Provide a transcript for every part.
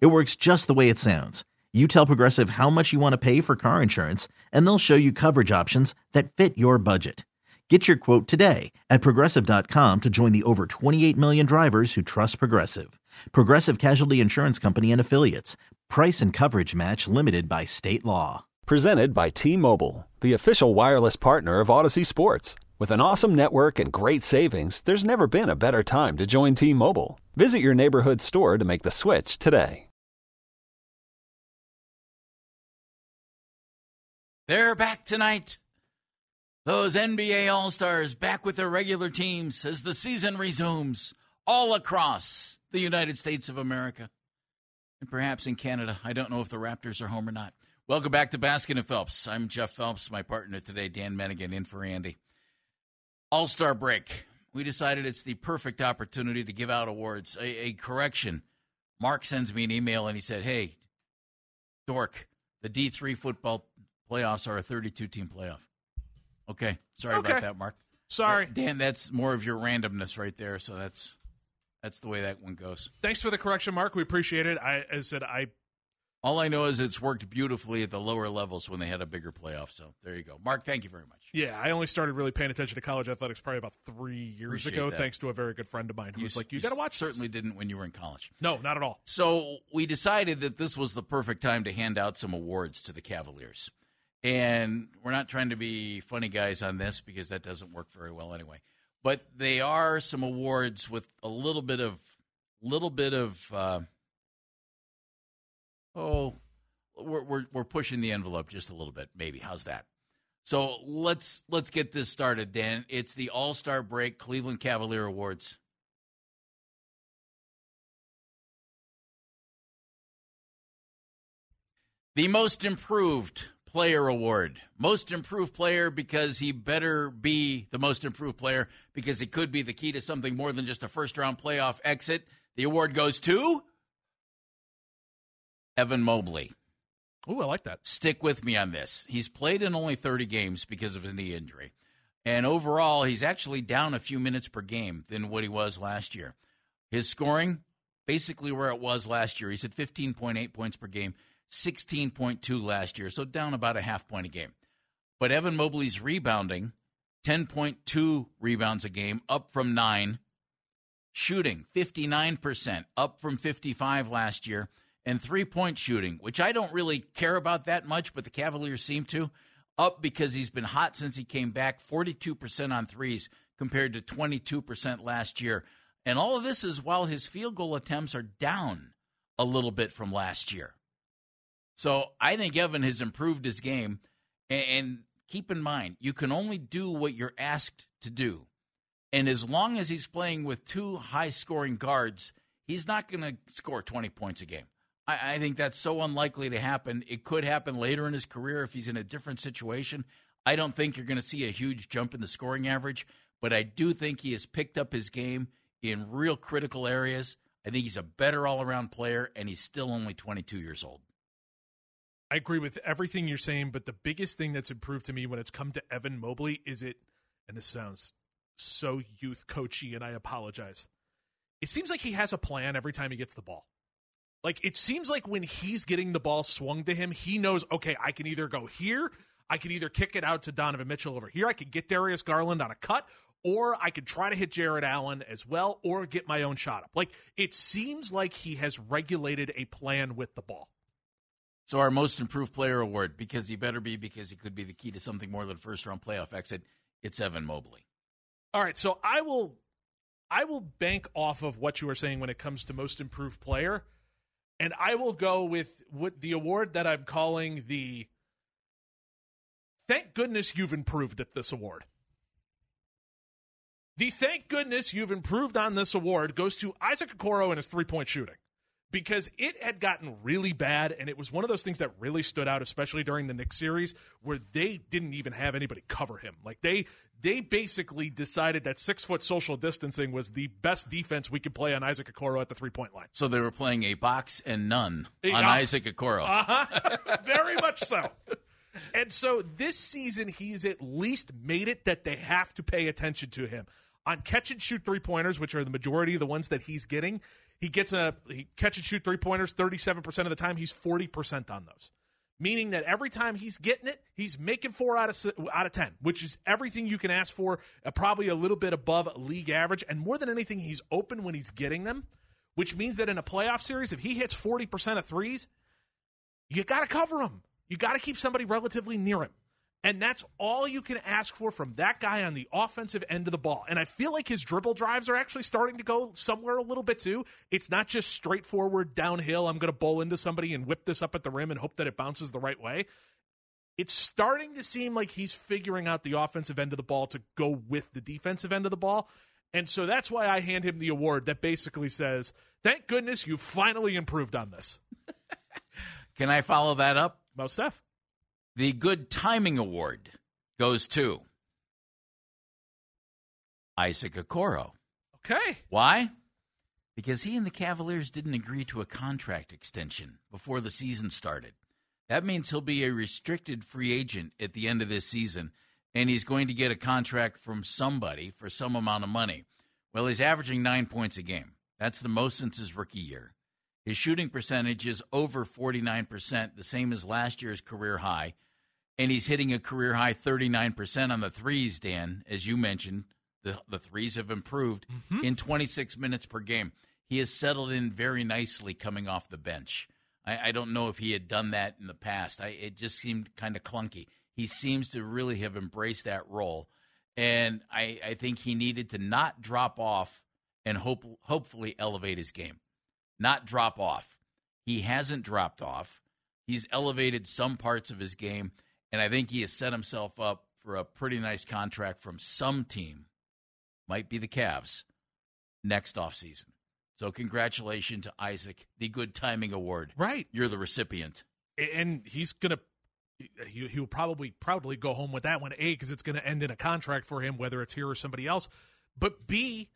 It works just the way it sounds. You tell Progressive how much you want to pay for car insurance, and they'll show you coverage options that fit your budget. Get your quote today at progressive.com to join the over 28 million drivers who trust Progressive. Progressive Casualty Insurance Company and Affiliates. Price and coverage match limited by state law. Presented by T Mobile, the official wireless partner of Odyssey Sports. With an awesome network and great savings, there's never been a better time to join T Mobile. Visit your neighborhood store to make the switch today. They're back tonight. Those NBA All Stars back with their regular teams as the season resumes all across the United States of America and perhaps in Canada. I don't know if the Raptors are home or not. Welcome back to Baskin and Phelps. I'm Jeff Phelps, my partner today, Dan Menningen, in for Andy. All Star break. We decided it's the perfect opportunity to give out awards. A, a correction. Mark sends me an email and he said, Hey, Dork, the D3 football playoffs are a 32 team playoff. Okay. Sorry Okay. about that, Mark. Sorry. Dan, that's more of your randomness right there. So that's that's the way that one goes. Thanks for the correction, Mark. We appreciate it. I, I said, I All I know is it's worked beautifully at the lower levels when they had a bigger playoff. So there you go. Mark, thank you very much. yeah, I only started really paying attention to college athletics probably about three years Appreciate ago, that. thanks to a very good friend of mine who was like, "You, got to watch." this." Certainly didn't when you were in college. No, not at all. So we decided that this was the perfect time to hand out some awards to the Cavaliers. And we're not trying to be funny guys on this because that doesn't work very well anyway. But they are some awards with a little bit of little bit of uh, oh we're, we're we're pushing the envelope just a little bit maybe. How's that? So let's let's get this started dan. It's the all-star break cleveland cavalier awards. The most improved player award. Most improved player because he better be the most improved player because he could be the key to something more than just a first round playoff exit. The award goes to Evan Mobley. Ooh, I like that. Stick with me on this. He's played in only 30 games because of his knee injury. And overall, he's actually down a few minutes per game than what he was last year. His scoring, basically where it was last year. He's at 15.8 points per game, 16.2 last year, so down about a half point a game. But Evan Mobley's rebounding, 10.2 rebounds a game, up from 9. Shooting, 59%, up from 55 last year. And three-point shooting, which I don't really care about that much, but the Cavaliers seem to, up because he's been hot since he came back, 42% on threes compared to 22% last year. And all of this is while his field goal attempts are down a little bit from last year. So I think Evan has improved his game. And, keep in mind, you can only do what you're asked to do. And as long as he's playing with two high scoring guards, he's not going to score 20 points a game. I, I think that's so unlikely to happen. It could happen later in his career if he's in a different situation. I don't think you're going to see a huge jump in the scoring average, but I do think he has picked up his game in real critical areas. I think he's a better all around player, and he's still only 22 years old. I agree with everything you're saying, but the biggest thing that's improved to me when it's come to Evan Mobley is it, and this sounds so youth coachy, and I apologize. It seems like he has a plan every time he gets the ball. Like it seems like when he's getting the ball swung to him, he knows, okay, I can either go here, I can either kick it out to Donovan Mitchell over here, I could get Darius Garland on a cut, or I could try to hit Jarrett Allen as well, or get my own shot up. Like it seems like he has regulated a plan with the ball. So our most improved player award, because he better be, because he could be the key to something more than first round playoff exit. It's Evan Mobley. All right, so I will I will bank off of what you are saying when it comes to most improved player and I will go with what the award that I'm calling the Thank goodness you've improved at this award. The thank goodness you've improved on this award goes to Isaac Okoro and his three-point shooting. Because it had gotten really bad, and it was one of those things that really stood out, especially during the Knicks series, where they didn't even have anybody cover him. Like they they basically decided that six foot social distancing was the best defense we could play on Isaac Okoro at the three point line. So they were playing a box and none on Yeah. Isaac Okoro. Uh-huh. Very much so. And so this season, he's at least made it that they have to pay attention to him on catch and shoot three pointers, which are the majority of the ones that he's getting. He gets a he catch and shoot three pointers thirty seven percent of the time. He's forty percent on those, meaning that every time he's getting it, he's making four out of out of ten, which is everything you can ask for. Uh, probably a little bit above league average, and more than anything, he's open when he's getting them, which means that in a playoff series, if he hits forty percent of threes, you got to cover him. You got to keep somebody relatively near him. And that's all you can ask for from that guy on the offensive end of the ball. And I feel like his dribble drives are actually starting to go somewhere a little bit too. It's not just straightforward downhill. I'm going to bowl into somebody and whip this up at the rim and hope that it bounces the right way. It's starting to seem like he's figuring out the offensive end of the ball to go with the defensive end of the ball. And so that's why I hand him the award that basically says, Thank goodness you finally improved on this. Can I follow that up? Most stuff. The Good Timing Award goes to Isaac Okoro. Okay. Why? Because he and the Cavaliers didn't agree to a contract extension before the season started. That means he'll be a restricted free agent at the end of this season, and he's going to get a contract from somebody for some amount of money. Well, he's averaging nine points a game. That's the most since his rookie year. His shooting percentage is over 49%, the same as last year's career high. And he's hitting a career high 39% on the threes, Dan, as you mentioned. The, the threes have improved mm-hmm. in 26 minutes per game. He has settled in very nicely coming off the bench. I, I don't know if he had done that in the past. I, it just seemed kind of clunky. He seems to really have embraced that role. And I, I think he needed to not drop off and hope, hopefully elevate his game not drop off. He hasn't dropped off. He's elevated some parts of his game, and I think he has set himself up for a pretty nice contract from some team, might be the Cavs, next offseason. So, congratulations to Isaac, the Good Timing Award. Right. You're the recipient. and he's gonna he, he'll probably proudly go home with that one a because it's going to end in a contract for him whether it's here or somebody else but b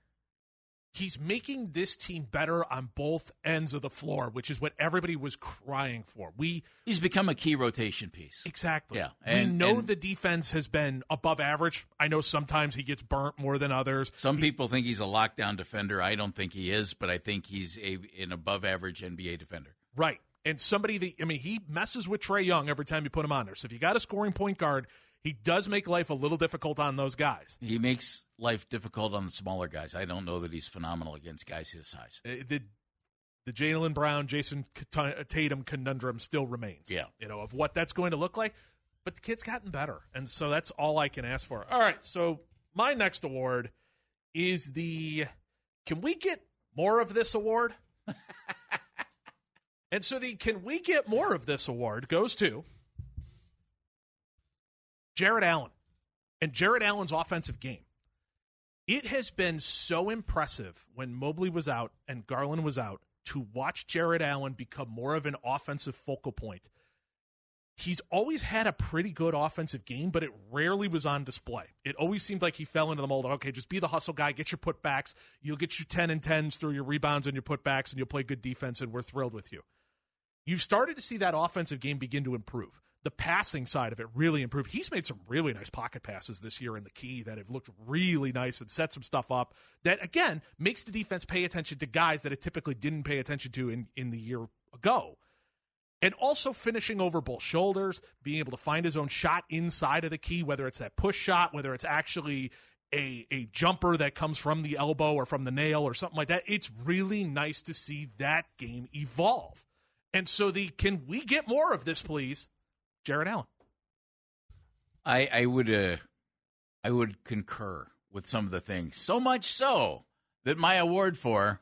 he's making this team better on both ends of the floor which is what everybody was crying for we He's become a key rotation piece. exactly Yeah, we know and- the defense has been above average i know sometimes he gets burnt more than others Some people think he's a lockdown defender. I don't think he is, but I think he's a, an above average NBA defender. Right. And somebody that I mean, he messes with Trae Young every time you put him on there. So if you got a scoring point guard, he does make life a little difficult on those guys. He makes life difficult on the smaller guys. I don't know that he's phenomenal against guys his size. Uh, The the Jaylen Brown, Jayson Tatum conundrum still remains. Yeah. You know, of what that's going to look like. But the kid's gotten better. And so that's all I can ask for. All right. So my next award is the Can we get more of this award? and so the Can we get more of this award goes to Jarrett Allen and Jarrett Allen's offensive game. It has been so impressive when Mobley was out and Garland was out to watch Jarrett Allen become more of an offensive focal point. He's always had a pretty good offensive game, but it rarely was on display. It always seemed like he fell into the mold of, okay, just be the hustle guy, get your putbacks. You'll get your 10 and 10s through your rebounds and your putbacks, and you'll play good defense, and we're thrilled with you. You've started to see that offensive game begin to improve. The passing side of it really improved. He's made some really nice pocket passes this year in the key that have looked really nice and set some stuff up that, again, makes the defense pay attention to guys that it typically didn't pay attention to in, in the year ago. And also finishing over both shoulders, being able to find his own shot inside of the key, whether it's that push shot, whether it's actually a, a jumper that comes from the elbow or from the nail or something like that. It's really nice to see that game evolve. And so the can we get more of this, please? Jarrett Allen. I, I would uh, I would concur with some of the things. So much so that my award for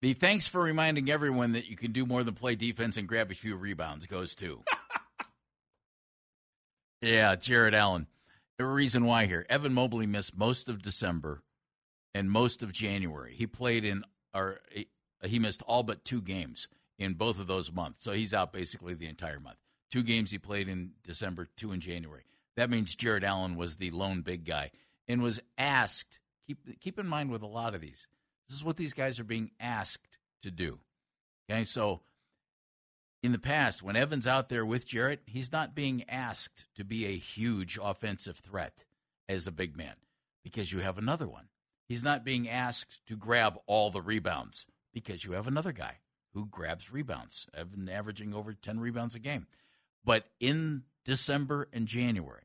the thanks for reminding everyone that you can do more than play defense and grab a few rebounds goes to. yeah, Jarrett Allen. The reason why here. Evan Mobley missed most of December and most of January. He played in or he missed all but two games in both of those months. So he's out basically the entire month. Two games he played in December, two in January. That means Jarrett Allen was the lone big guy and was asked. Keep keep in mind with a lot of these, this is what these guys are being asked to do. Okay, so in the past, when Evan's out there with Jarrett, he's not being asked to be a huge offensive threat as a big man because you have another one. He's not being asked to grab all the rebounds because you have another guy who grabs rebounds, Evan averaging over 10 rebounds a game. But in December and January,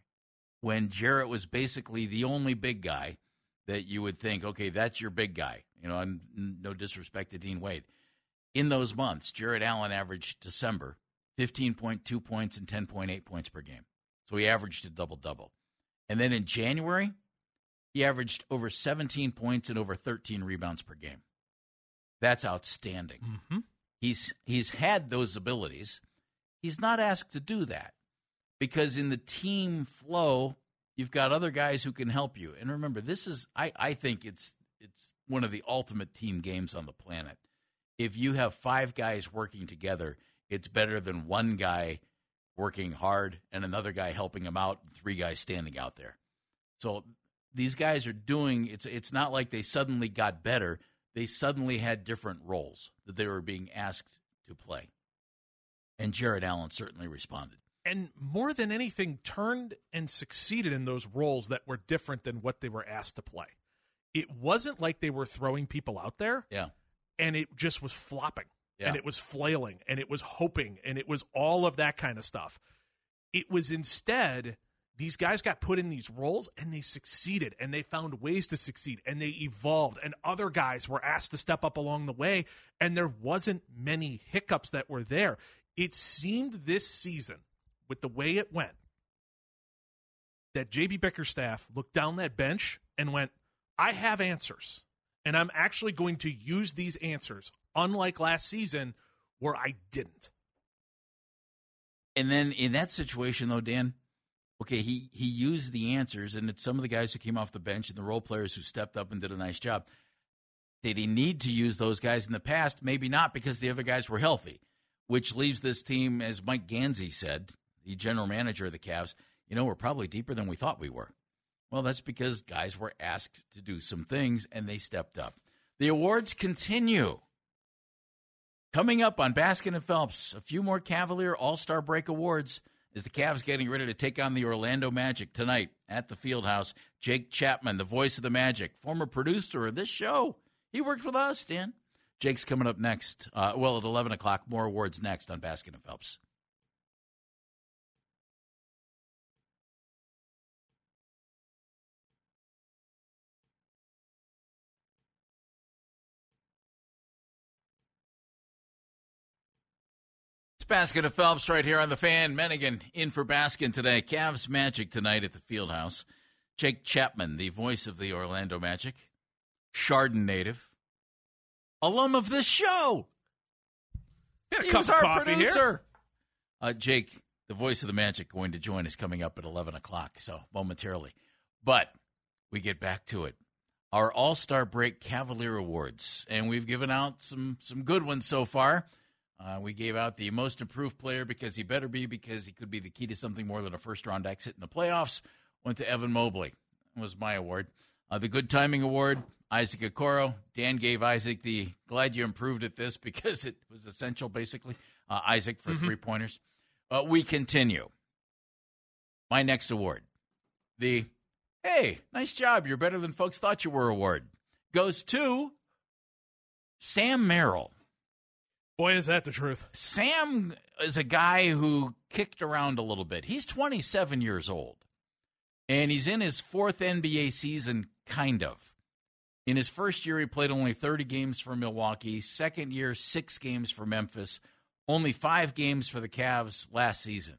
when Jarrett was basically the only big guy that you would think, okay, that's your big guy. You know, I'm no disrespect to Dean Wade. In those months, Jarrett Allen averaged December 15.2 points and 10.8 points per game. So he averaged a double double. And then in January, he averaged over 17 points and over 13 rebounds per game. That's outstanding. Mm-hmm. He's he's had those abilities. He's not asked to do that because in the team flow, you've got other guys who can help you. And remember, this is I, I think it's it's one of the ultimate team games on the planet. If you have five guys working together, it's better than one guy working hard and another guy helping him out, three guys standing out there. So these guys are doing it's it's not like they suddenly got better. They suddenly had different roles that they were being asked to play. And Jarrett Allen certainly responded. And more than anything, turned and succeeded in those roles that were different than what they were asked to play. It wasn't like they were throwing people out there. Yeah. And it just was flopping. Yeah. And it was flailing and it was hoping and it was all of that kind of stuff. It was instead these guys got put in these roles and they succeeded and they found ways to succeed and they evolved and other guys were asked to step up along the way and there wasn't many hiccups that were there. It seemed this season with the way it went that JB Bickerstaff looked down that bench and went I have answers and I'm actually going to use these answers unlike last season where I didn't. And then in that situation though Dan okay, he he used the answers, and it's some of the guys who came off the bench and the role players who stepped up and did a nice job. Did he need to use those guys in the past? Maybe not, because the other guys were healthy, which leaves this team, as Mike Gansey said, the general manager of the Cavs. You know, we're probably deeper than we thought we were. Well, that's because guys were asked to do some things and they stepped up. The awards continue. Coming up on Baskin and Phelps, a few more Cavalier All Star Break awards is the Cavs getting ready to take on the Orlando Magic tonight at the Fieldhouse. Jake Chapman, the voice of the Magic, former producer of this show. He worked with us, Dan. Jake's coming up next. Uh, well, at 11 o'clock, more awards next on Baskin and Phelps. Baskin of Phelps right here on the fan. Menningen in for Baskin today. Cavs Magic tonight at the Fieldhouse. Jake Chapman, the voice of the Orlando Magic, Chardon native, alum of this show. He cup was of our coffee here. producer. Uh, Jake, the voice of the Magic, going to join us coming up at 11 o'clock, so momentarily. But we get back to it. Our All Star Break Cavalier Awards, and we've given out some some good ones so far. Uh, we gave out the most improved player because he better be because he could be the key to something more than a first round exit in the playoffs. Went to Evan Mobley. That was my award. Uh, the good timing award, Isaac Okoro. Dan gave Isaac the glad you improved at this because it was essential, basically. Uh, Isaac for three pointers. Uh, we continue. My next award, the hey, nice job, you're better than folks thought you were award, goes to Sam Merrill. Boy, is that the truth. Sam is a guy who kicked around a little bit. He's 27 years old, and he's in his fourth NBA season, kind of. In his first year, he played only 30 games for Milwaukee. Second year, six games for Memphis. Only five games for the Cavs last season.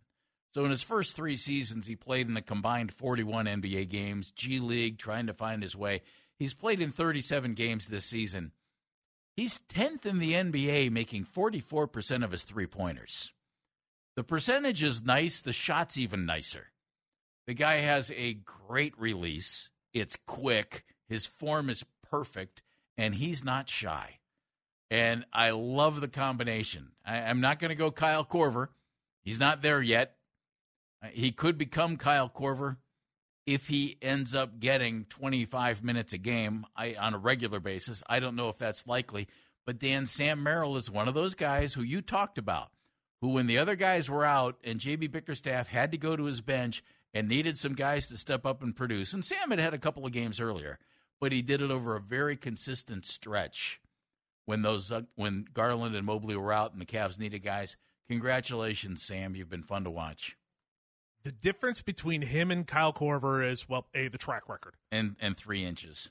So in his first three seasons, he played in a combined 41 NBA games, G League, trying to find his way. He's played in 37 games this season. He's 10th in the NBA, making 44% of his three pointers. The percentage is nice, the shot's even nicer. The guy has a great release, it's quick, his form is perfect, and he's not shy. And I love the combination. I, I'm not going to go Kyle Korver. He's not there yet. Uh, He could become Kyle Korver if he ends up getting 25 minutes a game I, on a regular basis. I don't know if that's likely. But Dan, Sam Merrill is one of those guys who you talked about, who, when the other guys were out and JB Bickerstaff had to go to his bench and needed some guys to step up and produce, and Sam had had a couple of games earlier, but he did it over a very consistent stretch when those uh, when Garland and Mobley were out and the Cavs needed guys. Congratulations, Sam. You've been fun to watch. The difference between him and Kyle Korver is well, a the track record. And and three inches.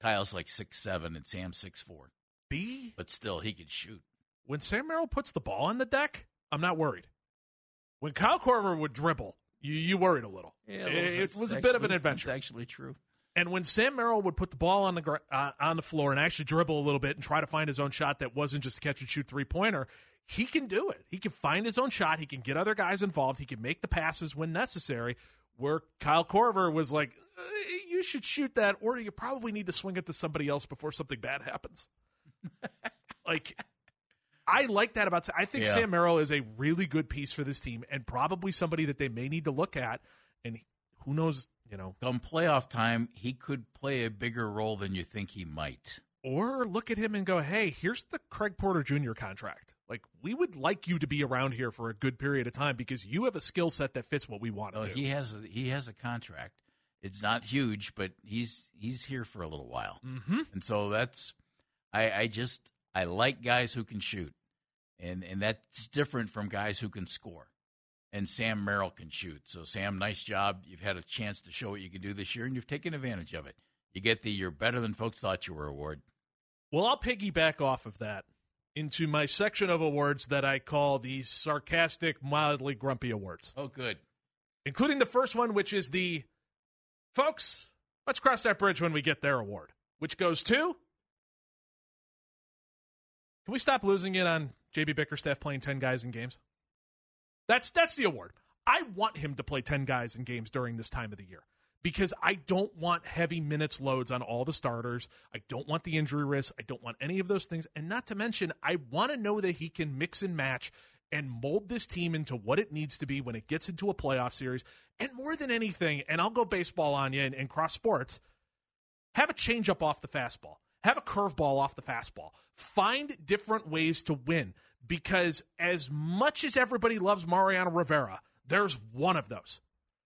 Kyle's like six seven and Sam's six four. B But still he could shoot. when Sam Merrill puts the ball on the deck, I'm not worried. When Kyle Korver would dribble, you, you worried a little. Yeah, it was a bit of an adventure. It's actually true. And when Sam Merrill would put the ball on the uh, on the floor and actually dribble a little bit and try to find his own shot that wasn't just a catch and shoot three pointer, he can do it. He can find his own shot. He can get other guys involved. He can make the passes when necessary. Where Kyle Korver was like, "Uh, "You should shoot that, or you probably need to swing it to somebody else before something bad happens." like, I like that about. I think Yeah. Sam Merrill is a really good piece for this team, and probably somebody that they may need to look at. And who knows, you know, Come playoff time, he could play a bigger role than you think he might. or look at him and go, "Hey, here's the Craig Porter Jr. contract. Like, we would like you to be around here for a good period of time because you have a skill set that fits what we want Oh, to do." he has a, he has a contract. It's not huge, but he's he's here for a little while, mm-hmm. and so that's I, I just I like guys who can shoot, and and that's different from guys who can score. And Sam Merrill can shoot. So Sam, nice job. You've had a chance to show what you can do this year, and you've taken advantage of it. You get the "You're better than folks thought you were" award. Well, I'll piggyback off of that into my section of awards that I call the sarcastic, mildly grumpy awards, Oh, good. including the first one, which is the folks. Let's cross that bridge when we get their award, which goes to. Can we stop losing it on JB Bickerstaff playing ten guys in games? That's that's the award. I want him to play ten guys in games during this time of the year because I don't want heavy minutes loads on all the starters. I don't want the injury risk. I don't want any of those things. And not to mention, I want to know that he can mix and match and mold this team into what it needs to be when it gets into a playoff series. And more than anything, and I'll go baseball on you and, and cross sports, have a changeup off the fastball. Have a curveball off the fastball. Find different ways to win because as much as everybody loves Mariano Rivera, there's one of those.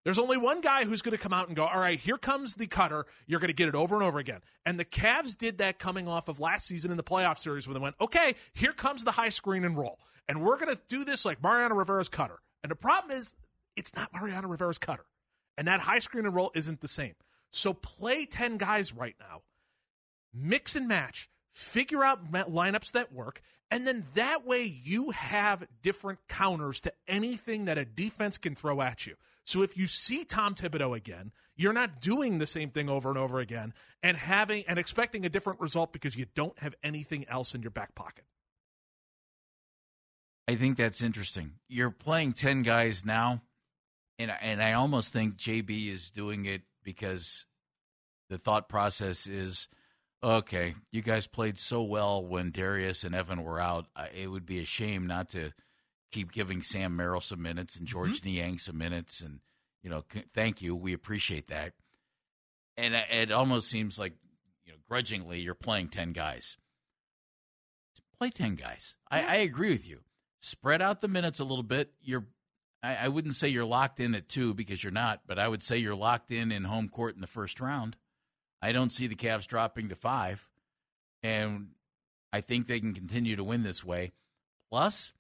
There's only one guy who's going to come out and go, all right, here comes the cutter. You're going to get it over and over again. And the Cavs did that coming off of last season in the playoff series when they went, okay, here comes the high screen and roll. And we're going to do this like Mariano Rivera's cutter. And the problem is, it's not Mariano Rivera's cutter. And that high screen and roll isn't the same. So play 10 guys right now, mix and match, figure out lineups that work, and then that way you have different counters to anything that a defense can throw at you. So if you see Tom Thibodeau again, you're not doing the same thing over and over again and having and expecting a different result because you don't have anything else in your back pocket. I think that's interesting. You're playing 10 guys now, and, and I almost think JB is doing it because the thought process is okay, you guys played so well when Darius and Evan were out. It would be a shame not to keep giving Sam Merrill some minutes and George mm-hmm. Niang some minutes. And, you know, c- thank you. We appreciate that. And it it almost seems like, you know, grudgingly, you're playing 10 guys. Play 10 guys. I, I agree with you spread out the minutes a little bit. You're, I, I wouldn't say you're locked in at two because you're not, but I would say you're locked in in home court in the first round. I don't see the Cavs dropping to five, and I think they can continue to win this way. Plus,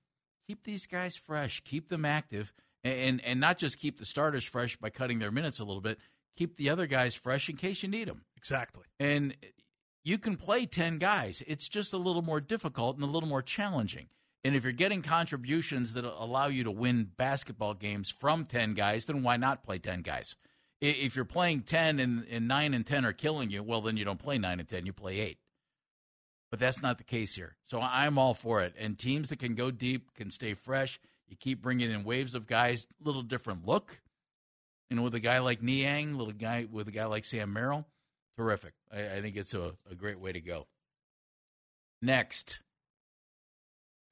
keep these guys fresh, keep them active, and and, not just keep the starters fresh by cutting their minutes a little bit. Keep the other guys fresh in case you need them. Exactly. And you can play 10 guys. It's just a little more difficult and a little more challenging. And if you're getting contributions that allow you to win basketball games from 10 guys, then why not play 10 guys? If you're playing 10 and, and 9 and 10 are killing you, well, then you don't play 9 and 10, you play 8. But that's not the case here. So I'm all for it. And teams that can go deep can stay fresh. You keep bringing in waves of guys, little different look. You know, with a guy like Niang, little guy with a guy like Sam Merrill, terrific. I, I think it's a, a great way to go. Next,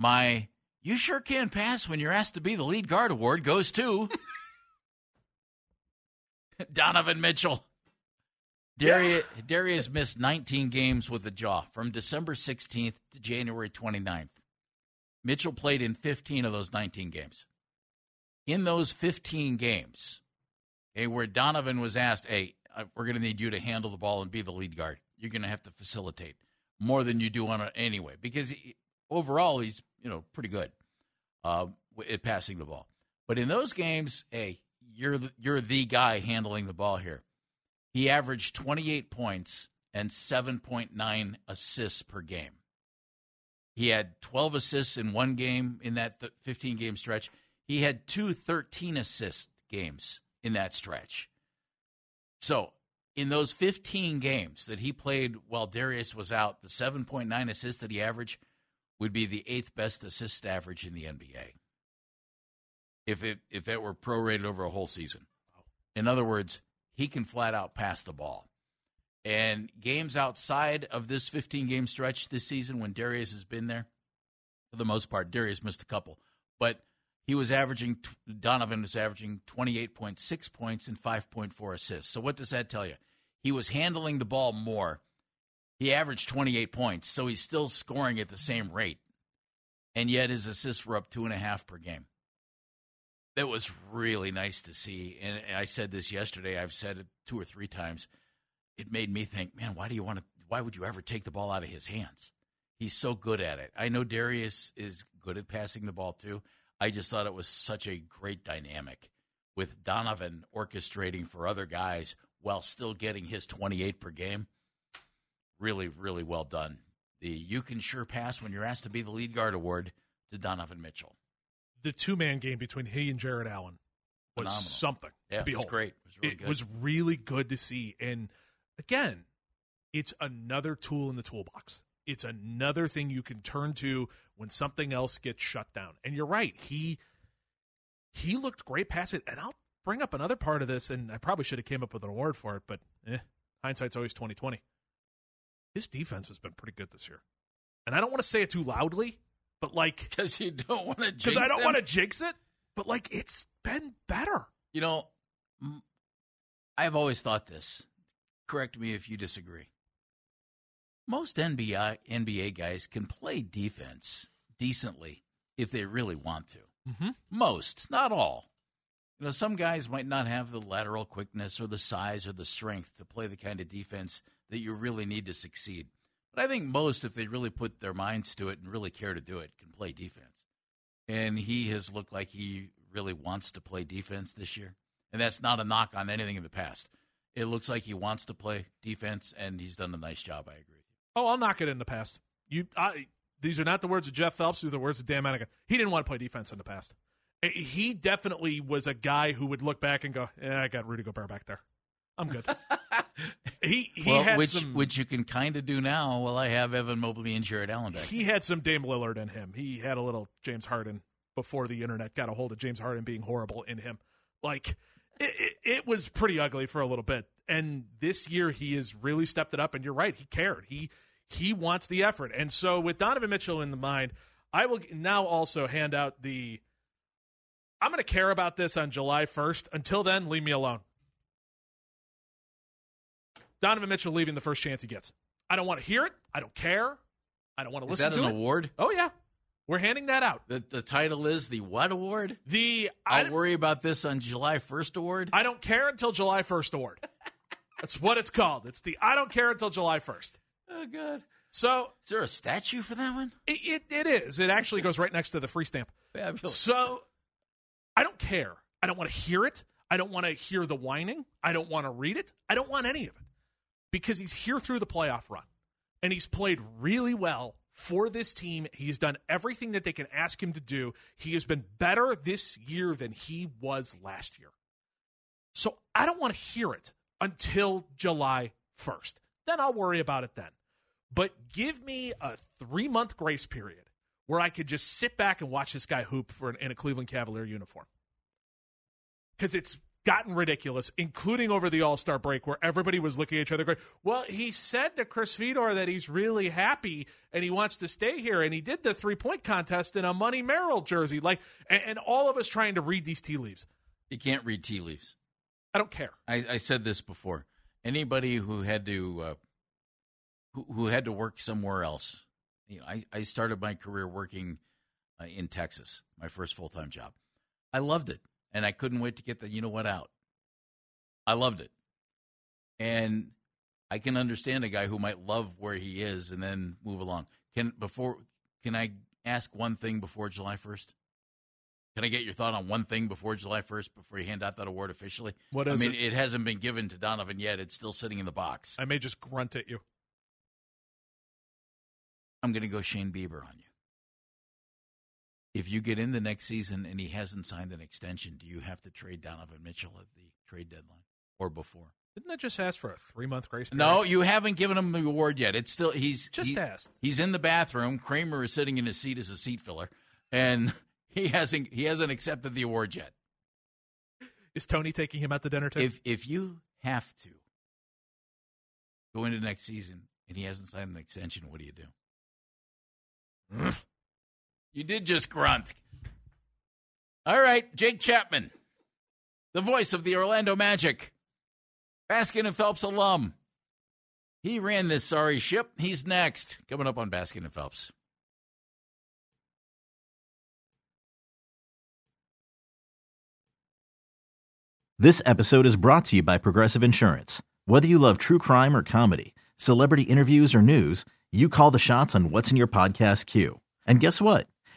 my You Sure Can Pass When You're Asked to Be the Lead Guard award goes to Donovan Mitchell. Darius. Darius missed 19 games with a jaw from December 16th to January 29th. Mitchell played in 15 of those 19 games. In those 15 games, okay, where Donovan was asked, hey, we're going to need you to handle the ball and be the lead guard. You're going to have to facilitate more than you do on it anyway, because he, overall he's you know pretty good uh, at passing the ball. But in those games, hey, you're the, you're the guy handling the ball here. He averaged 28 points and 7.9 assists per game. He had 12 assists in one game in that 15 game stretch. He had two 13 assist games in that stretch. So, in those 15 games that he played while Darius was out, the 7.9 assists that he averaged would be the eighth best assist average in the NBA. If it if it were prorated over a whole season. In other words, he can flat out pass the ball. And games outside of this 15 game stretch this season when Darius has been there, for the most part, Darius missed a couple, but he was averaging, Donovan was averaging 28.6 points and 5.4 assists. So what does that tell you? He was handling the ball more. He averaged 28 points, so he's still scoring at the same rate. And yet his assists were up two and a half per game. That was really nice to see. And I said this yesterday, I've said it two or three times it made me think, man, why do you want to? Why would you ever take the ball out of his hands? He's so good at it. I know Darius is good at passing the ball too. I just thought it was such a great dynamic with Donovan orchestrating for other guys while still getting his 28 per game. Really, really well done. The You Can Sure Pass When You're Asked to Be the Lead Guard award to Donovan Mitchell. The two man game between he and Jarrett Allen was Phenomenal. something yeah, to behold. It was great. It, was really, it was really good to see. And again, it's another tool in the toolbox. It's another thing you can turn to when something else gets shut down. And you're right. He he looked great past it. And I'll bring up another part of this, and I probably should have came up with an award for it, but eh, hindsight's always twenty twenty. His defense has been pretty good this year. And I don't want to say it too loudly, but like because you don't want to because I don't want to jinx it. But like it's been better. You know, I've always thought this correct me if you disagree. Most NBA, NBA guys can play defense decently if they really want to. Mm-hmm. Most, not all. You know, some guys might not have the lateral quickness or the size or the strength to play the kind of defense that you really need to succeed. But I think most, if they really put their minds to it and really care to do it, can play defense. And he has looked like he really wants to play defense this year. And that's not a knock on anything in the past it looks like he wants to play defense, and he's done a nice job. I agree with you. Oh, I'll knock it in the past. You, I, these are not the words of Jeff Phelps. These are the words of Dan Menningen. He didn't want to play defense in the past. Eh, he definitely was a guy who would look back and go, "Yeah, I got Rudy Gobert back there. I'm good." he he well, had which some, which you can kind of do now. Well, I have Evan Mobley and Jarrett Allen back. He had some Dame Lillard in him. He had a little James Harden before the internet got a hold of James Harden being horrible in him. Like it, it, it, was pretty ugly for a little bit. And this year he has really stepped it up. And you're right, he cared. He he wants the effort. And so with Donovan Mitchell in the mind, I will now also hand out the. I'm going to care about this on July 1st. Until then, leave me alone. Donovan Mitchell leaving the first chance he gets. I don't want to hear it. I don't care. I don't want to listen to it. Is that an award? Oh yeah. We're handing that out. The, the title is the what award? The I'll worry about this on July 1st award. I don't care until July 1st award. That's what it's called. It's the I don't care until July 1st. Oh god. So is there a statue for that one? It, it, it is. It actually goes right next to the free stamp. Fabulous. So I don't care. I don't want to hear it. I don't want to hear the whining. I don't want to read it. I don't want any of it because he's here through the playoff run and he's played really well for this team. He has done everything that they can ask him to do. He has been better this year than he was last year. So I don't want to hear it until July 1st. Then I'll worry about it then. But give me a three month grace period where I could just sit back and watch this guy hoop for an, in a Cleveland Cavalier uniform. Because it's gotten ridiculous, including over the All Star break, where everybody was looking at each other going, Well, he said to Chris Fedor that he's really happy and he wants to stay here. And he did the three point contest in a Money Merrill jersey. Like, and, and, all of us trying to read these tea leaves. You can't read tea leaves. I don't care. I, I said this before. Anybody who had to, uh, who, who, had to work somewhere else, you know, I, I started my career working uh, in Texas, my first full time job. I loved it and I couldn't wait to get the you know what out. I loved it. And I can understand a guy who might love where he is and then move along. Can before can I ask one thing before July 1st? Can I get your thought on one thing before July 1st before you hand out that award officially? What is I mean, it? it hasn't been given to Donovan yet. It's still sitting in the box. I may just grunt at you. I'm going to go Shane Bieber on you if you get in the next season and he hasn't signed an extension, do you have to trade Donovan Mitchell at the trade deadline or before? Didn't that just ask for a three month grace period? No, you haven't given him the award yet. It's still he's just he, asked. He's in the bathroom. Kramer is sitting in his seat as a seat filler, and he hasn't he hasn't accepted the award yet. Is Tony taking him at the dinner table? If if you have to go into next season and he hasn't signed an extension, what do you do? Mm. You did just grunt. All right, Jake Chapman, the voice of the Orlando Magic, Baskin and Phelps alum. He ran this sorry ship. He's next. Coming up on Baskin and Phelps. This episode is brought to you by Progressive Insurance. Whether you love true crime or comedy, celebrity interviews or news, you call the shots on what's in your podcast queue. And guess what?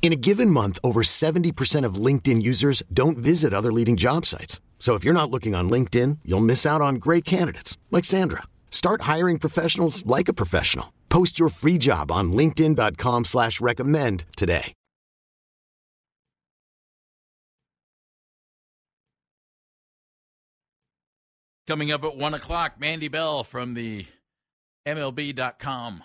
In a given month, over 70% of LinkedIn users don't visit other leading job sites. So if you're not looking on LinkedIn, you'll miss out on great candidates like Sandra. Start hiring professionals like a professional. Post your free job on LinkedIn.com slash recommend today. Coming up at one o'clock, Mandy Bell from the MLB.com,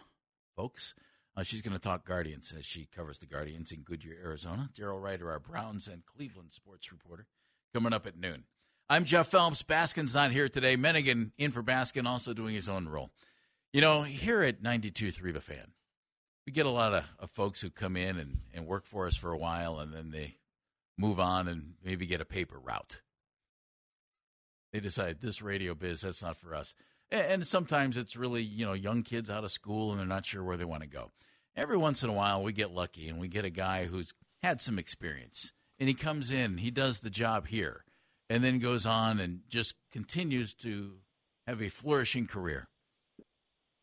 folks. Uh, she's going to talk Guardians as she covers the Guardians in Goodyear, Arizona. Daryl Ruiter, our Browns and Cleveland sports reporter, coming up at noon. I'm Jeff Phelps. Baskin's not here today. Menningen in for Baskin, also doing his own role. You know, here at 92.3 The Fan, we get a lot of, of folks who come in and, and work for us for a while, and then they move on and maybe get a paper route. They decide this radio biz, that's not for us. And sometimes it's really, you know, young kids out of school and they're not sure where they want to go. Every once in a while, we get lucky and we get a guy who's had some experience and he comes in, he does the job here, and then goes on and just continues to have a flourishing career.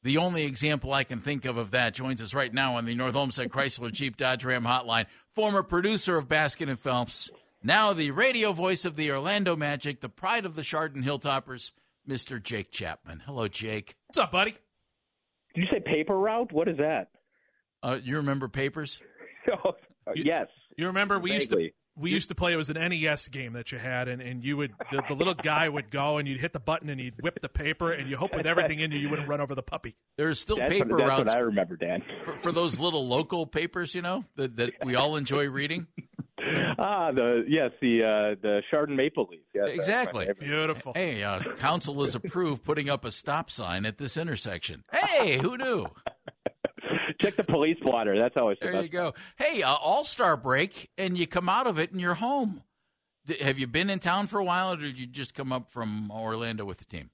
The only example I can think of of that joins us right now on the North Olmsted Chrysler Jeep Dodge Ram hotline, former producer of Baskin and Phelps, now the radio voice of the Orlando Magic, the pride of the Chardon Hilltoppers, Mr. Jake Chapman. Hello, Jake. What's up, buddy? Did you say paper route? What is that? Uh, you remember papers? oh, You- yes. You remember we used to we used to play. It was an NES game that you had, and, and you would the, the little guy would go and you'd hit the button and he'd whip the paper, and you hope with everything in you you wouldn't run over the puppy. There's still That's, paper what, that's routes what I remember, Dan. for, for those little local papers, you know, that, that we all enjoy reading. ah, the yes, the uh, the Chardon Maple Leaf. Yes, Exactly. Beautiful. Hey, uh, council has approved putting up a stop sign at this intersection. Hey, who knew? Check the police blotter. That's always the There best. you go. Hey, uh, All Star break, and you come out of it and you're home. D- have you been in town for a while, or did you just come up from Orlando with the team?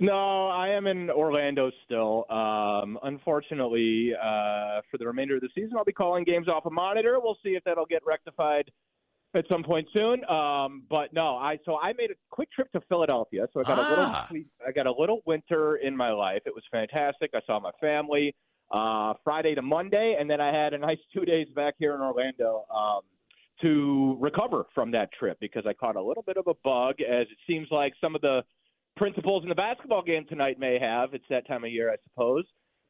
No, I am in Orlando still. Um, unfortunately, uh, for the remainder of the season, I'll be calling games off a monitor. We'll see if that'll get rectified at some point soon. Um, but no, I so I made a quick trip to Philadelphia. So I got Ah. a little I got a little winter in my life. It was fantastic. I saw my family uh, Friday to Monday, and then I had a nice two days back here in Orlando. Um, to recover from that trip because I caught a little bit of a bug, as it seems like some of the principals in the basketball game tonight may have. It's that time of year, I suppose.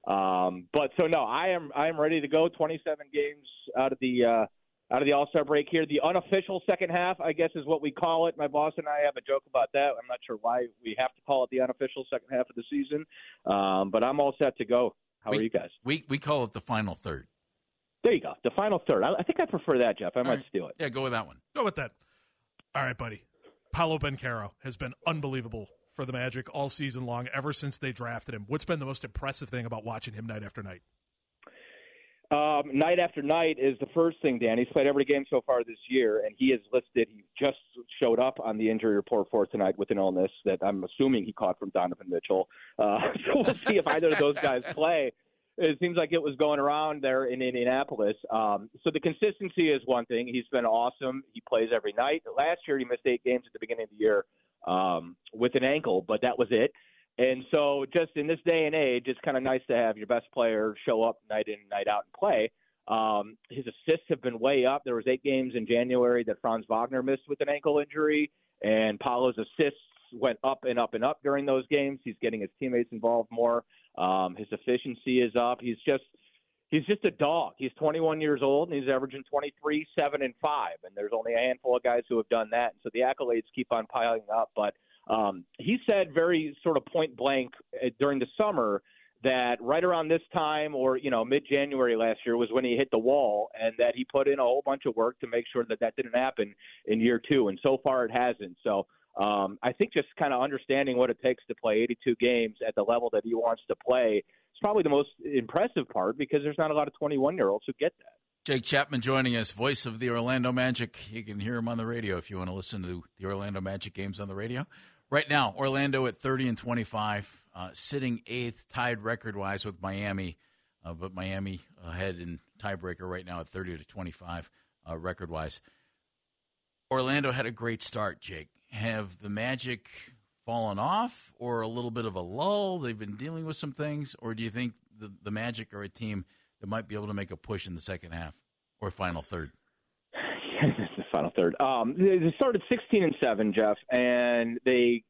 Um, but so no, I am I am ready to go. 27 games out of the uh, out of the All Star break here. The unofficial second half, I guess, is what we call it. My boss and I have a joke about that. I'm not sure why we have to call it the unofficial second half of the season, um, but I'm all set to go. How we, are you guys? We we call it the final third. There you go. The final third. I, I think I prefer that, Jeff. I might right. steal it. Yeah, go with that one. Go with that. All right, buddy. Paolo Banchero has been unbelievable for the Magic all season long, ever since they drafted him. What's been the most impressive thing about watching him night after night? Um, night after night is the first thing, Dan. He's played every game so far this year, and he is listed. He just showed up on the injury report for tonight with an illness that I'm assuming he caught from Donovan Mitchell. Uh, so we'll see if either of those guys play. It seems like it was going around there in Indianapolis. Um, so the consistency is one thing. He's been awesome. He plays every night. Last year he missed eight games at the beginning of the year um, with an ankle, but that was it. And so, just in this day and age, it's kind of nice to have your best player show up night in, and night out, and play. Um, his assists have been way up. There was eight games in January that Franz Wagner missed with an ankle injury, and Paolo's assists went up and up and up during those games. He's getting his teammates involved more. Um, his efficiency is up. He's just he's just a dog. He's 21 years old and he's averaging 23, seven, and five. And there's only a handful of guys who have done that. And So the accolades keep on piling up. But um, he said very sort of point blank uh, during the summer that right around this time or you know mid January last year was when he hit the wall, and that he put in a whole bunch of work to make sure that that didn't happen in year two. And so far it hasn't. So. Um, I think just kind of understanding what it takes to play 82 games at the level that he wants to play is probably the most impressive part because there's not a lot of 21 year olds who get that. Jake Chapman joining us, voice of the Orlando Magic. You can hear him on the radio if you want to listen to the Orlando Magic games on the radio. Right now, Orlando at 30 and 25, uh, sitting eighth, tied record wise with Miami, uh, but Miami ahead in tiebreaker right now at 30 to 25 uh, record wise. Orlando had a great start, Jake. Have the Magic fallen off or a little bit of a lull? They've been dealing with some things, or do you think the, the Magic are a team that might be able to make a push in the second half or final third? the final third. Um, they started 16 and seven, Jeff, and they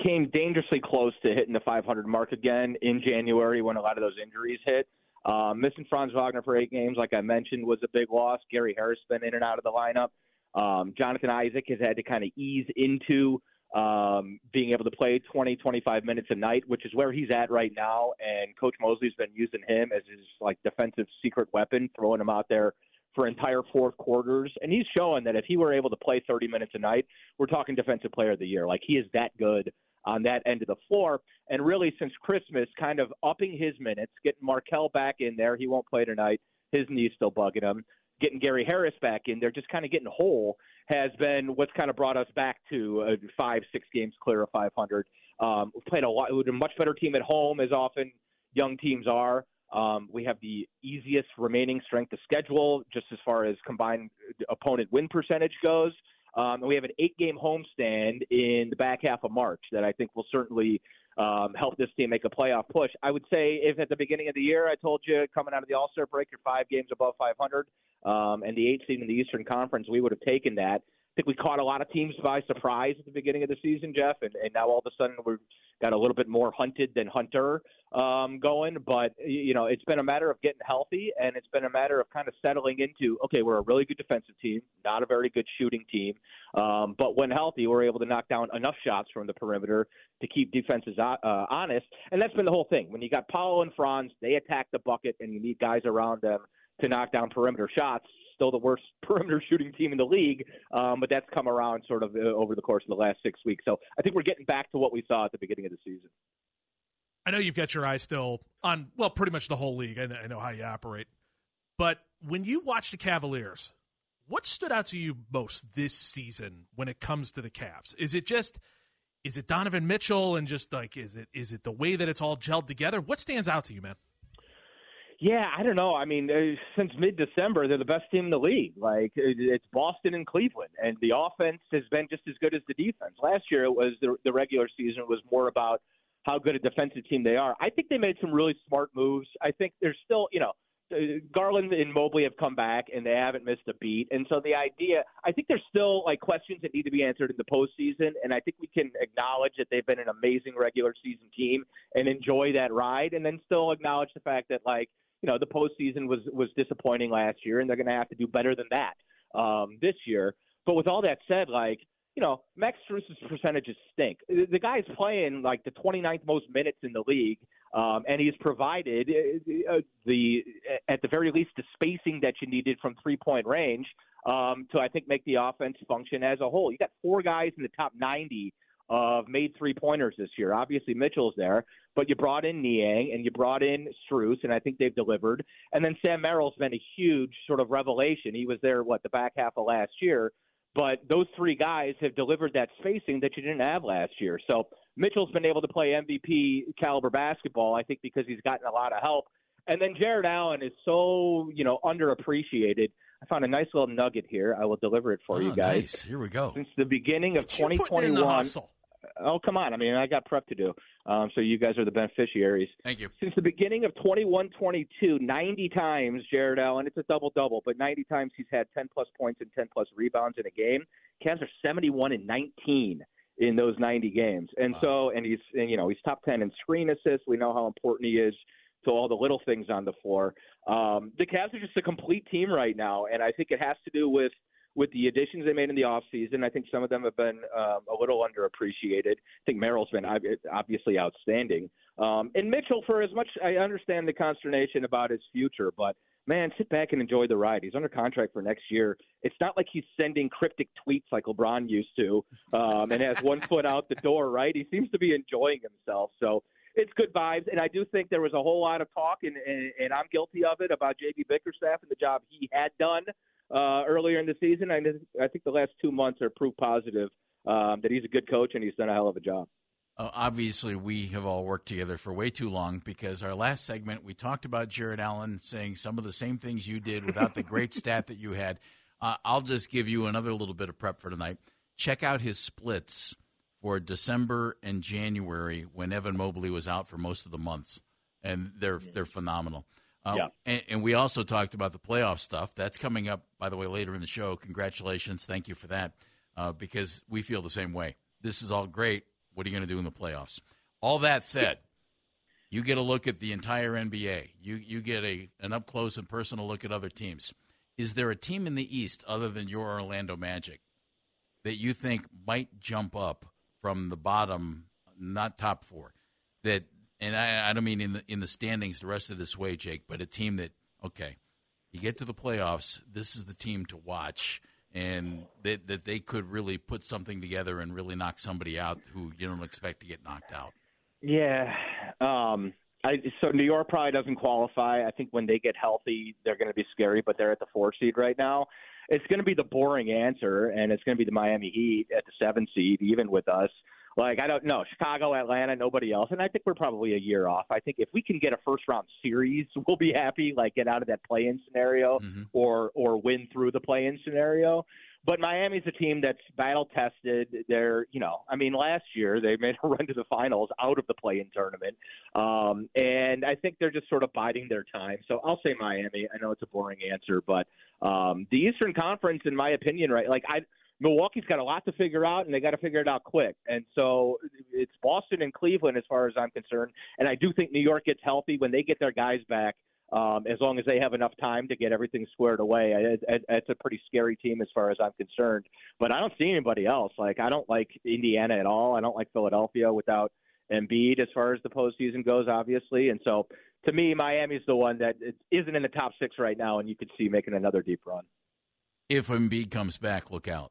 came dangerously close to hitting the 500 mark again in January when a lot of those injuries hit. Uh, missing Franz Wagner for eight games, like I mentioned, was a big loss. Gary Harris been in and out of the lineup. Um, Jonathan Isaac has had to kind of ease into um, being able to play 20, 25 minutes a night, which is where he's at right now. And Coach Mosley's been using him as his like defensive secret weapon, throwing him out there for entire fourth quarters. And he's showing that if he were able to play 30 minutes a night, we're talking defensive player of the year. Like he is that good on that end of the floor. And really, since Christmas, kind of upping his minutes, getting Markelle back in there. He won't play tonight. His knee's still bugging him. Getting Gary Harris back in there, just kind of getting whole, has been what's kind of brought us back to uh, five, six games clear of 500. Um, we've played a lot with a much better team at home, as often young teams are. Um, we have the easiest remaining strength of schedule, just as far as combined opponent win percentage goes. Um, and we have an eight-game homestand in the back half of March that I think will certainly um, help this team make a playoff push. I would say if at the beginning of the year I told you coming out of the All Star break you're five games above 500 um, and the eight seed in the Eastern Conference, we would have taken that. Think we caught a lot of teams by surprise at the beginning of the season, Jeff, and, and now all of a sudden we've got a little bit more hunted than hunter um, going. But you know, it's been a matter of getting healthy, and it's been a matter of kind of settling into okay, we're a really good defensive team, not a very good shooting team, um, but when healthy, we're able to knock down enough shots from the perimeter to keep defenses uh, honest, and that's been the whole thing. When you got Paolo and Franz, they attack the bucket, and you need guys around them to knock down perimeter shots still the worst perimeter shooting team in the league, um, but that's come around sort of uh, over the course of the last six weeks. So I think we're getting back to what we saw at the beginning of the season. I know you've got your eye still on, well, pretty much the whole league. I know, I know how you operate. But when you watch the Cavaliers, what stood out to you most this season when it comes to the Cavs? Is it just Is it Donovan Mitchell and just like is it is it the way that it's all gelled together? What stands out to you, man? Yeah, I don't know. I mean, uh, since mid-December, they're the best team in the league. Like it's Boston and Cleveland, and the offense has been just as good as the defense. Last year, it was the, the regular season was more about how good a defensive team they are. I think they made some really smart moves. I think there's still, you know, uh, Garland and Mobley have come back and they haven't missed a beat. And so the idea, I think there's still like questions that need to be answered in the postseason. And I think we can acknowledge that they've been an amazing regular season team and enjoy that ride, and then still acknowledge the fact that like you know the postseason was was disappointing last year, and they're going to have to do better than that um, this year. But with all that said, like you know, Max Strus's percentages stink. The guy's playing like the 29th most minutes in the league, um, and he's provided uh, uh, the at the very least the spacing that you needed from three point range um, to I think make the offense function as a whole. You got four guys in the top 90 of made three pointers this year. Obviously Mitchell's there, but you brought in Niang and you brought in Strus, and I think they've delivered. And then Sam Merrill's been a huge sort of revelation. He was there what the back half of last year but those three guys have delivered that spacing that you didn't have last year. So Mitchell's been able to play MVP caliber basketball, I think, because he's gotten a lot of help. And then Jarrett Allen is so, you know, underappreciated. I found a nice little nugget here. I will deliver it for oh, you guys. Nice. Here we go. Since the beginning of 2021, Oh, come on. I mean, I got prep to do. Um, so you guys are the beneficiaries. Thank you. Since the beginning of 21 22, 90 times, Jarrett Allen, it's a double double, but 90 times he's had 10 plus points and 10 plus rebounds in a game. Cavs are 71 and 19 in those 90 games. And wow. so, and he's, and, you know, he's top 10 in screen assists. We know how important he is to all the little things on the floor. Um, the Cavs are just a complete team right now. And I think it has to do with with the additions they made in the offseason. I think some of them have been um, a little underappreciated. I think Merrill's been obviously outstanding. Um, and Mitchell, for as much I understand the consternation about his future, but man, sit back and enjoy the ride. He's under contract for next year. It's not like he's sending cryptic tweets like LeBron used to, um, and has one foot out the door. Right? He seems to be enjoying himself. So it's good vibes. And I do think there was a whole lot of talk, and, and, and I'm guilty of it, about JB Bickerstaff and the job he had done uh, earlier in the season. I, I think the last two months are proof positive um, that he's a good coach and he's done a hell of a job. Uh, obviously, we have all worked together for way too long because our last segment we talked about Jarrett Allen saying some of the same things you did without the great stat that you had. Uh, I'll just give you another little bit of prep for tonight. Check out his splits for December and January when Evan Mobley was out for most of the months, and they're they're phenomenal. Uh, yeah. And, and, we also talked about the playoff stuff. That's coming up, by the way, later in the show. Congratulations. Thank you for that uh, because we feel the same way. This is all great. What are you going to do in the playoffs? All that said, you get a look at the entire NBA. You, you get a, an up close and personal look at other teams. Is there a team in the East other than your Orlando Magic that you think might jump up from the bottom, not top four, that and I, I don't mean in the in the standings the rest of this way, Jake, but a team that okay, you get to the playoffs, this is the team to watch, and that that they could really put something together and really knock somebody out who you don't expect to get knocked out. Yeah. Um, I, so New York probably doesn't qualify. I think when they get healthy, they're going to be scary, but they're at the four seed right now. It's going to be the boring answer, and it's going to be the Miami Heat at the seven seed, even with us. Like I don't know Chicago, Atlanta, nobody else, and I think we're probably a year off. I think if we can get a first round series, we'll be happy. Like get out of that play in scenario, mm-hmm. or or win through the play in scenario. But Miami's a team that's battle tested. They're, you know, I mean, last year they made a run to the finals out of the play-in tournament, um, and I think they're just sort of biding their time. So I'll say Miami. I know it's a boring answer, but um, the Eastern Conference, in my opinion, right? Like I, Milwaukee's got a lot to figure out, and they got to figure it out quick. And so it's Boston and Cleveland, as far as I'm concerned. And I do think New York gets healthy when they get their guys back. Um, as long as they have enough time to get everything squared away, it, it, it's a pretty scary team as far as I'm concerned. But I don't see anybody else. Like I don't like Indiana at all. I don't like Philadelphia without Embiid as far as the postseason goes, obviously. And so to me, Miami's the one that isn't in the top six right now, and you could see making another deep run. If Embiid comes back, look out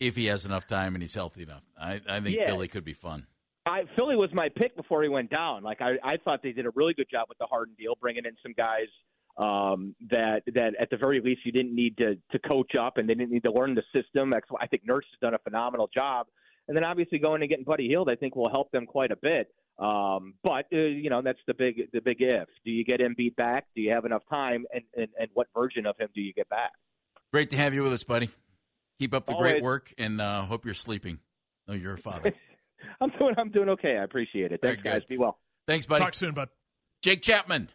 if he has enough time and he's healthy enough. I, I think yeah. Philly could be fun. I, Philly was my pick before he went down. Like I, I thought they did a really good job with the Harden deal, bringing in some guys um, that that at the very least you didn't need to to coach up and they didn't need to learn the system. I think Nurse has done a phenomenal job. and then obviously going and getting Buddy Hield, I think will help them quite a bit. Um, but uh, you know that's the big the big if. Do you get Embiid back? Do you have enough time? And, and and what version of him do you get back? Great to have you with us, buddy. Keep up the Always. great work, and uh, hope you're sleeping. No, you're a father. I'm doing I'm doing okay. I appreciate it. Thanks, guys. Be well. Thanks, buddy. Talk soon, bud. Jake Chapman,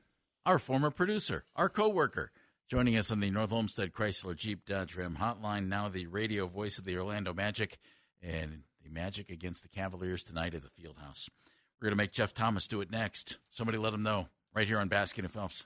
our former producer, our coworker, joining us on the North Olmsted Chrysler Jeep Dodge Ram hotline. Now the radio voice of the Orlando Magic and the Magic against the Cavaliers tonight at the Fieldhouse. We're going to make Jeff Thomas do it next. Somebody let him know right here on Baskin and Phelps.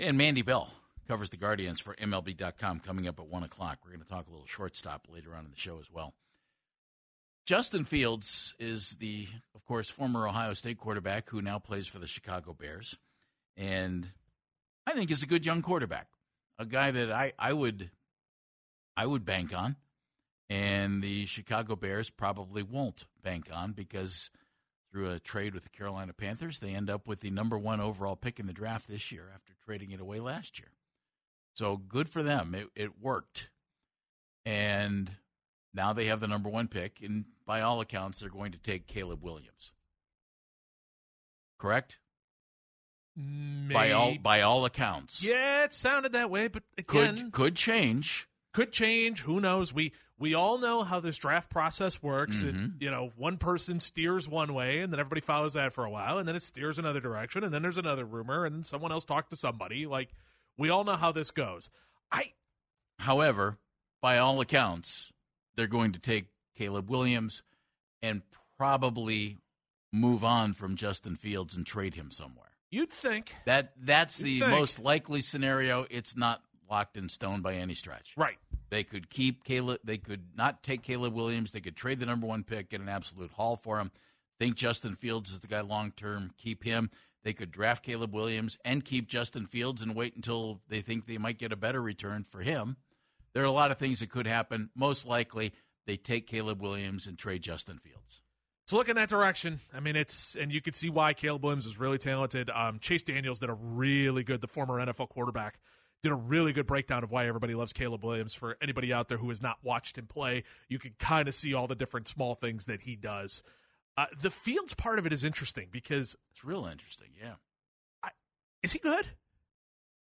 And Mandy Bell covers the Guardians for MLB.com coming up at 1 o'clock. We're going to talk a little shortstop later on in the show as well. Justin Fields is the, of course, former Ohio State quarterback who now plays for the Chicago Bears. And I think is a good young quarterback. A guy that I, I would I would bank on. And the Chicago Bears probably won't bank on because through a trade with the Carolina Panthers, they end up with the number one overall pick in the draft this year after trading it away last year. So good for them. It, it worked. And now they have the number one pick, and by all accounts, they're going to take Caleb Williams. Correct? By all by all accounts. Yeah, it sounded that way, but Could again, could change. could change. Who knows? We we all know how this draft process works. Mhm. you know, one person steers one way, and then everybody follows that for a while, and then it steers another direction, and then there's another rumor, and then someone else talked to somebody. Like we all know how this goes. I However, by all accounts, they're going to take Caleb Williams and probably move on from Justin Fields and trade him somewhere. you'd think That that's You'd the think. most likely scenario. It's not locked in stone by any stretch. right. They could keep Caleb. They could not take Caleb Williams. They could trade the number one pick, get an absolute haul for him. Think Justin Fields is the guy long term. Keep him. They could draft Caleb Williams and keep Justin Fields and wait until they think they might get a better return for him. There are a lot of things that could happen. Most likely, they take Caleb Williams and trade Justin Fields. It's looking that direction. I mean, it's and you can see why Caleb Williams is really talented. Um, Chase Daniels did a really good, the former NFL quarterback, did a really good breakdown of why everybody loves Caleb Williams. For anybody out there who has not watched him play, you can kind of see all the different small things that he does. Uh, the Fields part of it is interesting because It's real interesting. Yeah. is he good,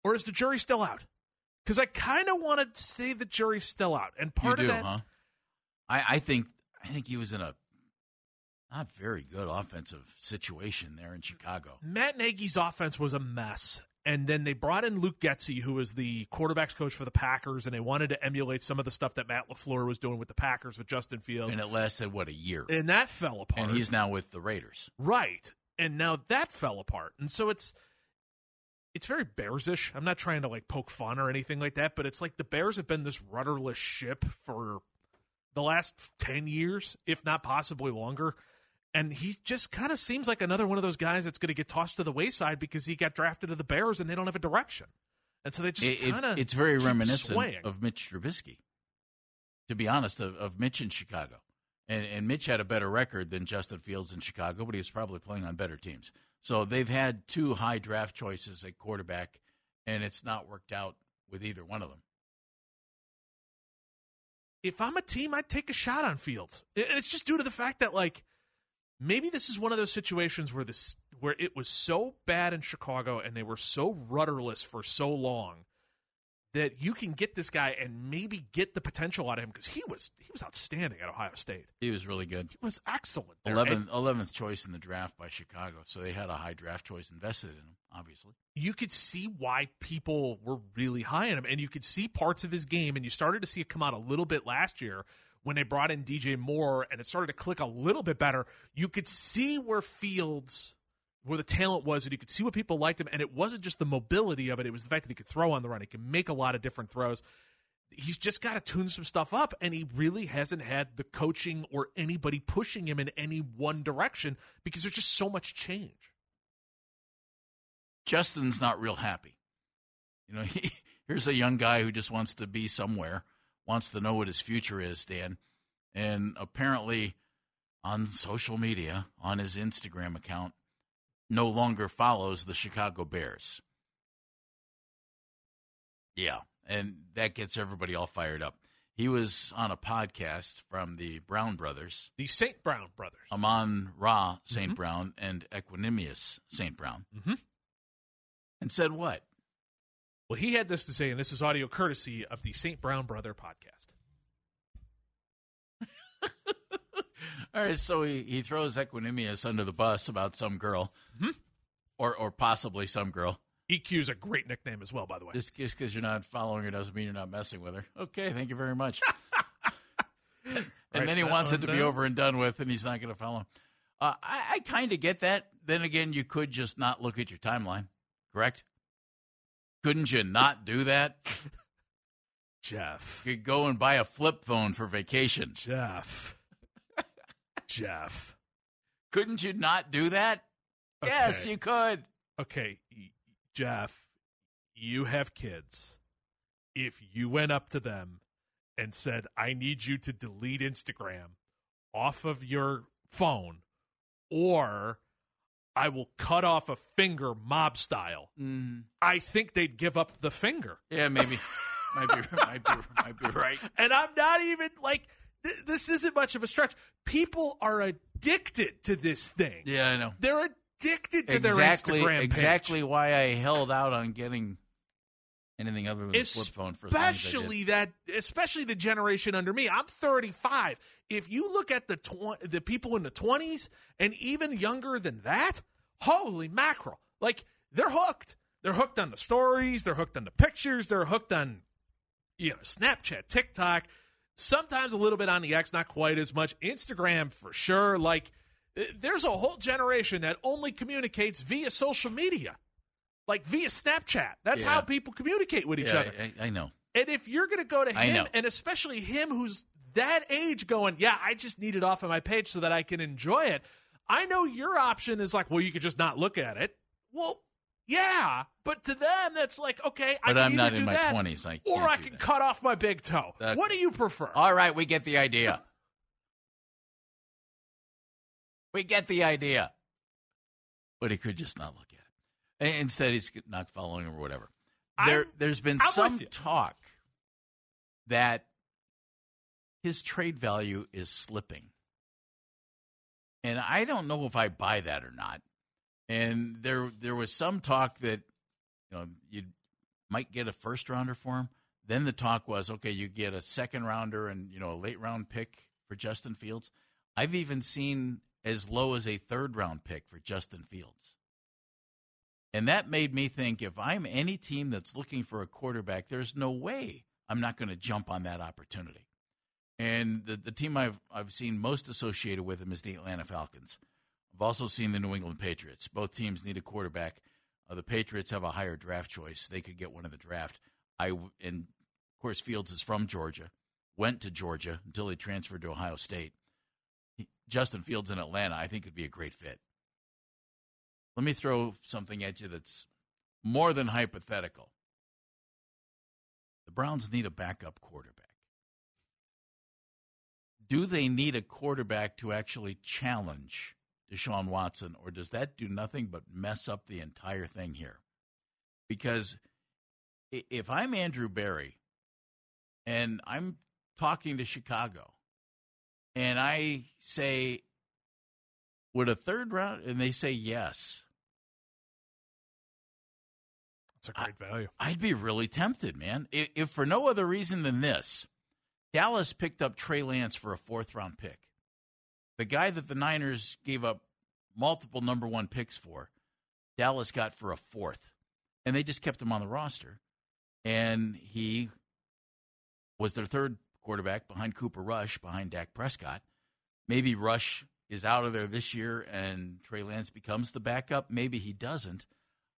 or is the jury still out? Because I kind of want to say the jury's still out, and part you of do, that, huh? I, I think I think he was in a not very good offensive situation there in Chicago. Matt Nagy's offense was a mess. And then they brought in Luke Getsy, who was the quarterbacks coach for the Packers, and they wanted to emulate some of the stuff that Matt LaFleur was doing with the Packers with Justin Fields. And it lasted what a year. And that fell apart. And he's now with the Raiders. right. And now that fell apart. And so it's it's very Bearsish. I'm not trying to like poke fun or anything like that, but it's like the Bears have been this rudderless ship for the last 10 years, if not possibly longer. And he just kind of seems like another one of those guys that's going to get tossed to the wayside because he got drafted to the Bears and they don't have a direction. And so they just It- kind of it's very reminiscent swaying. of Mitch Trubisky. To be honest, of, of Mitch in Chicago, and and Mitch had a better record than Justin Fields in Chicago, but he was probably playing on better teams. So they've had two high draft choices at quarterback, and it's not worked out with either one of them. if I'm a team, I'd take a shot on Fields. And it's just due to the fact that like maybe this is one of those situations where this where it was so bad in Chicago and they were so rudderless for so long that you can get this guy and maybe get the potential out of him because he was he was outstanding at Ohio State. He was really good. He was excellent. 11th, 11th choice in the draft by Chicago, so they had a high draft choice invested in him. Obviously, you could see why people were really high on him, and you could see parts of his game, and you started to see it come out a little bit last year, when they brought in DJ Moore and it started to click a little bit better, you could see where Fields where the talent was and you could see what people liked him and it wasn't just the mobility of it, it was the fact that he could throw on the run. He could make a lot of different throws. He's just got to tune some stuff up and he really hasn't had the coaching or anybody pushing him in any one direction because there's just so much change. Justin's not real happy. You know, he, here's a young guy who just wants to be somewhere, wants to know what his future is, Dan. And apparently on social media, on his Instagram account, no longer follows the Chicago Bears. Yeah, and that gets everybody all fired up. He was on a podcast from the Brown brothers, the St. Brown brothers, Amon Ra saint mm-hmm. Brown and Equanimeous St. Brown, mm-hmm. and said what? Well, he had this to say, and this is audio courtesy of the St. Brown Brother podcast. All right, so he, he throws Equanimeous under the bus about some girl, mm-hmm. or or possibly some girl. EQ is a great nickname as well, by the way. Just because you're not following her doesn't mean you're not messing with her. Okay, thank you very much. and right, then he wants it to down. be over and done with, and he's not going to follow. Uh, I, I kind of get that. Then again, you could just not look at your timeline, correct? Couldn't you not do that? Jeff. You could go and buy a flip phone for vacation. Jeff. Jeff. Couldn't you not do that? Okay. Yes, you could. Okay, Jeff, you have kids. If you went up to them and said, I need you to delete Instagram off of your phone, or I will cut off a finger mob style, mm. I think they'd give up the finger. Yeah, maybe. might, be, might, be, might be right. And I'm not even like this isn't much of a stretch. People are addicted to this thing. Yeah, I know. They're addicted to exactly, their Instagram page. Exactly why I held out on getting anything other than a flip phone for especially that especially the generation under me. I'm 35 if you look at the tw- the people in the 20s and even younger than that holy mackerel. Like they're hooked. They're hooked on the stories. They're hooked on the pictures. They're hooked on you know snapchat tiktok. Sometimes a little bit on the X, not quite as much. Instagram for sure. Like, uh, there's a whole generation that only communicates via social media, like via Snapchat. That's yeah. how people communicate with each yeah, other. I, I, know. And if you're going to go to him, and especially him who's that age going, yeah, I just need it off of my page so that I can enjoy it. I know your option is like, well, you could just not look at it. Well, yeah, but to them, that's like okay. But I am not in my twenties. I or I can that. cut off my big toe. Uh, what do you prefer? All right, we get the idea. we get the idea. But he could just not look at it. Instead, he's not following or whatever. There, there's been I'm some talk that his trade value is slipping. And I don't know if I buy that or not and there there was some talk that you know you might get a first rounder for him. Then the talk was, okay, you get a second rounder and you know a late round pick for Justin Fields. I've even seen as low as a third round pick for Justin Fields. And that made me think if I'm any team that's looking for a quarterback, there's no way I'm not going to jump on that opportunity. And the, the team I've, I've seen most associated with him is the Atlanta Falcons. I've also seen the New England Patriots. Both teams need a quarterback. Uh, the Patriots have a higher draft choice. They could get one in the draft. I and of course Fields is from Georgia. Went to Georgia until he transferred to Ohio State. Justin Fields in Atlanta, I think, would be a great fit. Let me throw something at you that's more than hypothetical. The Browns need a backup quarterback. Do they need a quarterback to actually challenge Deshaun Watson, or does that do nothing but mess up the entire thing here? Because if I'm Andrew Berry and I'm talking to Chicago and I say, would a third round, and they say yes. That's a great I, value. I'd be really tempted, man. If, if for no other reason than this, Dallas picked up Trey Lance for a fourth round pick the guy that the Niners gave up multiple number one picks for, Dallas got for a fourth. And they just kept him on the roster. And he was their third quarterback behind Cooper Rush, behind Dak Prescott. Maybe Rush is out of there this year and Trey Lance becomes the backup. Maybe he doesn't.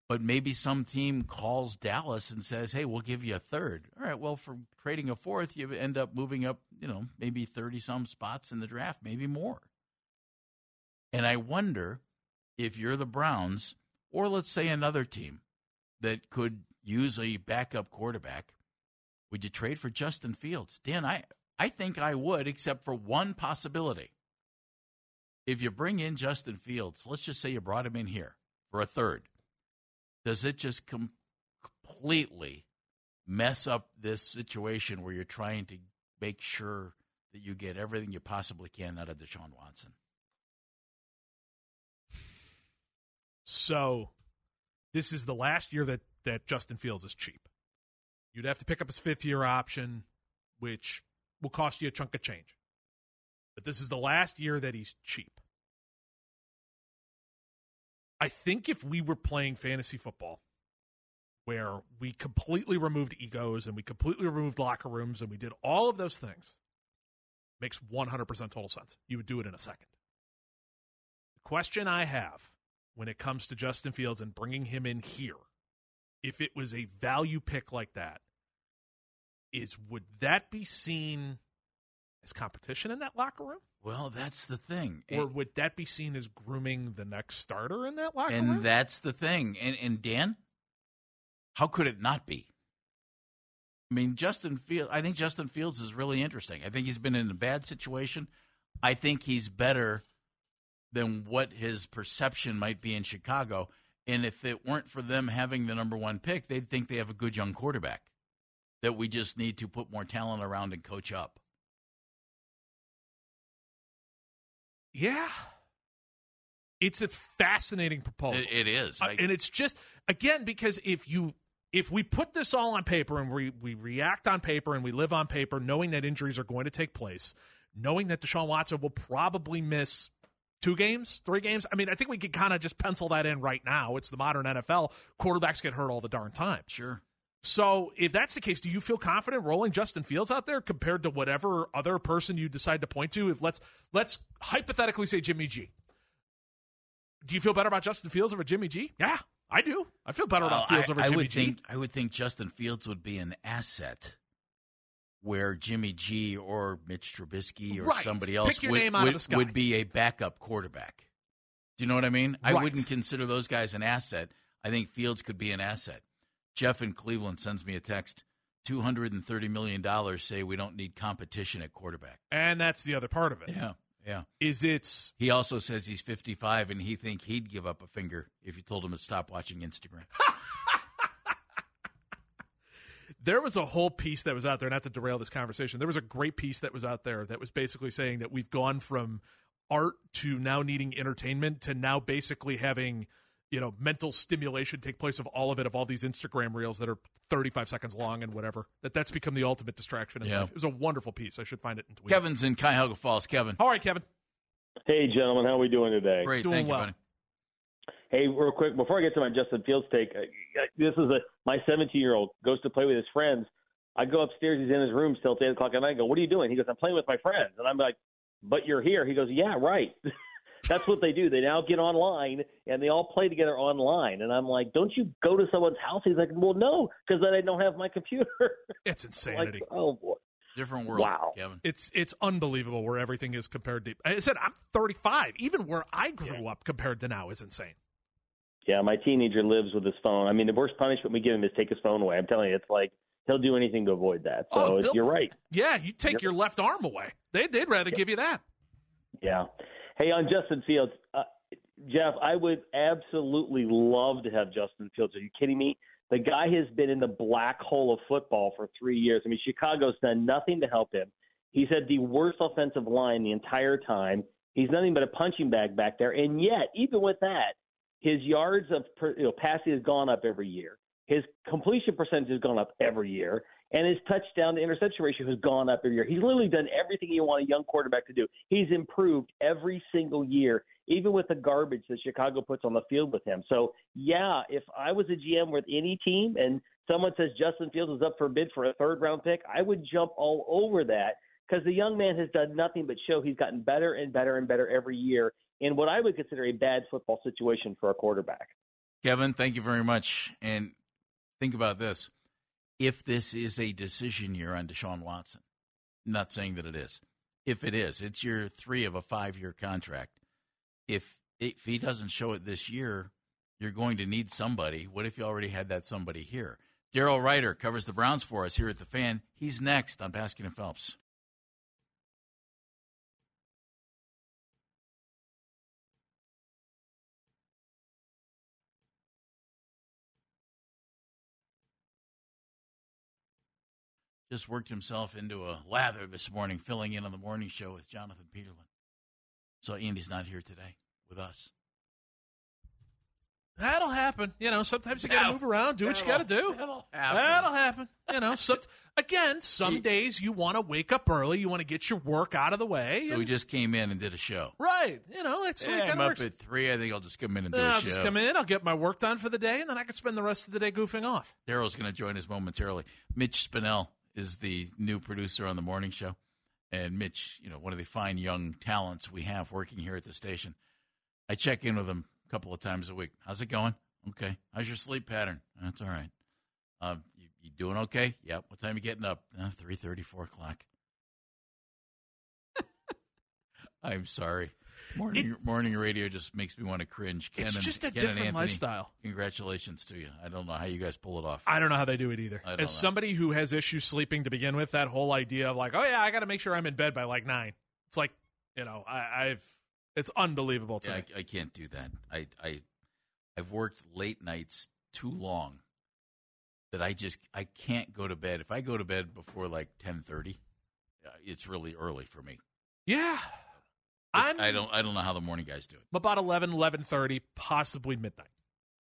But maybe some team calls Dallas and says, "Hey, we'll give you a third. All right. Well, for trading a fourth, you end up moving up, you know, maybe thirty some spots in the draft, maybe more. And I wonder if you're the Browns, or let's say another team that could use a backup quarterback, would you trade for Justin Fields? Dan, I, I think I would, except for one possibility. If you bring in Justin Fields, let's just say you brought him in here for a third, does it just com- completely mess up this situation where you're trying to make sure that you get everything you possibly can out of Deshaun Watson? So, this is the last year that, that Justin Fields is cheap. You'd have to pick up his fifth year option, which will cost you a chunk of change. But this is the last year that he's cheap. I think if we were playing fantasy football, where we completely removed egos and we completely removed locker rooms and we did all of those things, makes 100% total sense. You would do it in a second. The question I have when it comes to Justin Fields and bringing him in here, if it was a value pick like that, is would that be seen competition in that locker room? Well, that's the thing. Or would that be seen as grooming the next starter in that locker and room? And that's the thing. And, and Dan, how could it not be? I mean, Justin Fields. I think Justin Fields is really interesting. I think he's been in a bad situation. I think he's better than what his perception might be in Chicago. And if it weren't for them having the number one pick, they'd think they have a good young quarterback that we just need to put more talent around and coach up. Yeah. It's a fascinating proposal. It, it is. Uh, and it's just again because if you if we put this all on paper and we we react on paper and we live on paper knowing that injuries are going to take place, knowing that Deshaun Watson will probably miss two games, three games. I mean, I think we could kind of just pencil that in right now. It's the modern NFL. Quarterbacks get hurt all the darn time. Sure. So, if that's the case, do you feel confident rolling Justin Fields out there compared to whatever other person you decide to point to? If let's let's hypothetically say Jimmy G. Do you feel better about Justin Fields over Jimmy G? Yeah, I do. I feel better about oh, Fields I, over I Jimmy would G. Think, I would think Justin Fields would be an asset where Jimmy G or Mitch Trubisky or Right. somebody else would, name out of would, would be a backup quarterback. Do you know what I mean? I wouldn't consider those guys an asset. I think Fields could be an asset. Jeff in Cleveland sends me a text. Two hundred and thirty million dollars say we don't need competition at quarterback. and that's the other part of it. Yeah, yeah. Is it's He also says he's fifty-five and he think he'd give up a finger if you told him to stop watching Instagram. there was a whole piece that was out there, not to derail this conversation. There was a great piece that was out there that was basically saying that we've gone from art to now needing entertainment to now basically having, you know, mental stimulation take place of all of it, of all these Instagram reels that are 35 seconds long and whatever. That that's become the ultimate distraction in Yeah. life. It was a wonderful piece. I should find it and tweet. Kevin's in Cuyahoga Falls. Kevin, All right, Kevin. Hey, gentlemen, how are we doing today? great, Doing thank well. you, buddy. Hey, real quick, before I get to my Justin Fields take, uh, this is a my 17 year old goes to play with his friends. I go upstairs, he's in his room still till 8 o'clock at night. I go, What are you doing? He goes, I'm playing with my friends. And I'm like, But you're here. He goes, Yeah, right. That's what they do. They now get online and they all play together online. And I'm like, Don't you go to someone's house? He's like, Well, no, because then I don't have my computer. It's like, insanity. oh, boy. Different world, Wow. Kevin. It's it's unbelievable where everything is compared to. I said I'm 35. Even where I grew up compared to now is insane. Yeah, my teenager lives with his phone. I mean, the worst punishment we give him is take his phone away. I'm telling you, it's like he'll do anything to avoid that. So Oh, you're right. Yeah, you take Yep. your left arm away. They they'd rather give you that. Yeah. Hey, on Justin Fields, uh, Jeff, I would absolutely love to have Justin Fields. Are you kidding me? The guy has been in the black hole of football for three years. I mean, Chicago's done nothing to help him. He's had the worst offensive line the entire time. He's nothing but a punching bag back there. And yet, even with that, his yards of per, you know, passing has gone up every year. His completion percentage has gone up every year, and his touchdown to interception ratio has gone up every year. He's literally done everything you want a young quarterback to do. He's improved every single year, even with the garbage that Chicago puts on the field with him. So, yeah, if I was a GM with any team and someone says Justin Fields is up for bid for a third round pick, I would jump all over that because the young man has done nothing but show he's gotten better and better and better every year in what I would consider a bad football situation for a quarterback. Kevin, thank you very much. And think about this. If this is a decision year on Deshaun Watson, I'm not saying that it is. If it is, it's year three of a five year contract. If if he doesn't show it this year, you're going to need somebody. What if you already had that somebody here? Daryl Ruiter covers the Browns for us here at the fan. He's next on Baskin and Phelps. Just worked himself into a lather this morning, filling in on the morning show with Jonathan Peterlin. So Andy's not here today with us. That'll happen. You know, sometimes you got to move around, do what you got to do. That'll happen. That'll happen. You know, some, again, some days you want to wake up early, you want to get your work out of the way. So and- we just came in and did a show. right. You know, that's Yeah, I'm up works. at three. I think I'll just come in and do a I'll show. just come in, I'll get my work done for the day, and then I can spend the rest of the day goofing off. Daryl's going to join us momentarily. Mitch Spinell is the new producer on the morning show, and Mitch, you know, one of the fine young talents we have working here at the station. I check in with him a couple of times a week. How's it going? Okay. How's your sleep pattern? That's all right. Uh, you, you doing okay? Yep. What time you getting up? Uh, Three thirty, four o'clock. I'm sorry. Morning morning radio just makes me want to cringe. Ken It's and- just a Ken different Anthony, lifestyle. Congratulations to you. I don't know how you guys pull it off. I don't know how they do it either. As know. somebody who has issues sleeping to begin with, that whole idea of like, oh yeah, I got to make sure I'm in bed by like nine. It's like, you know, I, I've, it's unbelievable to Yeah, me. I, I can't do that. I, I, I've worked late nights too long that I just I can't go to bed. If I go to bed before like ten thirty, uh, it's really early for me. Yeah, I'm. I don't I don't know how the morning guys do it. about 11, 11.30, possibly midnight.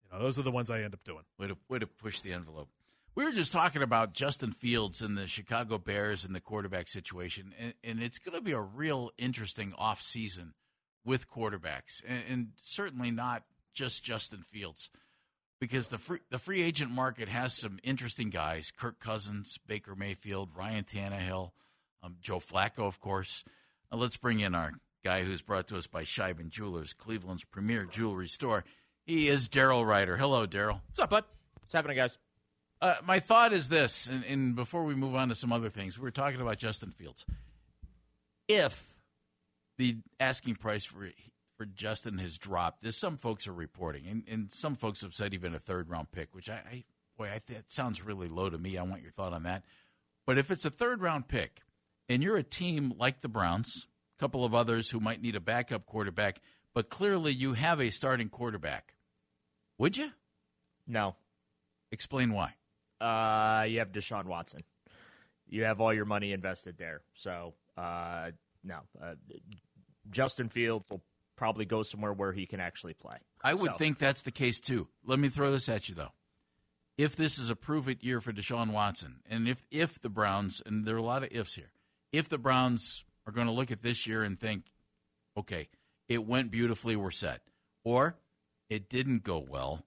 You know, those are the ones I end up doing. Way to way to push the envelope. We were just talking about Justin Fields and the Chicago Bears and the quarterback situation, and, and it's going to be a real interesting off season with quarterbacks, and, and certainly not just Justin Fields, because the free the free agent market has some interesting guys: Kirk Cousins, Baker Mayfield, Ryan Tannehill, um, Joe Flacco, of course. Uh, let's bring in our guy who's brought to us by Sheiban Jewelers, Cleveland's premier jewelry store. He is Daryl Ruiter. Hello, Daryl. What's up, bud? What's happening, guys? Uh, my thought is this, and, and before we move on to some other things, we were talking about Justin Fields. If the asking price for for Justin has dropped, as some folks are reporting, and, and some folks have said even a third round pick, which I, I boy, I that sounds really low to me. I want your thought on that. But if it's a third round pick, and you're a team like the Browns, a couple of others who might need a backup quarterback, but clearly you have a starting quarterback, would you No. explain why? Uh, you have Deshaun Watson. You have all your money invested there. So, uh, no. Uh, Justin Fields will probably go somewhere where he can actually play. I would So- think that's the case too. Let me throw this at you though. If this is a prove it year for Deshaun Watson, and if if the Browns and there are a lot of ifs here, if the Browns are going to look at this year and think, okay, it went beautifully, we're set, or it didn't go well,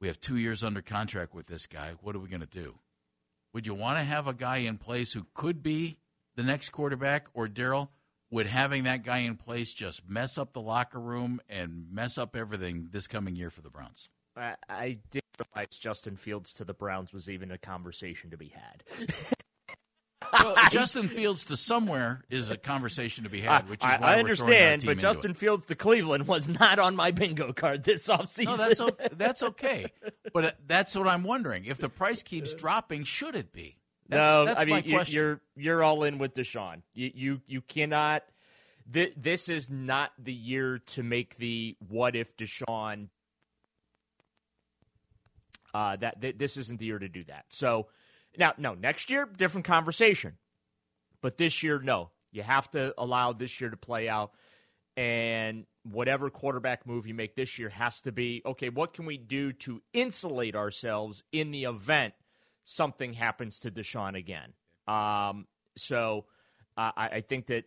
we have two years under contract with this guy. What are we going to do? Would you want to have a guy in place who could be the next quarterback, or Daryl? Would having that guy in place just mess up the locker room and mess up everything this coming year for the Browns? I, I didn't realize Justin Fields to the Browns was even a conversation to be had. Well, Justin Fields to somewhere is a conversation to be had, which is I, why I understand, but Justin it. Fields to Cleveland was not on my bingo card this offseason. No, that's o- that's okay, but uh, that's what I'm wondering. If the price keeps dropping, should it be? That's, no, that's I mean my you, question. you're you're all in with Deshaun. You you you cannot. Th- this is not the year to make the what if Deshaun. Uh, that th- this isn't the year to do that. So now, no, next year different conversation, but this year, no. You have to allow this year to play out, and whatever quarterback move you make this year has to be okay. What can we do to insulate ourselves in the event something happens to Deshaun again? Um, so uh, I, I think that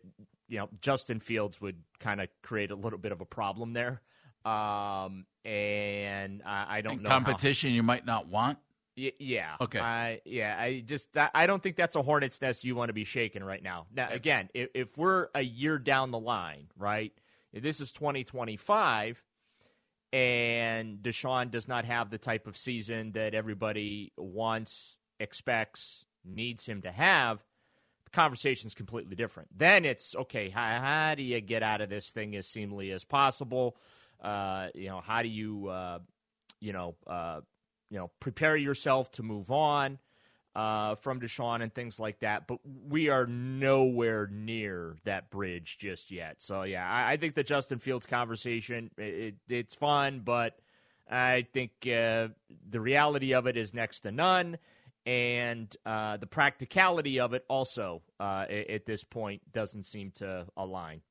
you know Justin Fields would kind of create a little bit of a problem there, um, and I, I don't And know how- competition you might not want. Yeah. Okay. I, yeah. I just I, don't think that's a hornet's nest you want to be shaking right now. Now again, if, if we're a year down the line, right? If this is 2025, and Deshaun does not have the type of season that everybody wants, expects, needs him to have, the conversation's completely different. Then it's okay. How, how do you get out of this thing as seamlessly as possible? Uh, you know, how do you, uh, you know, uh, you know, prepare yourself to move on uh, from Deshaun and things like that. But we are nowhere near that bridge just yet. So yeah, I, I think the Justin Fields conversation it, it, it's fun, but I think uh, the reality of it is next to none. And uh, the practicality of it also, uh, at this point, doesn't seem to align.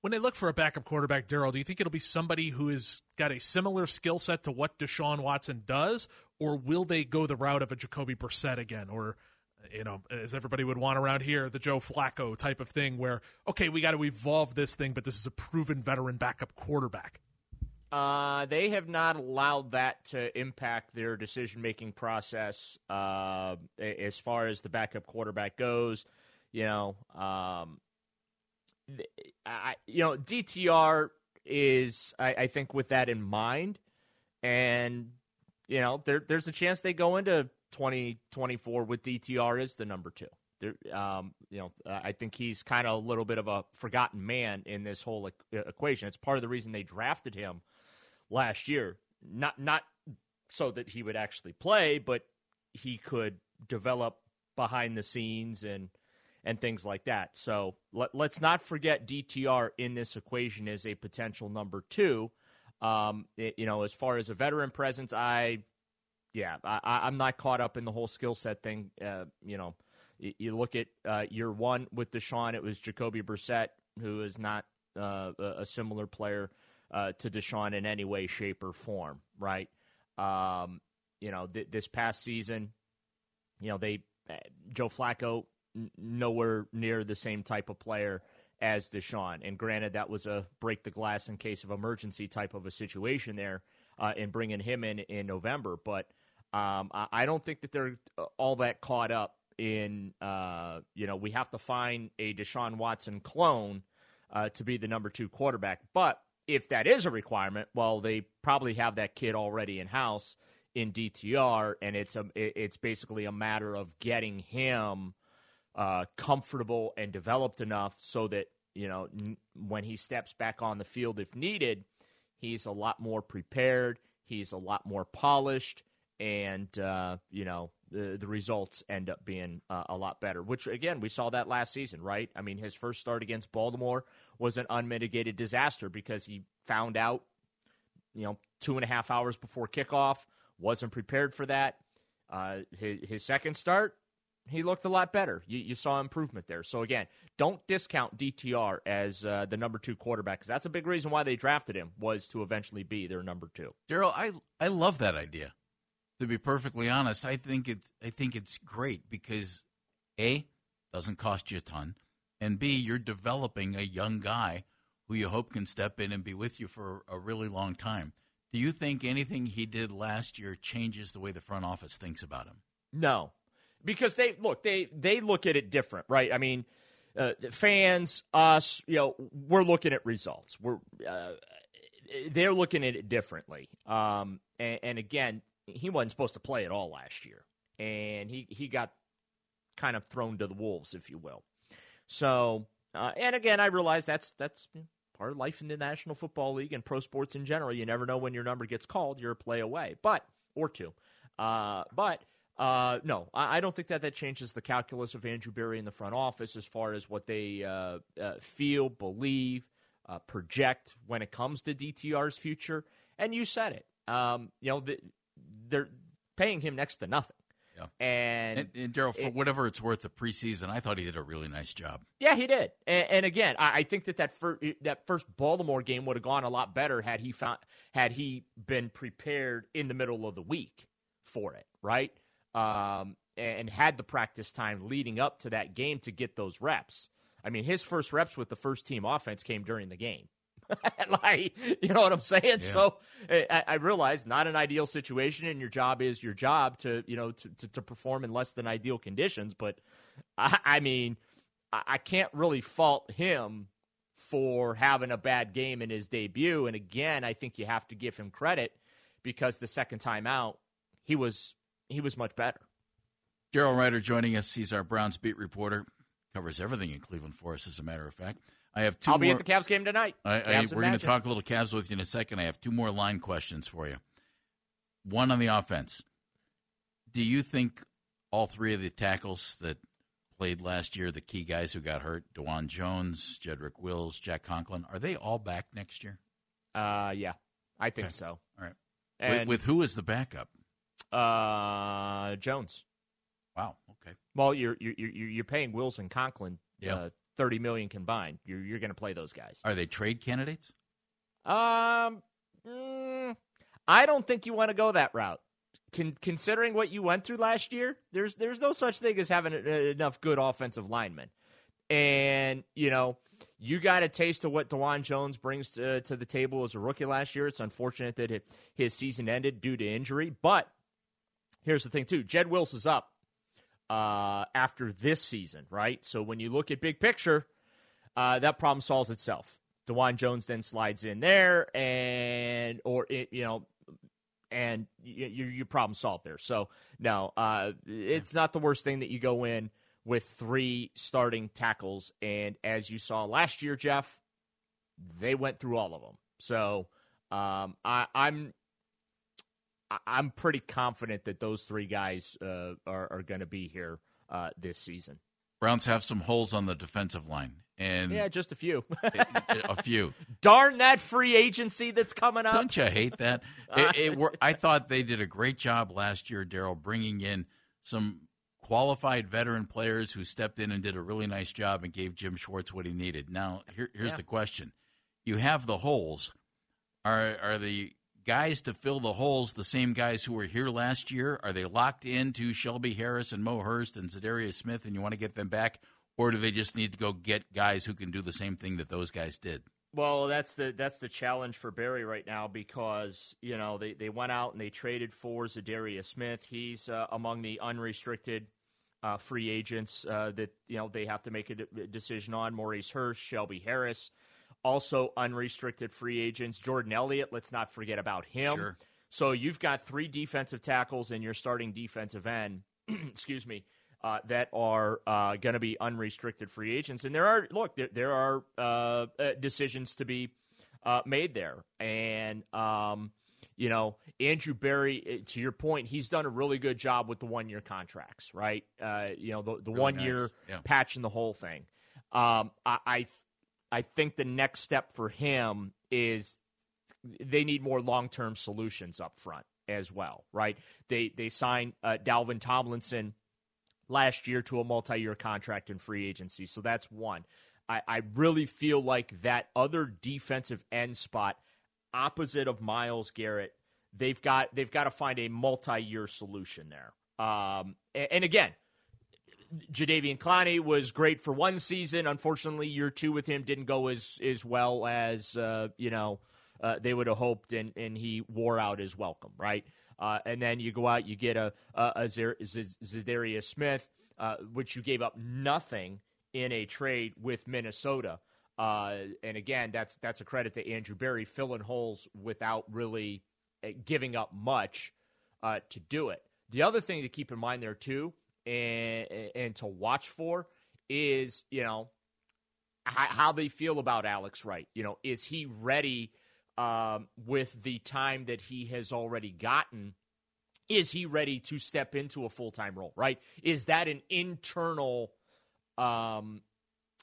When they look for a backup quarterback, Daryl, do you think it'll be somebody who has got a similar skill set to what Deshaun Watson does, or will they go the route of a Jacoby Brissett again, or you know, as everybody would want around here, the Joe Flacco type of thing, where okay, we got to evolve this thing, but this is a proven veteran backup quarterback. Uh, they have not allowed that to impact their decision making process uh, as far as the backup quarterback goes. You know, um, I, you know, DTR is, I, I, think, with that in mind, and you know, there, there's a chance they go into 2024 with DTR as the number two. There, um, you know, I think he's kind of a little bit of a forgotten man in this whole equation. It's part of the reason they drafted him last year. Not not so that he would actually play, but he could develop behind the scenes and and things like that. So let, us not forget DTR in this equation is a potential number two. Um, it, you know, as far as a veteran presence, I, yeah, I, am not caught up in the whole skill set thing. Uh, you know, you, you look at uh, year one with Deshaun, it was Jacoby Brissett, who is not uh, a similar player uh, to Deshaun in any way, shape, or form, right? Um, you know, th- this past season, you know, they uh, Joe Flacco nowhere near the same type of player as Deshaun. And granted, that was a break the glass in case of emergency type of a situation there uh, in bringing him in in November. But um, I don't think that they're uh, all that caught up in, uh, you know, we have to find a Deshaun Watson clone uh, to be the number two quarterback. But if that is a requirement, well, they probably have that kid already in house in DTR, and it's a it's basically a matter of getting him uh, comfortable and developed enough so that you know n- when he steps back on the field if needed, he's a lot more prepared. He's a lot more polished, and uh, you know the the results end up being uh, a lot better. Which again, we saw that last season, right? I mean, his first start against Baltimore was an unmitigated disaster because he found out, you know, two and a half hours before kickoff, wasn't prepared for that. Uh, his, his second start, he looked a lot better. You, you, saw improvement there. So again, don't discount DTR as uh, the number two quarterback because that's a big reason why they drafted him was to eventually be their number two. Daryl, I I love that idea. To be perfectly honest, I think it's I think it's great because a doesn't cost you a ton, and b you're developing a young guy who you hope can step in and be with you for a really long time. Do you think anything he did last year changes the way the front office thinks about him? No, because they look they they look at it different, right? I mean, uh, fans, us, you know, we're looking at results. We're uh, they're looking at it differently. Um, and, and, again, he wasn't supposed to play at all last year, and he he got kind of thrown to the wolves, if you will. So, uh, and again, I realize that's that's part of life in the National Football League and pro sports in general. You never know when your number gets called. You're a play away, but or two. Uh, but uh, no, I, I, don't think that that changes the calculus of Andrew Berry in the front office as far as what they uh, uh, feel, believe, uh, project when it comes to DTR's future. And you said it. Um, you know, the, they're paying him next to nothing. Yeah. And, and, and Daryl, for it, whatever it's worth, the preseason, I thought he did a really nice job. Yeah, he did. And, and again, I, I, think that that, fir- that first Baltimore game would have gone a lot better had he found had he been prepared in the middle of the week for it. Right um, and had the practice time leading up to that game to get those reps. I mean, his first reps with the first team offense came during the game. like, you know what I'm saying? Yeah. So I, I, realize not an ideal situation, and your job is your job to you know to, to, to perform in less than ideal conditions. But I, I mean, I, I can't really fault him for having a bad game in his debut. And again, I think you have to give him credit because the second time out, he was he was much better. Daryl Ruiter joining us. He's our Browns beat reporter. Covers everything in Cleveland for us, as a matter of fact. I have two. I'll more, be at the Cavs game tonight. I, I, we're going to talk a little Cavs with you in a second. I have two more line questions for you. One on the offense. Do you think all three of the tackles that played last year, the key guys who got hurt, Dawand Jones, Jedrick Wills, Jack Conklin, are they all back next year? Uh, yeah, I think okay. so. All right. With, with who is the backup? Uh, Jones. Wow. Okay. Well, you're you're you're paying Wills and Conklin yeah. Uh, thirty million combined. You're you're going to play those guys. Are they trade candidates? Um, mm, I don't think you want to go that route. Con- considering what you went through last year, there's there's no such thing as having enough good offensive linemen, and you know you got a taste of what Dawand Jones brings to, to the table as a rookie last year. It's unfortunate that it, his season ended due to injury, but here's the thing too: Jed Wills is up uh, after this season, right? So when you look at big picture, uh, that problem solves itself. Dawand Jones then slides in there, and or it, you know, and your you problem solved there. So no, uh, it's not the worst thing that you go in with three starting tackles, and as you saw last year, Jeff, they went through all of them. So um, I, I'm I'm pretty confident that those three guys uh, are, are going to be here uh, this season. Browns have some holes on the defensive line, and yeah, just a few, a few. Darn that free agency that's coming up! Don't you hate that? it, it, I thought they did a great job last year, Daryl, bringing in some qualified veteran players who stepped in and did a really nice job and gave Jim Schwartz what he needed. Now, here, here's yeah. the question: You have the holes. Are are the guys to fill the holes, the same guys who were here last year? Are they locked into Shelby Harris and Mo Hurst and Za'Darius Smith, and you want to get them back, or do they just need to go get guys who can do the same thing that those guys did? Well, that's the that's the challenge for Berry right now because you know they, they went out and they traded for Za'Darius Smith. He's uh, among the unrestricted uh, free agents uh, that you know they have to make a decision on. Maurice Hurst, Shelby Harris. Also, unrestricted free agents. Jordan Elliott, let's not forget about him. Sure. So you've got three defensive tackles in your starting defensive end, excuse me, uh, that are uh, going to be unrestricted free agents. And there are, look, there, there are uh, uh decisions to be uh, made there. And, um, you know, Andrew Berry, eh, to your point, he's done a really good job with the one year contracts, right? Uh, you know, the, the really one nice. year yeah. patching the whole thing. Um, I, I I think the next step for him is they need more long term solutions up front as well, right? They they signed uh, Dalvin Tomlinson last year to a multi year contract in free agency, so that's one. I, I really feel like that other defensive end spot opposite of Myles Garrett, they've got they've got to find a multi year solution there. Um, and, and again, Jadeveon Clowney was great for one season. Unfortunately, year two with him didn't go as as well as uh, you know uh, they would have hoped, and and he wore out his welcome, right? Uh, and then you go out, you get a a, a Za'Darius Smith, uh, which you gave up nothing in a trade with Minnesota. Uh, and again, that's that's a credit to Andrew Berry filling holes without really uh, giving up much to do it. The other thing to keep in mind there too and and to watch for is you know how, how they feel about Alex Wright. You know, is he ready um, with the time that he has already gotten? Is he ready to step into a full time role? Right? Is that an internal? Um,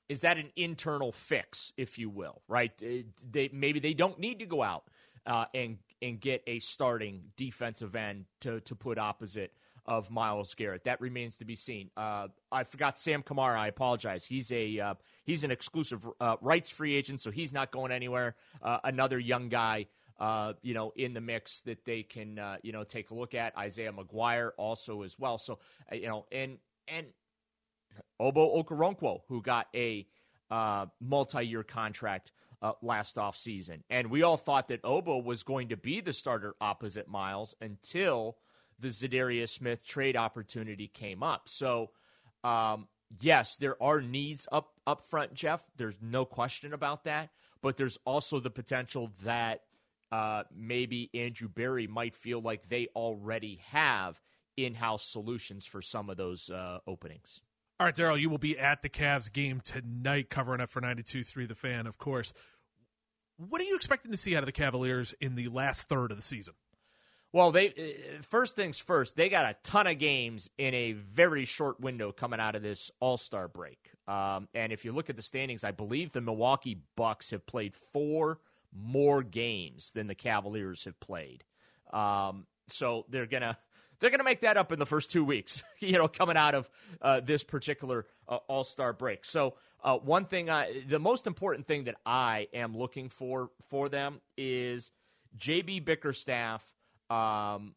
is that an internal fix, if you will? Right? They maybe they don't need to go out uh, and and get a starting defensive end to to put opposite of Myles Garrett. That remains to be seen. Uh, I forgot Sam Kamara. I apologize. He's a uh, he's an exclusive uh, rights free agent, so he's not going anywhere. Uh, another young guy. Uh, you know, in the mix that they can, uh, you know, take a look at Isaiah McGuire also as well. So, you know, and and Ogbo Okoronkwo, who got a multi-year contract uh, last offseason. And we all thought that Obo was going to be the starter opposite Myles until the Za'Darius Smith trade opportunity came up. So, um, yes, there are needs up up front, Jeff. There's no question about that. But there's also the potential that uh, maybe Andrew Berry might feel like they already have in-house solutions for some of those uh, openings. All right, Daryl, you will be at the Cavs game tonight, covering up for 92.3 The Fan, of course. What are you expecting to see out of the Cavaliers in the last third of the season? Well, they uh, first things first, they got a ton of games in a very short window coming out of this All Star break. Um, and if you look at the standings, I believe the Milwaukee Bucks have played four more games than the Cavaliers have played. Um, so they're gonna they're gonna make that up in the first two weeks. You know, coming out of uh, this particular uh, All Star break. So uh, one thing, I, the most important thing that I am looking for for them is JB Bickerstaff um,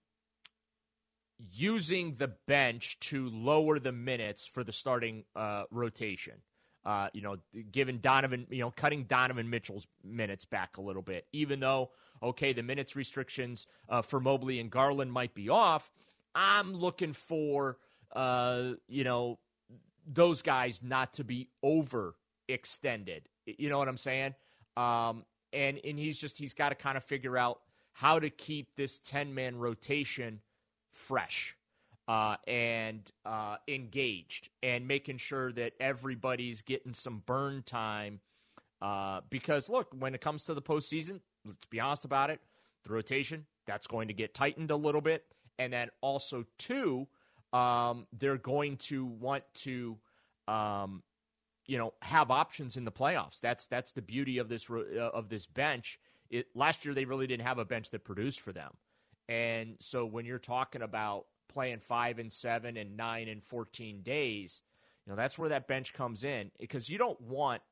using the bench to lower the minutes for the starting uh, rotation. Uh, you know, giving Donovan, you know, cutting Donovan Mitchell's minutes back a little bit, even though, okay, the minutes restrictions uh, for Mobley and Garland might be off. I'm looking for, uh, you know, those guys not to be overextended. You know what I'm saying? Um, and and he's just he's got to kind of figure out how to keep this 10 man rotation fresh uh, and uh, engaged and making sure that everybody's getting some burn time. Uh, because, look, when it comes to the postseason, let's be honest about it, the rotation, that's going to get tightened a little bit. And then also, two, um, they're going to want to. Um, you know, have options in the playoffs. That's that's the beauty of this uh, of this bench it, last year they really didn't have a bench that produced for them. And so when you're talking about playing five and seven and nine and 14 days, you know, that's where that bench comes in because you don't want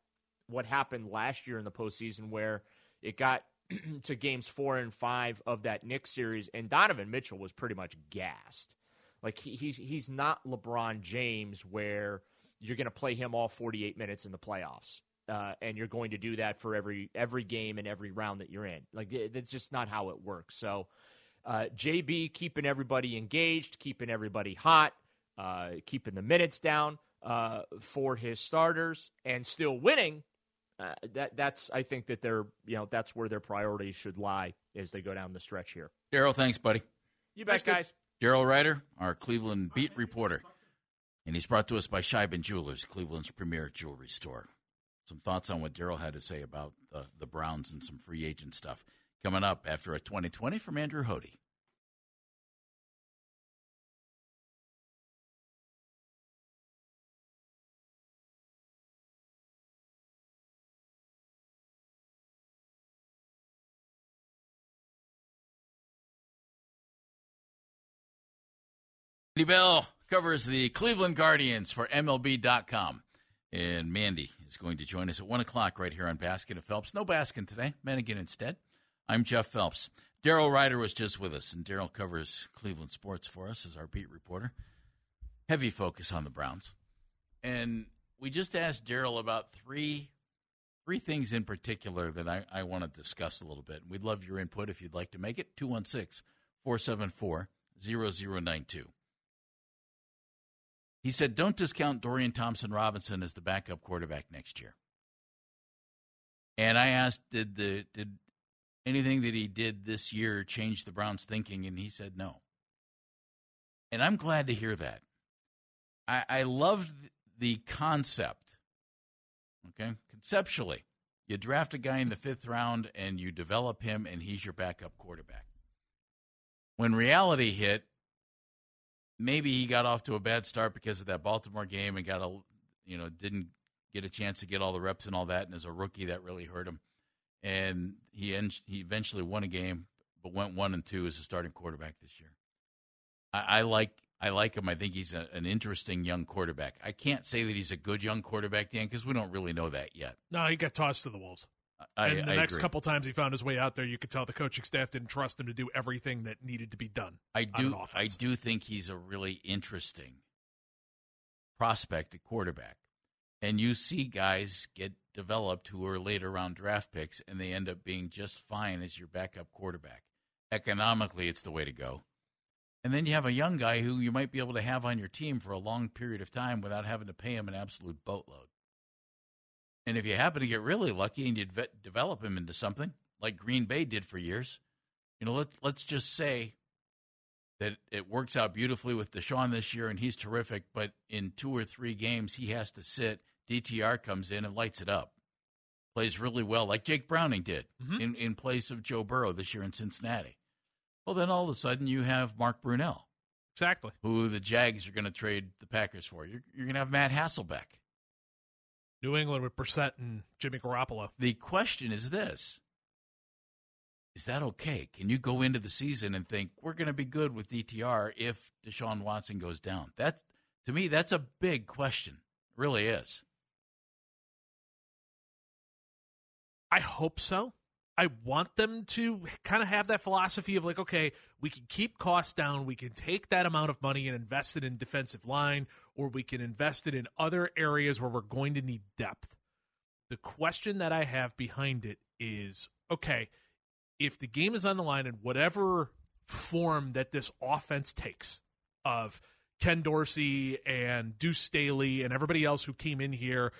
what happened last year in the postseason where it got to games four and five of that Knicks series and Donovan Mitchell was pretty much gassed. Like he, he's, he's not LeBron James where you're going to play him all 48 minutes in the playoffs uh, and you're going to do that for every every game and every round that you're in. Like that's just not how it works. So, uh, JB keeping everybody engaged, keeping everybody hot, uh, keeping the minutes down uh, for his starters, and still winning. Uh, that that's I think that they're you know that's where their priorities should lie as they go down the stretch here. Daryl, thanks, buddy. You bet, guys. Daryl Ruiter, our Cleveland beat reporter, and he's brought to us by Sheiban Jewelers, Cleveland's premier jewelry store some thoughts on what Daryl had to say about the, the Browns and some free agent stuff coming up after a 2020 from Andrew Hody. Bell covers the Cleveland Guardians for MLB.com. And Mandy is going to join us at 1 o'clock right here on Baskin and Phelps. No Baskin today, Menningen instead. I'm Jeff Phelps. Daryl Ruiter was just with us, and Daryl covers Cleveland sports for us as our beat reporter. Heavy focus on the Browns. And we just asked Daryl about three three things in particular that I, I want to discuss a little bit. We'd love your input if you'd like to make it. 216 474 0092. He said, don't discount Dorian Thompson Robinson as the backup quarterback next year. And I asked, did the did anything that he did this year change the Browns' thinking? And he said no. And I'm glad to hear that. I, I love the concept. Okay, conceptually, you draft a guy in the fifth round and you develop him, and he's your backup quarterback. When reality hit, maybe he got off to a bad start because of that Baltimore game and got a you know didn't get a chance to get all the reps and all that, and as a rookie that really hurt him. And he en- he eventually won a game, but went one and two as a starting quarterback this year. I, I like I like him. I think he's a, an interesting young quarterback. I can't say that he's a good young quarterback, Dan, because we don't really know that yet. No, he got tossed to the wolves. I, and the I next agree. couple times he found his way out there, you could tell the coaching staff didn't trust him to do everything that needed to be done. I do. I do think he's a really interesting prospect at quarterback. And you see guys get developed who are later round draft picks and they end up being just fine as your backup quarterback. Economically, it's the way to go. And then you have a young guy who you might be able to have on your team for a long period of time without having to pay him an absolute boatload. And if you happen to get really lucky and you de- develop him into something like Green Bay did for years, you know, let, let's just say that it works out beautifully with Deshaun this year and he's terrific, but in two or three games he has to sit. DTR comes in and lights it up. Plays really well, like Jake Browning did Mhm. in, in place of Joe Burrow this year in Cincinnati. Well, then all of a sudden you have Mark Brunell, Exactly. who the Jags are going to trade the Packers for. You're, you're going to have Matt Hasselbeck. New England with Brissett and Jimmy Garoppolo. The question is this Is that okay? Can you go into the season and think we're going to be good with DTR if Deshaun Watson goes down? That's to me, that's a big question. It really is. I hope so. I want them to kind of have that philosophy of like, okay, we can keep costs down. We can take that amount of money and invest it in defensive line, or we can invest it in other areas where we're going to need depth. The question that I have behind it is okay, if the game is on the line in whatever form that this offense takes of Ken Dorsey and Deuce Staley and everybody else who came in here,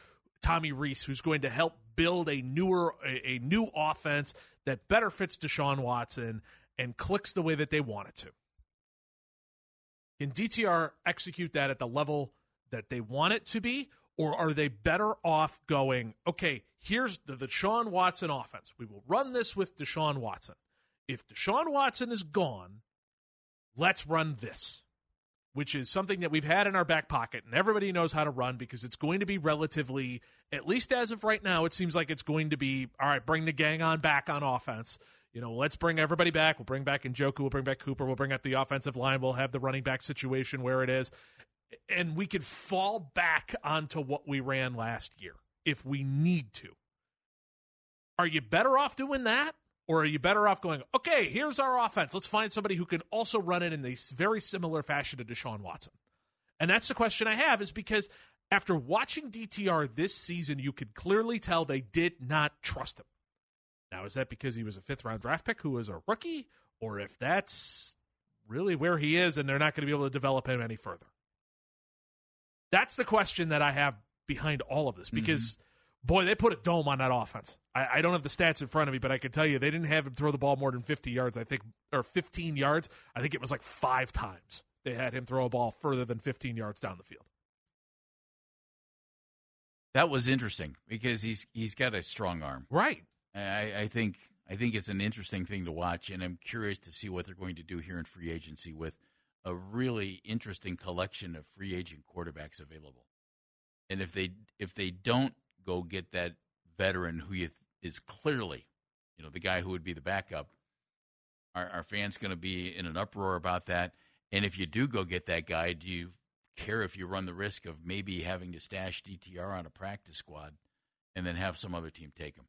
Tommy Rees, who's going to help build a newer, a, a new offense that better fits Deshaun Watson and clicks the way that they want it to. Can DTR execute that at the level that they want it to be? Or are they better off going, okay, here's the, the Deshaun Watson offense. We will run this with Deshaun Watson. If Deshaun Watson is gone, let's run this, which is something that we've had in our back pocket and everybody knows how to run because it's going to be relatively, at least as of right now, it seems like it's going to be, all right, bring the gang on back on offense. You know, let's bring everybody back. We'll bring back Njoku. We'll bring back Cooper. We'll bring up the offensive line. We'll have the running back situation where it is. And we could fall back onto what we ran last year if we need to. Are you better off doing that? Or are you better off going, okay, here's our offense. Let's find somebody who can also run it in a very similar fashion to Deshaun Watson. And that's the question I have is because after watching DTR this season, you could clearly tell they did not trust him. Now, is that because he was a fifth round draft pick who was a rookie? Or if that's really where he is and they're not going to be able to develop him any further? That's the question that I have behind all of this because, mm-hmm. Boy, they put a dome on that offense. I, I don't have the stats in front of me, but I can tell you they didn't have him throw the ball more than 50 yards, I think, or 15 yards. I think it was like five times they had him throw a ball further than 15 yards down the field. That was interesting because he's he's got a strong arm. Right. I, I think I think it's an interesting thing to watch, and I'm curious to see what they're going to do here in free agency with a really interesting collection of free agent quarterbacks available. And if they if they don't go get that veteran who you, is clearly, you know, the guy who would be the backup, are, are fans going to be in an uproar about that? And if you do go get that guy, do you care if you run the risk of maybe having to stash DTR on a practice squad and then have some other team take him?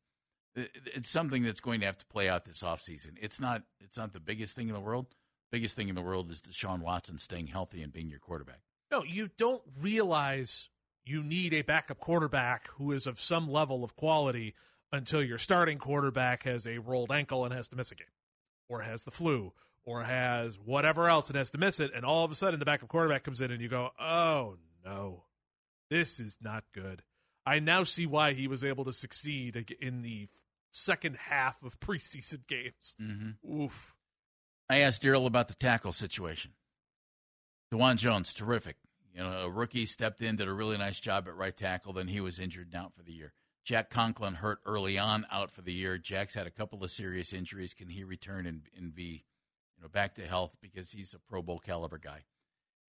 It's something that's going to have to play out this offseason. It's not it's not the biggest thing in the world. Biggest thing in the world is Deshaun Watson staying healthy and being your quarterback. No, you don't realize you need a backup quarterback who is of some level of quality until your starting quarterback has a rolled ankle and has to miss a game, or has the flu, or has whatever else and has to miss it. And all of a sudden, the backup quarterback comes in and you go, oh no, this is not good. I now see why he was able to succeed in the second half of preseason games. Mm-hmm. Oof. I asked Daryl about the tackle situation. Dawand Jones, terrific. You know, a rookie stepped in, did a really nice job at right tackle. Then he was injured and out for the year. Jack Conklin hurt early on, out for the year. Jack's had a couple of serious injuries. Can he return and, and be, you know, back to health because he's a Pro Bowl caliber guy?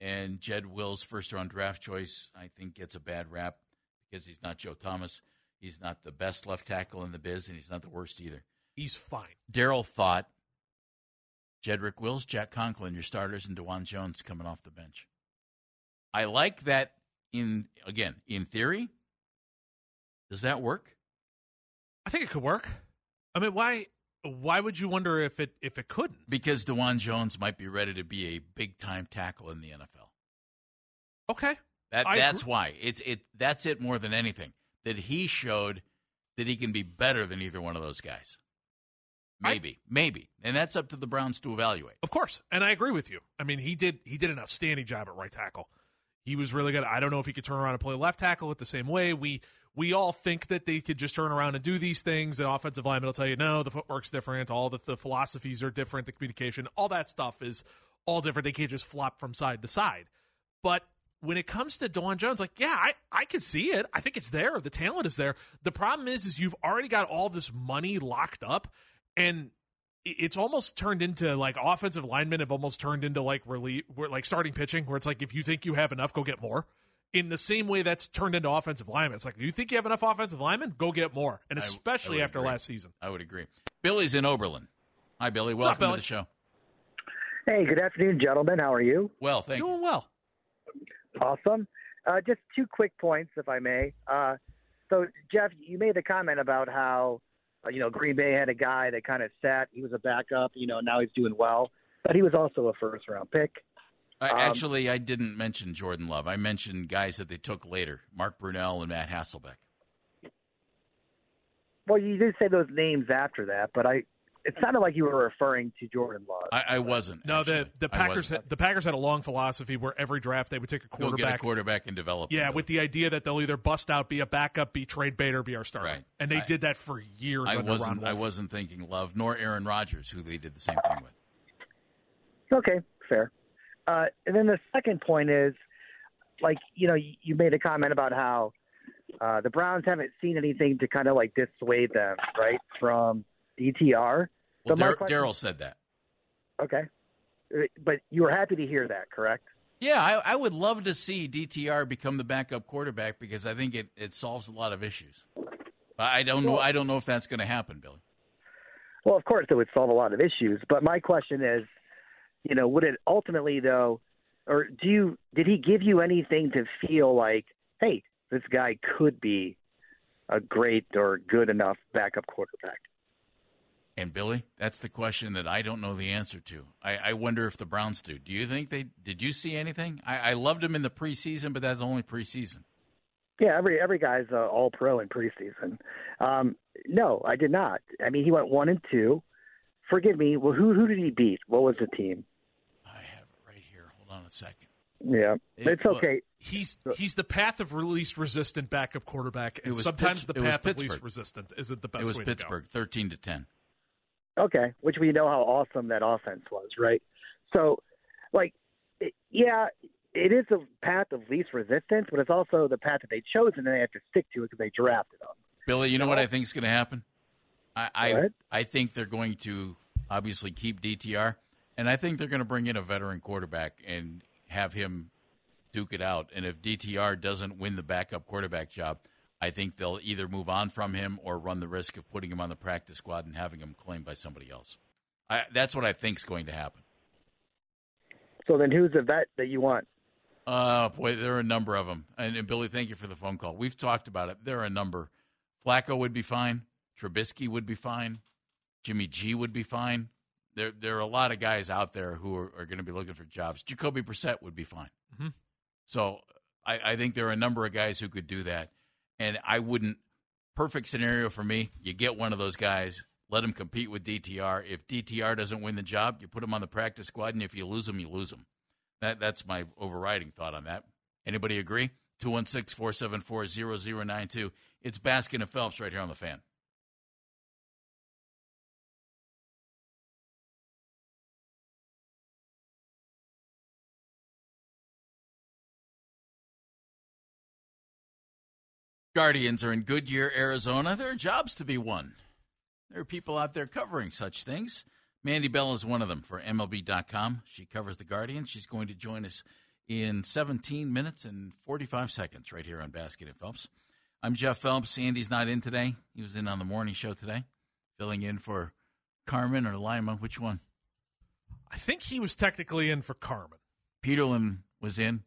And Jed Wills, first round draft choice, I think gets a bad rap because he's not Joe Thomas. He's not the best left tackle in the biz, and he's not the worst either. He's fine. Daryl thought Jedrick Wills, Jack Conklin, your starters, and Dawand Jones coming off the bench. I like that. In again, in theory, does that work? I think it could work. I mean, why? Why would you wonder if it if it couldn't? Because Dawand Jones might be ready to be a big time tackle in the NFL. Okay. That I that's agree- why it's it. That's it more than anything. That he showed that he can be better than either one of those guys. I- Maybe, maybe, and that's up to the Browns to evaluate. Of course, and I agree with you. I mean, he did he did an outstanding job at right tackle. He was really good. I don't know if he could turn around and play left tackle it the same way. We we all think that they could just turn around and do these things. The offensive lineman will tell you no, the footwork's different. All the, the philosophies are different. The communication, all that stuff is all different. They can't just flop from side to side. But when it comes to Dawand Jones, like yeah, I I can see it. I think it's there. The talent is there. The problem is, is you've already got all this money locked up, and it's almost turned into like offensive linemen have almost turned into like relief, where like starting pitching, where it's like if you think you have enough, go get more. In the same way that's turned into offensive linemen, it's like do you think you have enough offensive linemen, go get more, and I- I especially after agree. last season. I would agree. Billy's in Oberlin. Hi, Billy. Welcome up, to the show. Hey, good afternoon, gentlemen. How are you? Well, thank you. Doing well. Awesome. Uh, just two quick points, if I may. Uh, so, Jeff, you made the comment about how uh, you know Green Bay had a guy that kind of sat. He was a backup. You know, now he's doing well, but he was also a first round pick. I, Um, actually, I didn't mention Jordan Love. I mentioned guys that they took later: Mark Brunell and Matt Hasselbeck. Well, you did say those names after that, but I. It sounded like you were referring to Jordan Love. I, I wasn't. No, actually. the the Packers had, the Packers had a long philosophy where every draft they would take a quarterback. get a quarterback and develop. yeah, him. with the idea that they'll either bust out, be a backup, be trade bait, or be our starter. Right. And they I- did that for years I under wasn't. Ron I wasn't thinking Love nor Aaron Rodgers, who they did the same thing with. Okay, fair. Uh, and then the second point is, like, you know, you, you made a comment about how uh, the Browns haven't seen anything to kind of like dissuade them, right, from DTR. Well, So my Dar- question- Daryl said that. Okay, but you were happy to hear that, correct? Yeah, I, I would love to see DTR become the backup quarterback because I think it, it solves a lot of issues. But I don't know. I don't know if that's going to happen, Billy. Well, of course, it would solve a lot of issues. But my question is, you know, would it ultimately though, or do you did he give you anything to feel like, hey, this guy could be a great or good enough backup quarterback? And Billy, that's the question that I don't know the answer to. I, I wonder if the Browns do. Do you think they? Did you see anything? I, I loved him in the preseason, but that's only preseason. Yeah, every every guy's uh, all pro in preseason. Um, no, I did not. I mean, he went one and two. Forgive me. Well, who who did he beat? What was the team? I have it right here. Hold on a second. Yeah, It it's wa- okay. He's he's the path of least resistant backup quarterback, and was sometimes Pitts- the path of least resistant isn't the best It was way Pittsburgh, thirteen to ten. Okay, which we know how awesome that offense was, right? So, like, yeah, it is a path of least resistance, but it's also the path that they chose, and they have to stick to it because they drafted them. Billy, you know No. what I think is going to happen? I I, I think they're going to obviously keep DTR, and I think they're going to bring in a veteran quarterback and have him duke it out. And if DTR doesn't win the backup quarterback job, I think they'll either move on from him or run the risk of putting him on the practice squad and having him claimed by somebody else. I, that's what I think is going to happen. So then, who's the vet that you want? Uh, boy, there are a number of them. And, and Billy, thank you for the phone call. We've talked about it. There are a number. Flacco would be fine. Trubisky would be fine. Jimmy G would be fine. There, there are a lot of guys out there who are, are going to be looking for jobs. Jacoby Brissett would be fine. Mhm. So I, I think there are a number of guys who could do that. And I wouldn't. Perfect scenario for me. You get one of those guys. Let him compete with DTR. If DTR doesn't win the job, you put him on the practice squad, and if you lose him, you lose him. That that's my overriding thought on that. Anybody agree? 216-474-0092. It's Baskin and Phelps right here on the fan. Guardians are in Goodyear, Arizona. There are jobs to be won. There are people out there covering such things. Mandy Bell is one of them for MLB.com. She covers the Guardians. She's going to join us in 17 minutes and 45 seconds right here on Baskin and Phelps. I'm Jeff Phelps. Andy's not in today. He was in on the morning show today, filling in for Carman or Lima. Which one? I think he was technically in for Carman. Peterlin was in,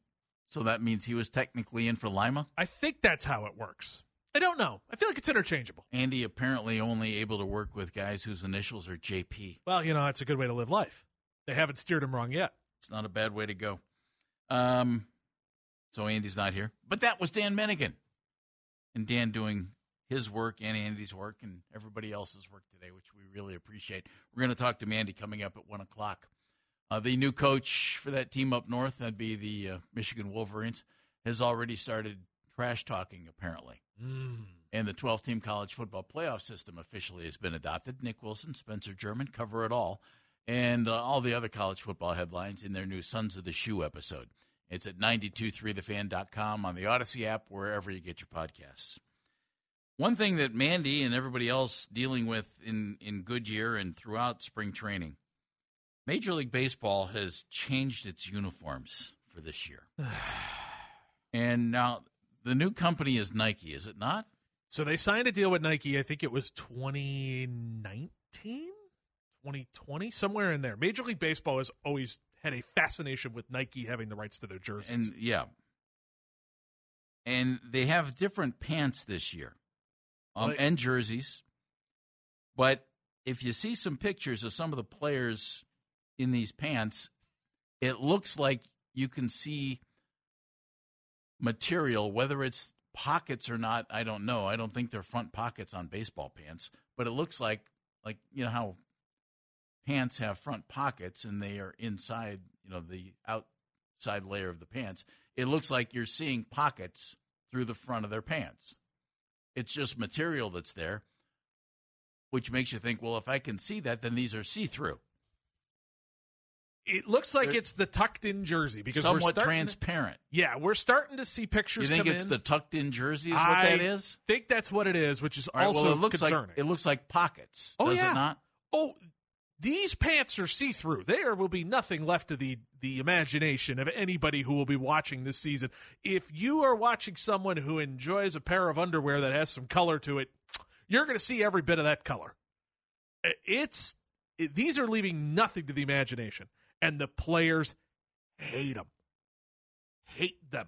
so that means he was technically in for Lima. I think that's how it works. I don't know. I feel like it's interchangeable. Andy apparently only able to work with guys whose initials are JP. Well, you know, that's a good way to live life. They haven't steered him wrong yet. It's not a bad way to go. Um, So Andy's not here. But that was Dan Menningen. And Dan doing his work and Andy's work and everybody else's work today, which we really appreciate. We're going to talk to Mandy coming up at 1 o'clock. Uh, the new coach for that team up north, that'd be the uh, Michigan Wolverines, has already started trash talking, apparently. Mm. And the 12 team college football playoff system officially has been adopted. Nick Wilson, Spencer German cover it all. And uh, all the other college football headlines in their new Sons of the Shoe episode. It's at 923thefan.com on the Audacy app, wherever you get your podcasts. One thing that Mandy and everybody else dealing with in, in Goodyear and throughout spring training, Major League Baseball has changed its uniforms for this year. and now the new company is Nike, is it not? So they signed a deal with Nike. I think it was 2019, 2020, somewhere in there. Major League Baseball has always had a fascination with Nike having the rights to their jerseys. And yeah. And they have different pants this year um, Like- and jerseys. But if you see some pictures of some of the players in these pants, it looks like you can see material, whether it's pockets or not, I don't know. I don't think they're front pockets on baseball pants, but it looks like like you know how pants have front pockets and they are inside, you know, the outside layer of the pants. It looks like you're seeing pockets through the front of their pants. It's just material that's there, which makes you think, well, if I can see that, then these are see-through. It looks like They're- it's the tucked in jersey because we're somewhat starting to- transparent. yeah, we're starting to see pictures You think it's in. the tucked in jersey is what I that is? think that's what it is, which is right, also well, it looks concerning. like it looks like pockets. Oh, does yeah. it not? oh, these pants are see through. There will be nothing left of the the imagination of anybody who will be watching this season. If you are watching someone who enjoys a pair of underwear that has some color to it, you're going to see every bit of that color. Uh, it's it, these are leaving nothing to the imagination, and the players hate them, hate them,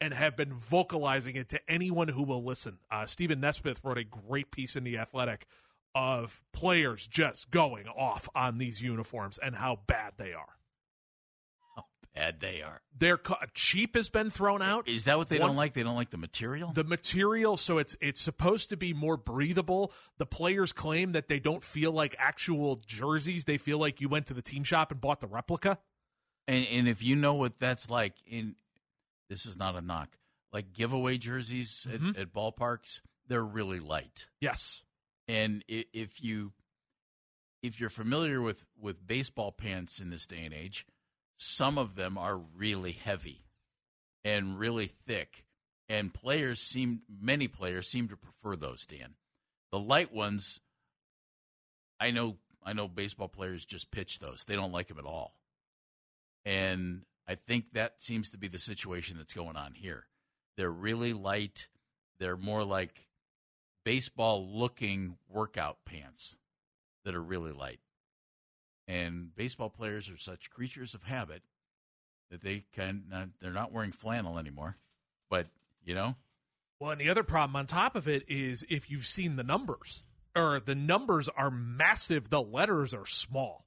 and have been vocalizing it to anyone who will listen. Uh, Stephen Nesbitt wrote a great piece in the Athletic of players just going off on these uniforms and how bad they are. Bad they are. Their co- cheap has been thrown out. Is that what they One- don't like? They don't like the material? The material, so it's it's supposed to be more breathable. The players claim that they don't feel like actual jerseys. They feel like you went to the team shop and bought the replica. And, and if you know what that's like, in this is not a knock, like giveaway jerseys Mhm. at, at ballparks, they're really light. Yes. And if you if you're familiar with with baseball pants in this day and age, some of them are really heavy and really thick, and players seem many players seem to prefer those. Dan, the light ones, I know I know baseball players just pitch those; they don't like them at all, and I think that seems to be the situation that's going on here. They're really light. They're more like baseball looking workout pants that are really light. And baseball players are such creatures of habit that they can not, they're not wearing flannel anymore. But, you know, Well, and the other problem on top of it is if you've seen the numbers, or the numbers are massive, the letters are small.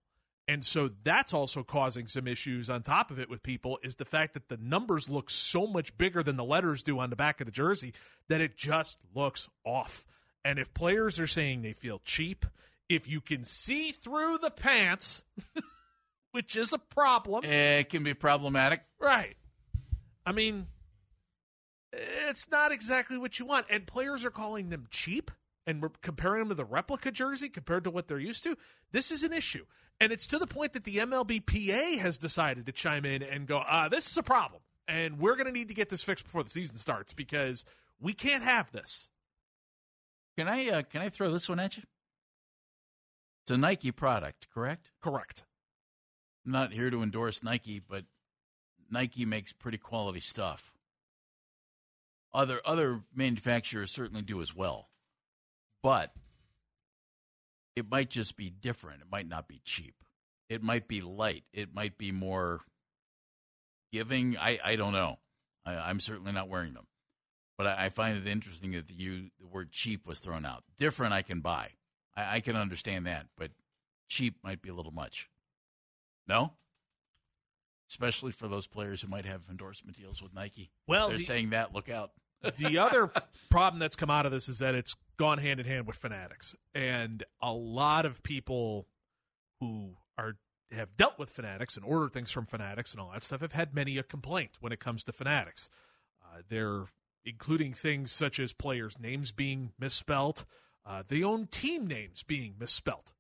And so that's also causing some issues on top of it with people is the fact that the numbers look so much bigger than the letters do on the back of the jersey that it just looks off. And if players are saying they feel cheap, if you can see through the pants, which is a problem, it can be problematic. Right. I mean, it's not exactly what you want. And players are calling them cheap and we're comparing them to the replica jersey compared to what they're used to. This is an issue. And it's to the point that the MLBPA has decided to chime in and go, uh, this is a problem. And we're going to need to get this fixed before the season starts because we can't have this. Can I uh, can I throw this one at you? It's a Nike product, correct? Correct. I'm not here to endorse Nike, but Nike makes pretty quality stuff. Other other manufacturers certainly do as well. But it might just be different. It might not be cheap. It might be light. It might be more giving. I, I don't know. I, I'm certainly not wearing them. But I, I find it interesting that you, the word cheap was thrown out. Different, I can buy. I, I can understand that. But cheap might be a little much. No? especially for those players who might have endorsement deals with Nike. Well, they're the- saying that. Look out. the other problem that's come out of this is that it's gone hand in hand with fanatics, and a lot of people who are have dealt with fanatics and ordered things from fanatics and all that stuff have had many a complaint when it comes to fanatics. Uh, they're including things such as players' names being misspelt, uh, their own team names being misspelt.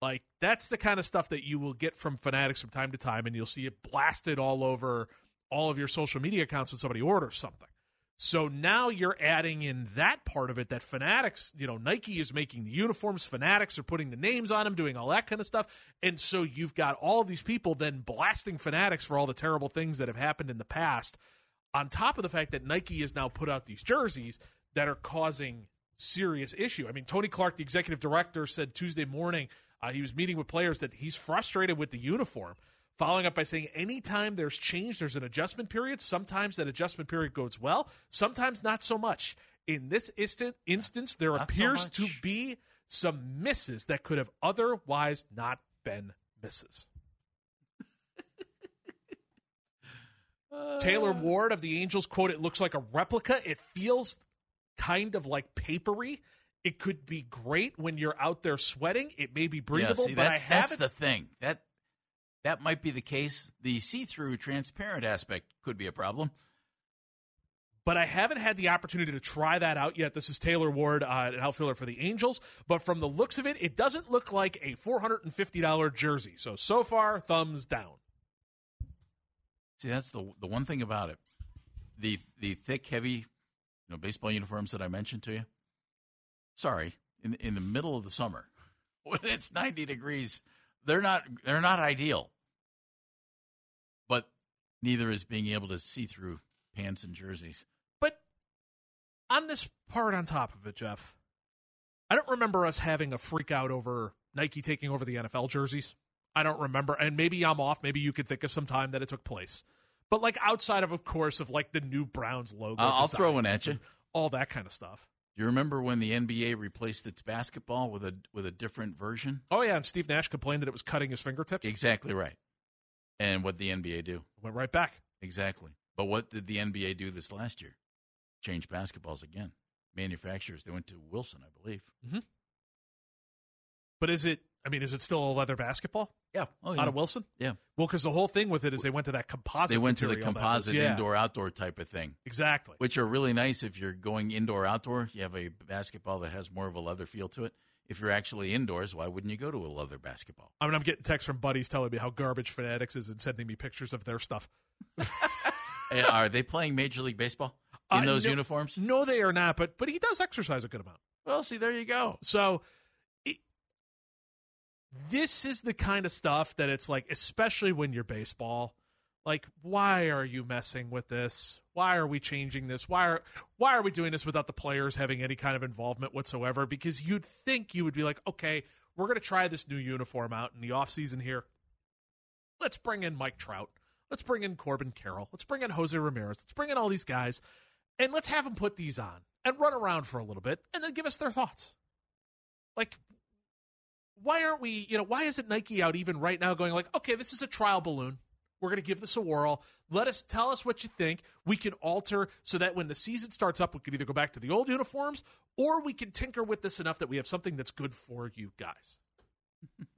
Like that's the kind of stuff that you will get from fanatics from time to time, and you'll see it blasted all over all of your social media accounts when somebody orders something. So now you're adding in that part of it that Fanatics, you know, Nike is making the uniforms, Fanatics are putting the names on them, doing all that kind of stuff. And so you've got all of these people then blasting Fanatics for all the terrible things that have happened in the past, on top of the fact that Nike has now put out these jerseys that are causing serious issue. I mean, Tony Clark, the executive director, said Tuesday morning uh, he was meeting with players that he's frustrated with the uniform following up by saying anytime there's change, there's an adjustment period. Sometimes that adjustment period goes well, sometimes not so much. In this instant, instance, there Not so appears to be some misses that could have otherwise not been misses. Taylor Ward of the Angels quote, it looks like a replica. It feels kind of like papery. It could be great when you're out there sweating. It may be breathable, yeah, see, but I that's, that's haven't the thing. That that might be the case. The see-through, transparent aspect could be a problem. but I haven't had the opportunity to try that out yet. This is Taylor Ward, uh, an outfielder for the Angels. But from the looks of it, it doesn't look like a $450 jersey. So, so far, thumbs down. See, that's the the one thing about it. The the thick, heavy, know, baseball uniforms that I mentioned to you. Sorry, in in the middle of the summer, when it's ninety degrees, they're not they're not ideal. But neither is being able to see through pants and jerseys. But on this part on top of it, Jeff, I don't remember us having a freak out over Nike taking over the NFL jerseys. I don't remember, and maybe I'm off. Maybe you could think of some time that it took place. But like outside of, of course, of like the new Browns logo, I'll, I'll throw one at you. all that kind of stuff. Do you remember when the NBA replaced its basketball with a with a different version? Oh yeah, and Steve Nash complained that it was cutting his fingertips. Exactly right. And what the NBA do? Went right back. Exactly. But what did the NBA do this last year? Change basketballs again. Manufacturers. They went to Wilson, I believe. Mm-hmm. But is it? I mean, is it still a leather basketball Yeah. Oh, out of Wilson? Yeah. Well, because the whole thing with it is they went to that composite. They went to the composite yeah, indoor outdoor type of thing, Exactly. which are really nice if you're going indoor outdoor. You have a basketball that has more of a leather feel to it. If you're actually indoors, why wouldn't you go to a leather basketball? I mean, I'm getting texts from buddies telling me how garbage Fanatics is and sending me pictures of their stuff. Eh, are they playing Major League Baseball in Uh, those no- uniforms? No, they are not. But but he does exercise a good amount. Well, see, there you go. So this is the kind of stuff that it's like, especially when you're baseball. Like, why are you messing with this? Why are we changing this? Why are why are we doing this without the players having any kind of involvement whatsoever? Because you'd think you would be like, okay, we're to try this new uniform out in the offseason here. Let's bring in Mike Trout. Let's bring in Corbin Carroll. Let's bring in Jose Ramirez. Let's bring in all these guys and let's have them put these on and run around for a little bit and then give us their thoughts. Like, why aren't we, you know, why isn't Nike out even right now going like, okay, this is a trial balloon. We're going to give this a whirl. Let us tell us what you think. We can alter so that when the season starts up, we can either go back to the old uniforms or we can tinker with this enough that we have something that's good for you guys.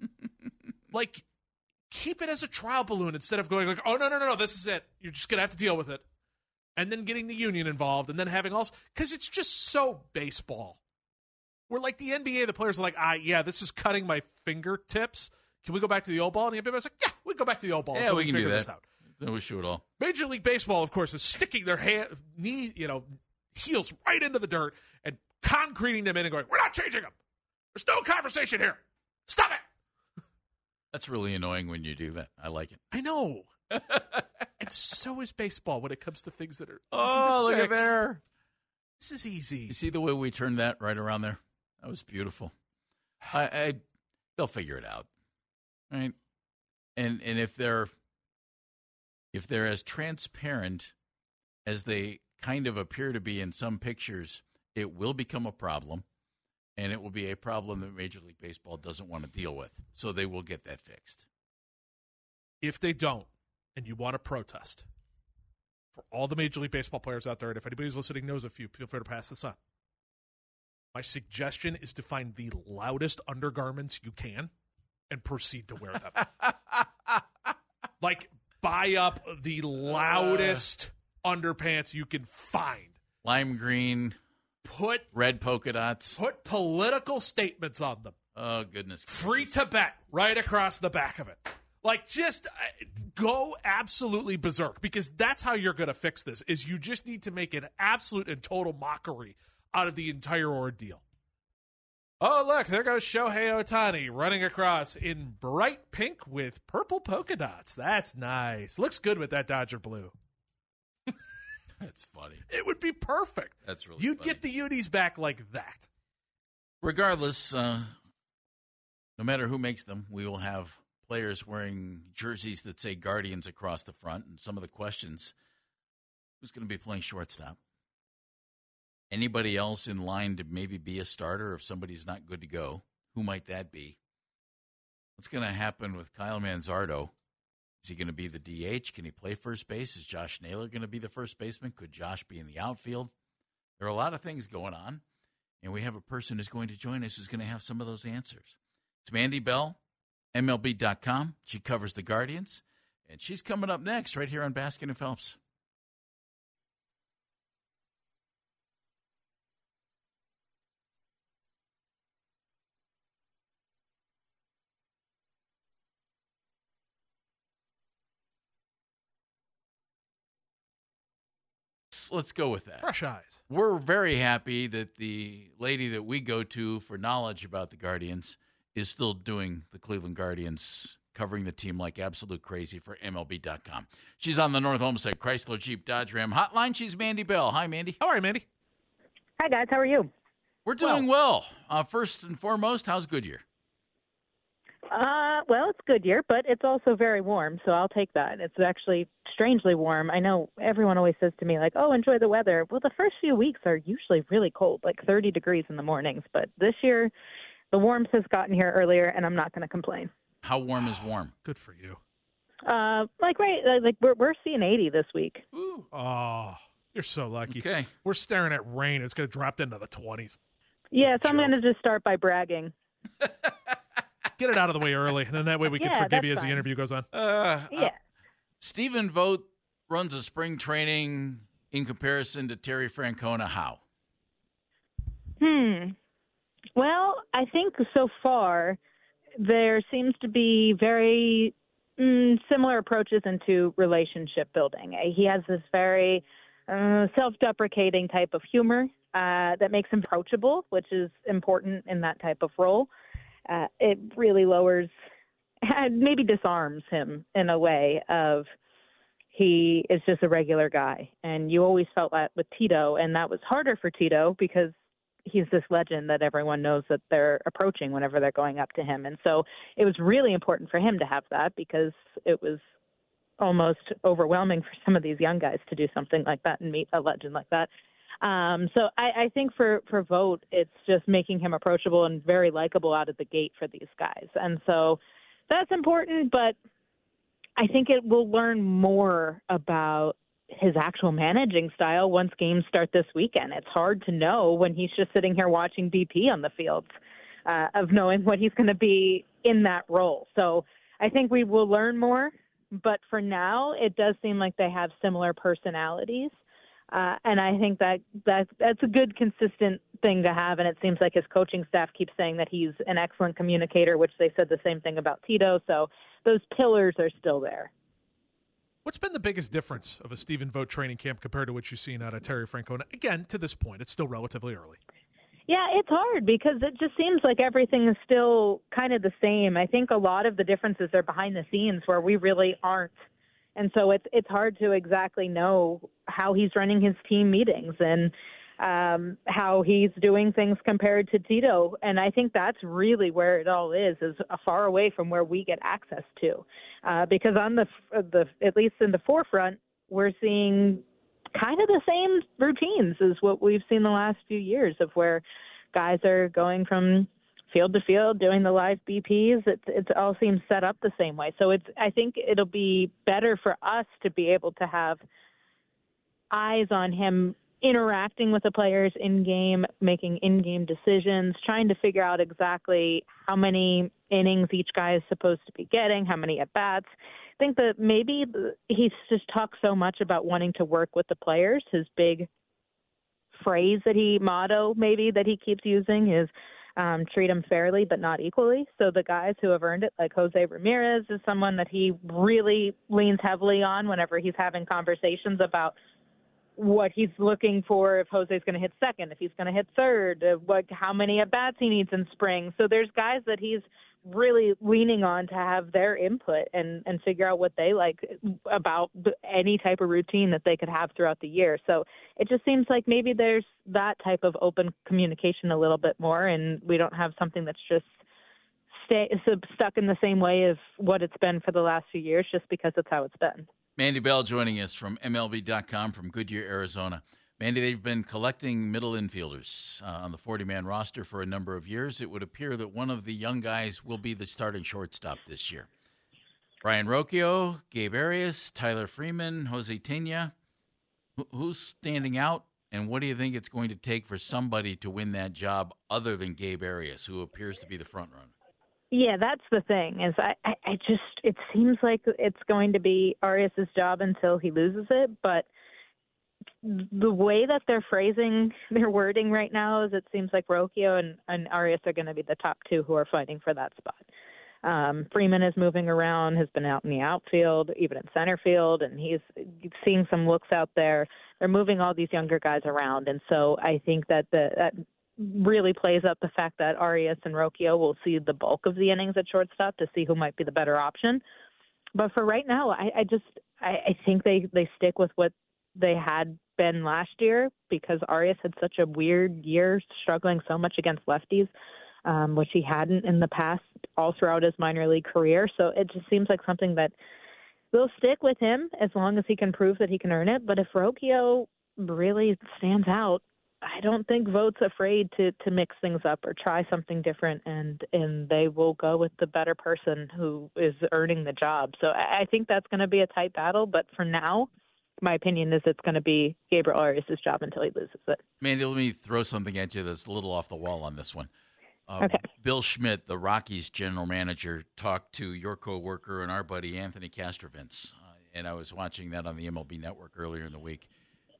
like, keep it as a trial balloon instead of going like, oh no no no no, this is it. You're just gonna have to deal with it, and then getting the union involved, and then having all because it's just so baseball. We're like the NBA. The players are like, ah, yeah, this is cutting my fingertips. Can we go back to the old ball? And the NBA's like, yeah, we go back to the old ball. Yeah, until we can do figure that. This out. Then we shoot all. Major League Baseball, of course, is sticking their hand, knee, you know, heels right into the dirt and concreting them in and going, we're not changing them. There's no conversation here. Stop it. That's really annoying when you do that. I like it. I know. and so is baseball when it comes to things that are. Oh, look at there. This is easy. You see the way we turned that right around there? That was beautiful. I, I they'll figure it out, right? And and if they're if they're as transparent as they kind of appear to be in some pictures, it will become a problem, and it will be a problem that Major League Baseball doesn't want to deal with. So they will get that fixed. If they don't, and you want to protest, for all the Major League Baseball players out there, and if anybody's listening knows a few, feel free to pass this on. My suggestion is to find the loudest undergarments you can and proceed to wear them. like, buy up the loudest underpants you can find. Lime green, Put red polka dots. put political statements on them. Oh goodness. Free gracious. Tibet right across the back of it. Like just uh, go absolutely berserk because that's how you're going to fix this is you just need to make an absolute and total mockery out of the entire ordeal. Oh, look, there goes Shohei Ohtani running across in bright pink with purple polka dots. That's nice. Looks good with that Dodger blue. That's funny. It would be perfect. That's really You'd funny. get the unis back like that. Regardless, uh, no matter who makes them, we will have players wearing jerseys that say Guardians across the front. And some of the questions who's going to be playing shortstop? Anybody else in line to maybe be a starter if somebody's not good to go? Who might that be? What's going to happen with Kyle Manzardo? Is he going to be the DH? Can he play first base? Is Josh Naylor going to be the first baseman? Could Josh be in the outfield? There are a lot of things going on, and we have a person who's going to join us who's going to have some of those answers. It's Mandy Bell, MLB.com. She covers the Guardians, and she's coming up next right here on Baskin and Phelps. Let's go with that. Fresh eyes. We're very happy that the lady that we go to for knowledge about the Guardians is still doing the Cleveland Guardians, covering the team like absolute crazy for MLB.com. She's on the North Olmsted Chrysler Jeep Dodge Ram hotline. She's Mandy Bell. Hi, Mandy. How are you, Mandy? Hi, guys. How are you? We're doing well. Uh, first and foremost, how's Goodyear? Uh, well, it's Goodyear, but it's also very warm, so I'll take that. It's actually strangely warm. I know everyone always says to me, like, oh, enjoy the weather. Well, the first few weeks are usually really cold, like 30 degrees in the mornings, but this year the warmth has gotten here earlier, and I'm not going to complain. How warm is warm? Good for you. Uh, like, right, like we're, we're seeing 80 this week. Ooh. Oh, you're so lucky. Okay. We're staring at rain. It's going to drop into the 20s. Yeah, so I'm going to just start by bragging. Get it out of the way early, and then that way we can Yeah, forgive you as that's the interview goes on. Uh, Yeah. Stephen Vogt runs a spring training in comparison to Terry Francona. How? Hmm. Well, I think so far there seems to be very mm, similar approaches into relationship building. Uh, He has this very uh, self-deprecating type of humor uh, that makes him approachable, which is important in that type of role. Uh, it really lowers, and maybe disarms him in a way of he is just a regular guy. And you always felt that with Tito, and that was harder for Tito because he's this legend that everyone knows that they're approaching whenever they're going up to him. And so it was really important for him to have that because it was almost overwhelming for some of these young guys to do something like that and meet a legend like that. Um, so I, I think for for Vogt, it's just making him approachable and very likable out of the gate for these guys. And so that's important, but I think it will learn more about his actual managing style once games start this weekend. It's hard to know when he's just sitting here watching BP on the fields uh, of knowing what he's going to be in that role. So I think we will learn more, but for now, it does seem like they have similar personalities. Uh, and I think that, that that's a good, consistent thing to have. And it seems like his coaching staff keeps saying that he's an excellent communicator, which they said the same thing about Tito. So those pillars are still there. What's been the biggest difference of a Stephen Vogt training camp compared to what you've seen out of Terry Francona? Again, to this point, it's still relatively early. Yeah, it's hard because it just seems like everything is still kind of the same. I think a lot of the differences are behind the scenes where we really aren't. And so it's it's hard to exactly know how he's running his team meetings and um, how he's doing things compared to Tito. And I think that's really where it all is, is far away from where we get access to. Uh, because on the, the, at least in the forefront, we're seeing kind of the same routines as what we've seen the last few years of where guys are going from field to field doing the live BPs. It it all seems set up the same way. So it's I think it'll be better for us to be able to have eyes on him interacting with the players in game, making in game decisions, trying to figure out exactly how many innings each guy is supposed to be getting, how many at bats. I think that maybe he's just talked so much about wanting to work with the players. His big phrase that he motto maybe that he keeps using is um, treat them fairly but not equally. So the guys who have earned it, like Jose Ramirez, is someone that he really leans heavily on whenever he's having conversations about what he's looking for if Jose's going to hit second, if he's going to hit third, uh, what how many at bats he needs in spring. So there's guys that he's really leaning on to have their input and and figure out what they like about any type of routine that they could have throughout the year. So it just seems like maybe there's that type of open communication a little bit more, and we don't have something that's just stay stuck in the same way of what it's been for the last few years, just because it's how it's been. Mandy Bell joining us from MLB.com from Goodyear, Arizona. Mandy, they've been collecting middle infielders uh, on the 40 man roster for a number of years. It would appear that one of the young guys will be the starting shortstop this year. Brayan Rocchio, Gabe Arias, Tyler Freeman, Jose Tena. Who's standing out, and what do you think it's going to take for somebody to win that job other than Gabe Arias, who appears to be the front runner? Yeah, that's the thing. Is I, I, I just it seems like it's going to be Arias's job until he loses it, but the way that they're phrasing their wording right now is it seems like Rocchio and, and Arias are going to be the top two who are fighting for that spot. Um, Freeman is moving around, has been out in the outfield, even in center field, and he's seeing some looks out there. They're moving all these younger guys around, and so I think that the that really plays up the fact that Arias and Rocchio will see the bulk of the innings at shortstop to see who might be the better option. But for right now, I, I just I, I think they they stick with what they had been last year because Arias had such a weird year, struggling so much against lefties, um, which he hadn't in the past all throughout his minor league career. So it just seems like something that will stick with him as long as he can prove that he can earn it. But if Rocchio really stands out, I don't think Vogt's afraid to to mix things up or try something different, and and they will go with the better person who is earning the job. So I, I think that's going to be a tight battle. But for now, my opinion is it's going to be Gabriel Arias' job until he loses it. Mandy, let me throw something at you that's a little off the wall on this one. Uh, okay. Bill Schmidt, the Rockies general manager, talked to your coworker and our buddy Anthony Castrovince, uh, and I was watching that on the MLB Network earlier in the week,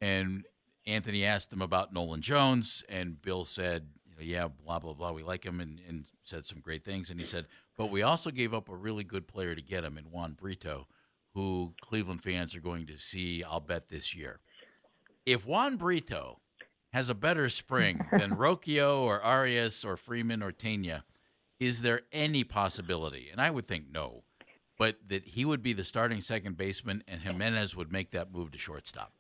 and Anthony asked him about Nolan Jones, and Bill said, you know, "Yeah, blah blah blah. We like him," and, and said some great things. And he said, "But we also gave up a really good player to get him in Juan Brito." Who Cleveland fans are going to see, I'll bet, this year. If Juan Brito has a better spring than Rocchio or Arias or Freeman or Tena, is there any possibility, and I would think no, but that he would be the starting second baseman and Gimenez would make that move to shortstop?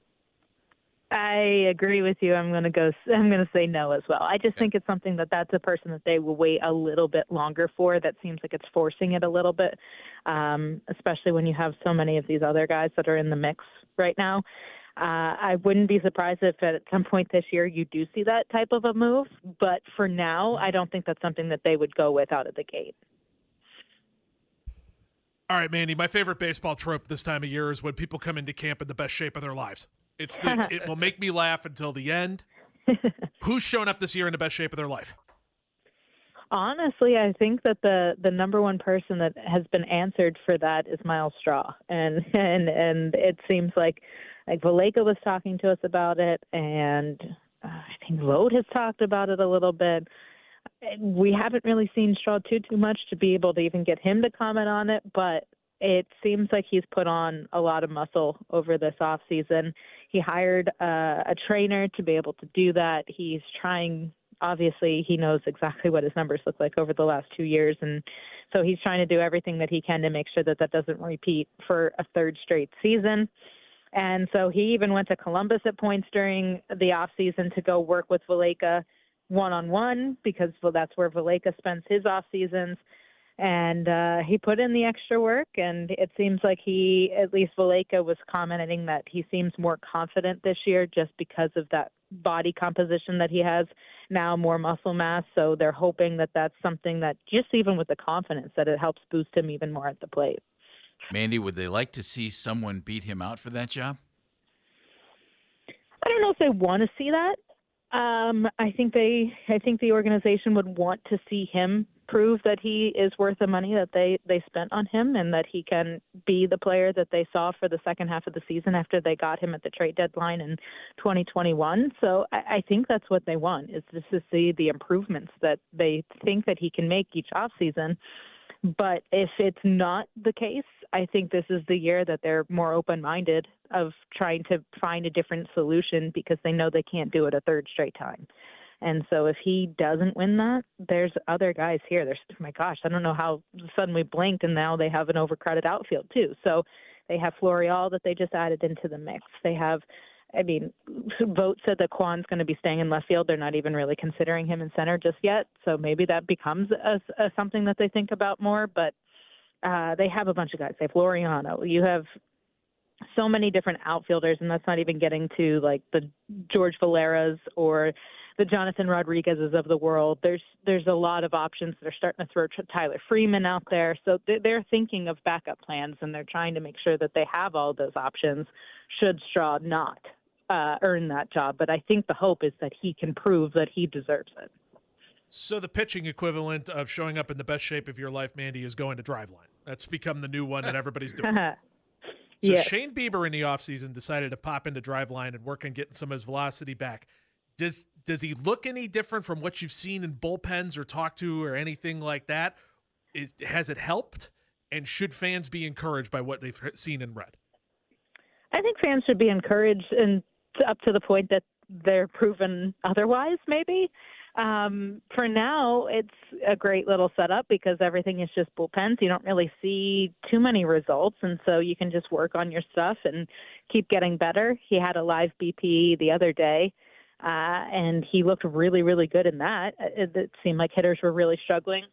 I agree with you. I'm going to go. I'm going to say no as well. I just think it's something that that's a person that they will wait a little bit longer for. That seems like it's forcing it a little bit, um, especially when you have so many of these other guys that are in the mix right now. Uh, I wouldn't be surprised if at some point this year you do see that type of a move. But for now, I don't think that's something that they would go with out of the gate. All right, Mandy. My favorite baseball trope this time of year is when people come into camp in the best shape of their lives. It's the, it will make me laugh until the end. Who's shown up this year in the best shape of their life? Honestly, I think that the the number one person that has been answered for that is Myles Straw, and and and it seems like like Valaika was talking to us about it, and uh, I think Vogt has talked about it a little bit. We haven't really seen Straw too too much to be able to even get him to comment on it, but it seems like he's put on a lot of muscle over this off season. He hired uh, a trainer to be able to do that. He's trying. Obviously, he knows exactly what his numbers look like over the last two years, and so he's trying to do everything that he can to make sure that that doesn't repeat for a third straight season. And so he even went to Columbus at points during the off season to go work with Valaika one on one because well, that's where Valaika spends his off seasons and uh, he put in the extra work. And it seems like he, at least Valaika, was commenting that he seems more confident this year just because of that body composition that he has now, more muscle mass. So they're hoping that that's something that just even with the confidence that it helps boost him even more at the plate. Mandy, would they like to see someone beat him out for that job? I don't know if they want to see that. Um, I think they, I think the organization would want to see him prove that he is worth the money that they they spent on him, and that he can be the player that they saw for the second half of the season after they got him at the trade deadline in 2021. So I, I think that's what they want is just to see the improvements that they think that he can make each off season. But if it's not the case, I think this is the year that they're more open minded of trying to find a different solution because they know they can't do it a third straight time. And so if he doesn't win that, there's other guys here. There's oh my gosh, I don't know how suddenly blinked and now they have an overcrowded outfield too. So they have Florial that they just added into the mix. They have I mean, Vogt said that Kwan's going to be staying in left field. They're not even really considering him in center just yet. So maybe that becomes a, a something that they think about more. But uh, they have a bunch of guys. They have Laureano. You have so many different outfielders, and that's not even getting to like the George Valeras or the Jonathan Rodriguez's of the world. There's there's a lot of options. They're starting to throw Tyler Freeman out there, so they're thinking of backup plans and they're trying to make sure that they have all those options. Should Straw not uh, earn that job, but I think the hope is that he can prove that he deserves it. So the pitching equivalent of showing up in the best shape of your life, Mandy, is going to Driveline. That's become the new one that everybody's doing. So yes. Shane Bieber in the offseason decided to pop into Driveline and work on getting some of his velocity back. Does does he look any different from what you've seen in bullpens or talked to or anything like that? Is, has it helped? And should fans be encouraged by what they've seen and read? I think fans should be encouraged and up to the point that they're proven otherwise, maybe. Um, for now, it's a great little setup because everything is just bullpens. You don't really see too many results, and so you can just work on your stuff and keep getting better. He had a live BP the other day, uh, and he looked really, really good in that. It, it seemed like hitters were really struggling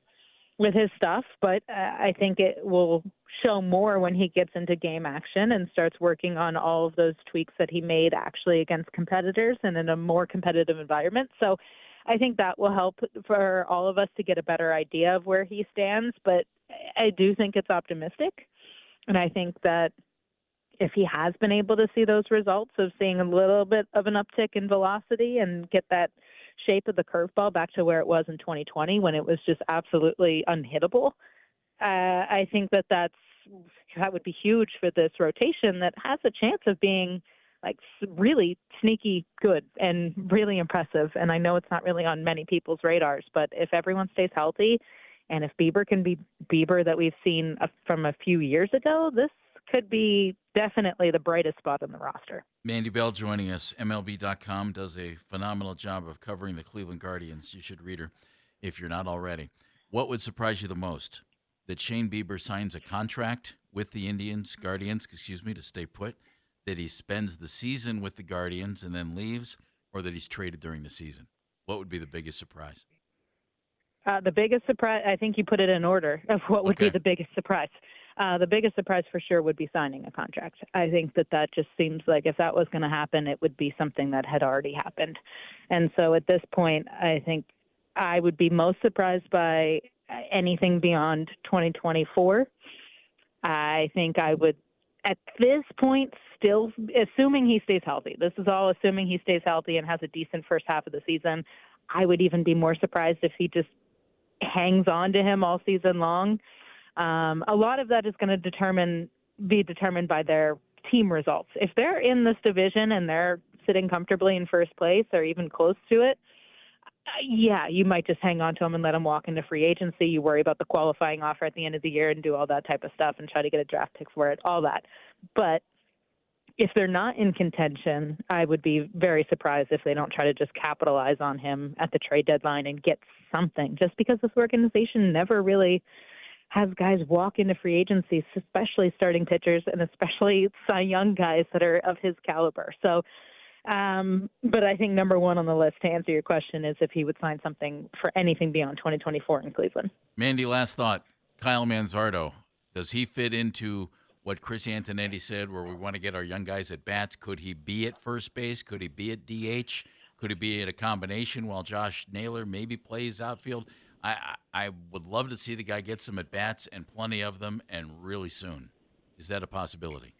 with his stuff, but uh, I think it will show more when he gets into game action and starts working on all of those tweaks that he made actually against competitors and in a more competitive environment. So I think that will help for all of us to get a better idea of where he stands. But I do think it's optimistic. And I think that if he has been able to see those results of seeing a little bit of an uptick in velocity and get that shape of the curveball back to where it was in 2020 when it was just absolutely unhittable, uh, I think that that's that would be huge for this rotation that has a chance of being like really sneaky good and really impressive. And I know it's not really on many people's radars, but if everyone stays healthy, and if Bieber can be Bieber that we've seen from a few years ago, this could be definitely the brightest spot on the roster. Mandy Bell joining us. MLB.com does a phenomenal job of covering the Cleveland Guardians. You should read her if you're not already. What would surprise you the most? That Shane Bieber signs a contract with the Indians, Guardians, excuse me, to stay put? that he spends the season with the Guardians and then leaves, or that he's traded during the season? What would be the biggest surprise? Uh, the biggest surprise, I think you put it in order of what would okay. be the biggest surprise. Uh, the biggest surprise for sure would be signing a contract. I think that that just seems like if that was going to happen, it would be something that had already happened. And so at this point, I think I would be most surprised by anything beyond 2024. I think I would, at this point, still assuming he stays healthy. This is all assuming he stays healthy and has a decent first half of the season. I would even be more surprised if he just hangs on to him all season long. Um, a lot of that is going to determine be determined by their team results. If they're in this division and they're sitting comfortably in first place or even close to it, uh, yeah, you might just hang on to him and let him walk into free agency. You worry about the qualifying offer at the end of the year and do all that type of stuff and try to get a draft pick for it, all that. But if they're not in contention, I would be very surprised if they don't try to just capitalize on him at the trade deadline and get something. Just because this organization never really has guys walk into free agency, especially starting pitchers and especially Cy Young guys that are of his caliber. So, um, but I think number one on the list to answer your question is if he would sign something for anything beyond 2024 in Cleveland. Mandy, last thought: Kyle Manzardo, does he fit into? what Chris Antonetti said, where we want to get our young guys at bats. Could he be at first base? Could he be at DH? Could he be at a combination while Josh Naylor maybe plays outfield? I, I would love to see the guy get some at bats and plenty of them and really soon. Is that a possibility?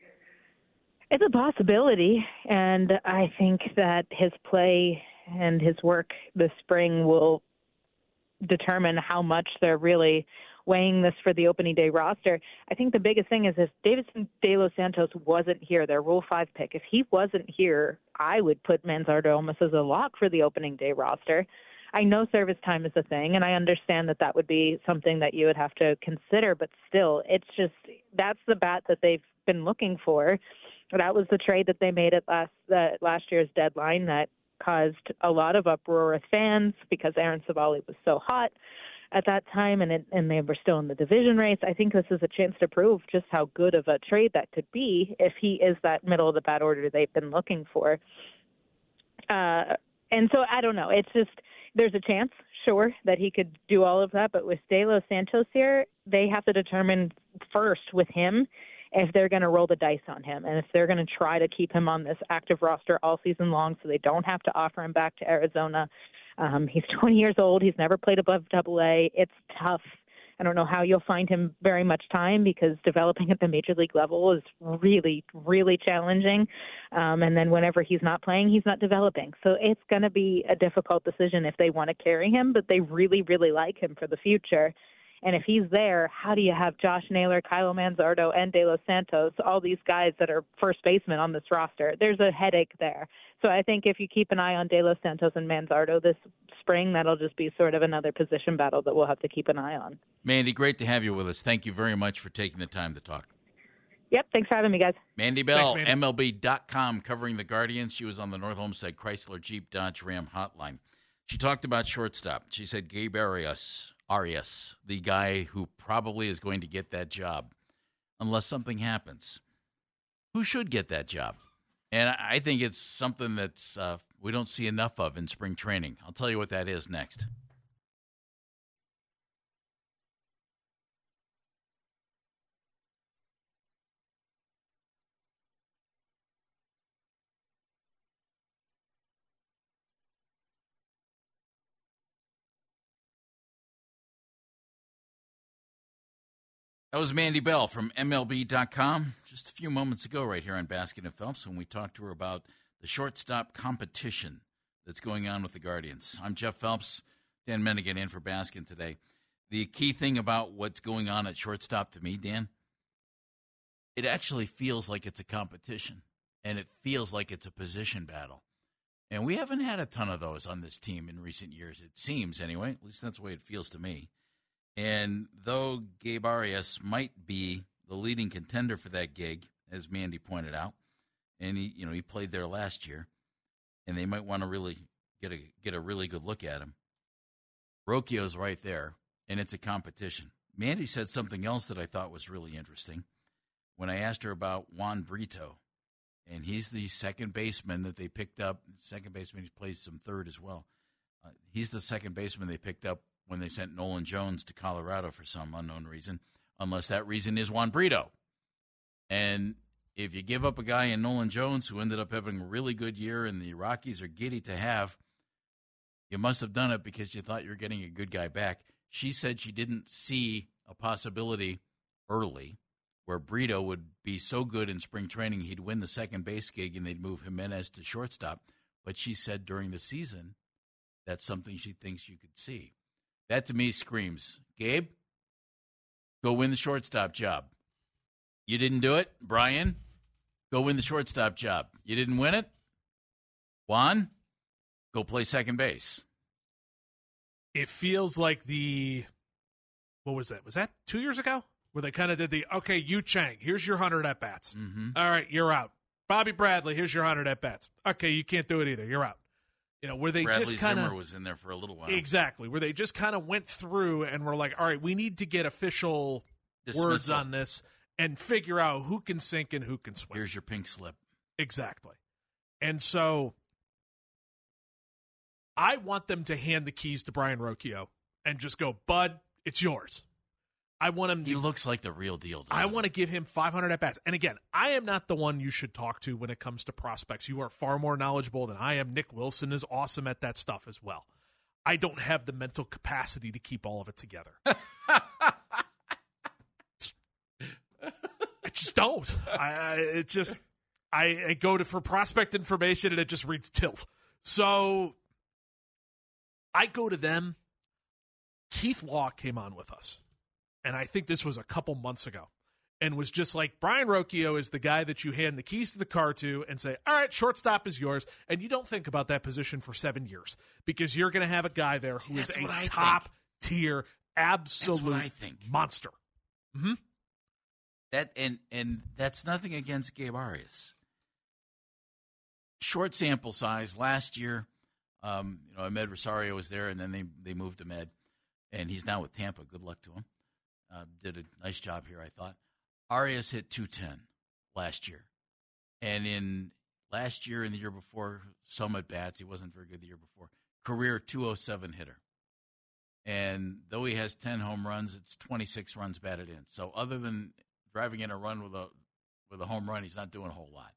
It's a possibility, and I think that his play and his work this spring will determine how much they're really weighing this for the opening day roster. I think the biggest thing is if Deyvison De Los Santos wasn't here, their Rule 5 pick, if he wasn't here, I would put Manzardo almost as a lock for the opening day roster. I know service time is a thing, and I understand that that would be something that you would have to consider, but still, it's just that's the bat that they've been looking for. That was the trade that they made at last uh, last year's deadline that caused a lot of uproar with fans because Aaron Civale was so hot at that time and it, and they were still in the division race. I think this is a chance to prove just how good of a trade that could be if he is that middle of the bat order they've been looking for. Uh, and so I don't know. It's just there's a chance, sure, that he could do all of that. But with De Los Santos here, they have to determine first with him if they're going to roll the dice on him and if they're going to try to keep him on this active roster all season long so they don't have to offer him back to Arizona. Um, he's 20 years old. He's never played above double A. It's tough I don't know how you'll find him very much time because developing at the major league level is really, really challenging. Um, and then whenever he's not playing, he's not developing. So it's going to be a difficult decision if they want to carry him, but they really, really like him for the future. And if he's there, how do you have Josh Naylor, Kyle Manzardo, and De Los Santos, all these guys that are first basemen on this roster? There's a headache there. So I think if you keep an eye on De Los Santos and Manzardo this spring, that'll just be sort of another position battle that we'll have to keep an eye on. Mandy, great to have you with us. Thank you very much for taking the time to talk. Yep, thanks for having me, guys. Mandy Bell, Thanks, Mandy. MLB.com, covering the Guardians. She was on the North Olmsted Chrysler Jeep Dodge Ram hotline. She talked about shortstop. She said Gabe Arias, Arias, the guy who probably is going to get that job unless something happens. Who should get that job? And I think it's something that's uh, we don't see enough of in spring training. I'll tell you what that is next. That was Mandy Bell from MLB.com just a few moments ago, right here on Baskin and Phelps, when we talked to her about the shortstop competition that's going on with the Guardians. I'm Jeff Phelps, Dan Menningen in for Baskin today. The key thing about what's going on at shortstop to me, Dan, it actually feels like it's a competition, and it feels like it's a position battle. And we haven't had a ton of those on this team in recent years, it seems anyway. At least that's the way it feels to me. And though Gabe Arias might be the leading contender for that gig, as Mandy pointed out, and he, you know, he played there last year, and they might want to really get a get a really good look at him. Rocchio's right there, and it's a competition. Mandy said something else that I thought was really interesting when I asked her about Juan Brito, and he's the second baseman that they picked up. Second baseman, he plays some third as well. Uh, he's the second baseman they picked up when they sent Nolan Jones to Colorado for some unknown reason, unless that reason is Juan Brito. And if you give up a guy in Nolan Jones who ended up having a really good year and the Rockies are giddy to have, you must have done it because you thought you were getting a good guy back. She said she didn't see a possibility early where Brito would be so good in spring training he'd win the second base gig and they'd move Gimenez to shortstop. But she said during the season that's something she thinks you could see. That to me screams, Gabe, go win the shortstop job. You didn't do it, Brayan. Go win the shortstop job. You didn't win it, Juan. Go play second base. It feels like the what was that? Was that two years ago? Where they kind of did the okay, Yu Chang, here's your hundred at bats. Mm-hmm. All right, you're out. Bobby Bradley, here's your hundred at bats. Okay, you can't do it either. You're out. You know, where they Bradley just kind of was in there for a little while. Exactly, where they just kind of went through and were like, "All right, we need to get official Dismissal. words on this and figure out who can sink and who can swim." Here's your pink slip. Exactly. And so I want them to hand the keys to Brayan Rocchio and just go, "Bud, it's yours." I want him. He looks like the real deal. I want to give him 500 at bats. And again, I am not the one you should talk to when it comes to prospects. You are far more knowledgeable than I am. Nick Wilson is awesome at that stuff as well. I don't have the mental capacity to keep all of it together. I just don't. I, I it just I, I go to for prospect information and it just reads tilt. So I go to them. Keith Law came on with us, and I think this was a couple months ago, and was just like Brayan Rocchio is the guy that you hand the keys to the car to and say, "All right, shortstop is yours," and you don't think about that position for seven years because you're going to have a guy there who is That's what a I top think. tier, absolute monster. hmm That and and that's nothing against Gabe Arias. Short sample size last year. Um, you know, Amed Rosario was there, and then they they moved Amed, and he's now with Tampa. Good luck to him. Uh, did a nice job here, I thought. Arias hit 210 last year, and in last year and the year before, some at bats. He wasn't very good the year before. Career 207 hitter, and though he has 10 home runs, it's 26 runs batted in. So other than driving in a run with a with a home run, he's not doing a whole lot.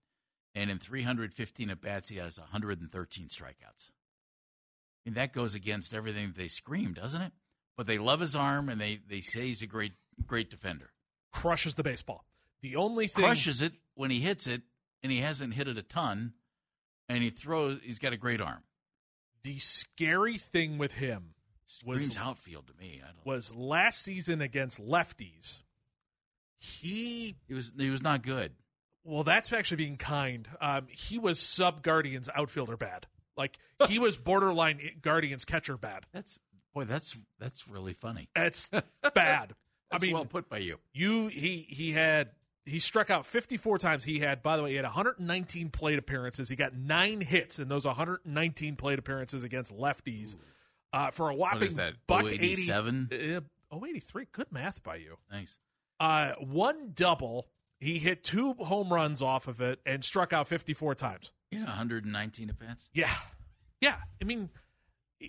And in 315 at bats, he has 113 strikeouts. I mean, that goes against everything they scream, doesn't it? But they love his arm, and they, they say he's a great great defender. Crushes the baseball. The only thing Crushes it when he hits it, and he hasn't hit it a ton. And he throws. He's got a great arm. the scary thing with him was Screams outfield to me. I don't. was last season against lefties. He He was he was not good. well, that's actually being kind. Um, he was sub Guardians outfielder bad. Like he was borderline Guardians catcher bad. That's boy. That's that's really funny. That's bad. That's I mean, well put by you. you he he had he struck out 54 times. He had, by the way, he had 119 plate appearances. He got nine hits in those 119 plate appearances against lefties uh, for a whopping is that, buck 087? 80. Uh, oh, 83. Good math by you. Thanks. Uh, one double. He hit two home runs off of it and struck out 54 times. Yeah, 119 at bats. Yeah. Yeah. I mean,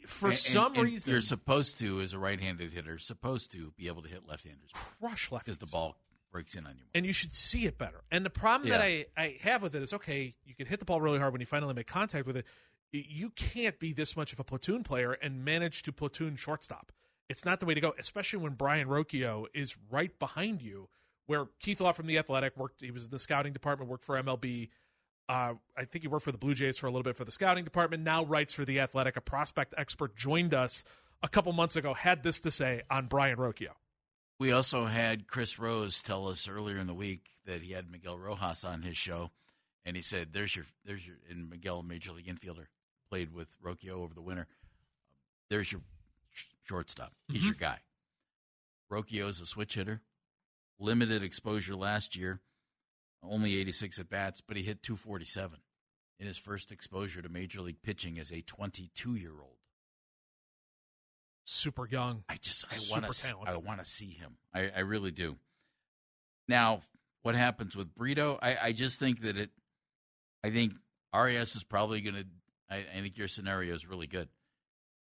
for And- and- some and reason, you're supposed to, as a right-handed hitter, supposed to be able to hit left-handers crush left because the ball breaks in on you. and you should see it better. And the problem that I, I have with it is okay, you can hit the ball really hard when you finally make contact with it. You can't be this much of a platoon player and manage to platoon shortstop. It's not the way to go, especially when Brayan Rocchio is right behind you, where Keith Law from the Athletic worked, he was in the scouting department, worked for MLB. Uh, I think he worked for the Blue Jays for a little bit for the scouting department, now writes for the Athletic. A prospect expert joined us a couple months ago, had this to say on Brayan Rocchio. We also had Chris Rose tell us earlier in the week that he had Miguel Rojas on his show, and he said, "There's your, there's your." And Miguel, major league infielder, played with Rocchio over the winter. There's your sh- shortstop. He's your guy. Rocchio's a switch hitter, limited exposure last year, only 86 at bats, but he hit 247 in his first exposure to major league pitching as a 22 year old. Super young. I just I Super want to. I want to see him. I, I really do. Now, what happens with Brito? I, I just think that it. I think Arias is probably going to. I, think your scenario is really good.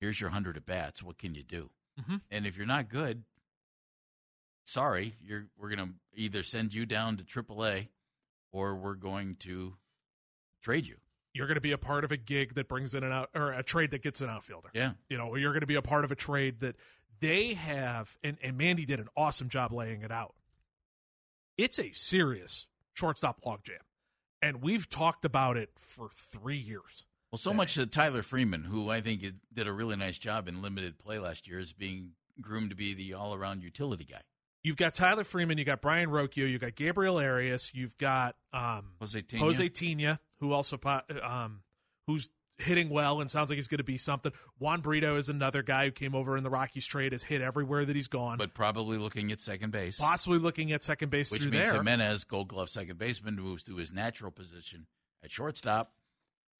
Here's your hundred at bats. What can you do? Mhm. And if you're not good, sorry, you're we're going to either send you down to AAA, or we're going to trade you. you're going to be a part of a gig that brings in an out or a trade that gets an outfielder. Yeah. You know, you're going to be a part of a trade that they have, and, and Mandy did an awesome job laying it out. It's a serious shortstop logjam. And we've talked about it for three years. Well, so much that Tyler Freeman, who I think did a really nice job in limited play last year, is being groomed to be the all-around utility guy. You've got Tyler Freeman, you got Brayan Rocchio, you've got Gabriel Arias, you've got um, Jose Tena. Jose Tena, who also um, who's hitting well and sounds like he's going to be something. Juan Brito is another guy who came over in the Rockies trade, has hit everywhere that he's gone. but probably looking at second base, possibly looking at second base which means there. Gimenez, Gold Glove second baseman, moves to his natural position at shortstop.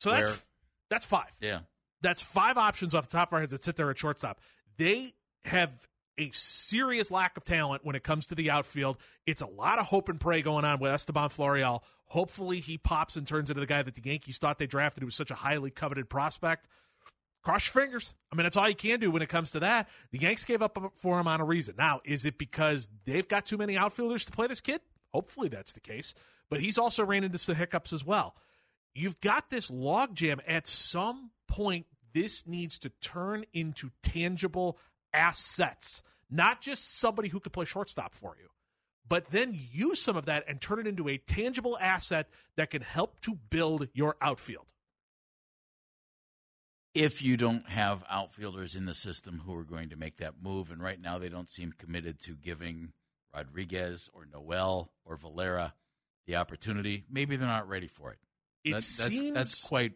so that's that's five. Yeah, That's five options off the top of our heads that sit there at shortstop. They have a serious lack of talent when it comes to the outfield. It's a lot of hope and pray going on with Esteban Florial. Hopefully, he pops and turns into the guy that the Yankees thought they drafted, who was such a highly coveted prospect. Cross your fingers. I mean, that's all you can do when it comes to that. The Yanks gave up for him on a reason. Now, is it because they've got too many outfielders to play this kid? Hopefully that's the case. But he's also ran into some hiccups as well. You've got this logjam. At some point, this needs to turn into tangible assets, not just somebody who could play shortstop for you, but then use some of that and turn it into a tangible asset that can help to build your outfield if you don't have outfielders in the system who are going to make that move. And right now, they don't seem committed to giving Rodriguez or Noel or Valera the opportunity. Maybe they're not ready for it. It that, seems that's, that's quite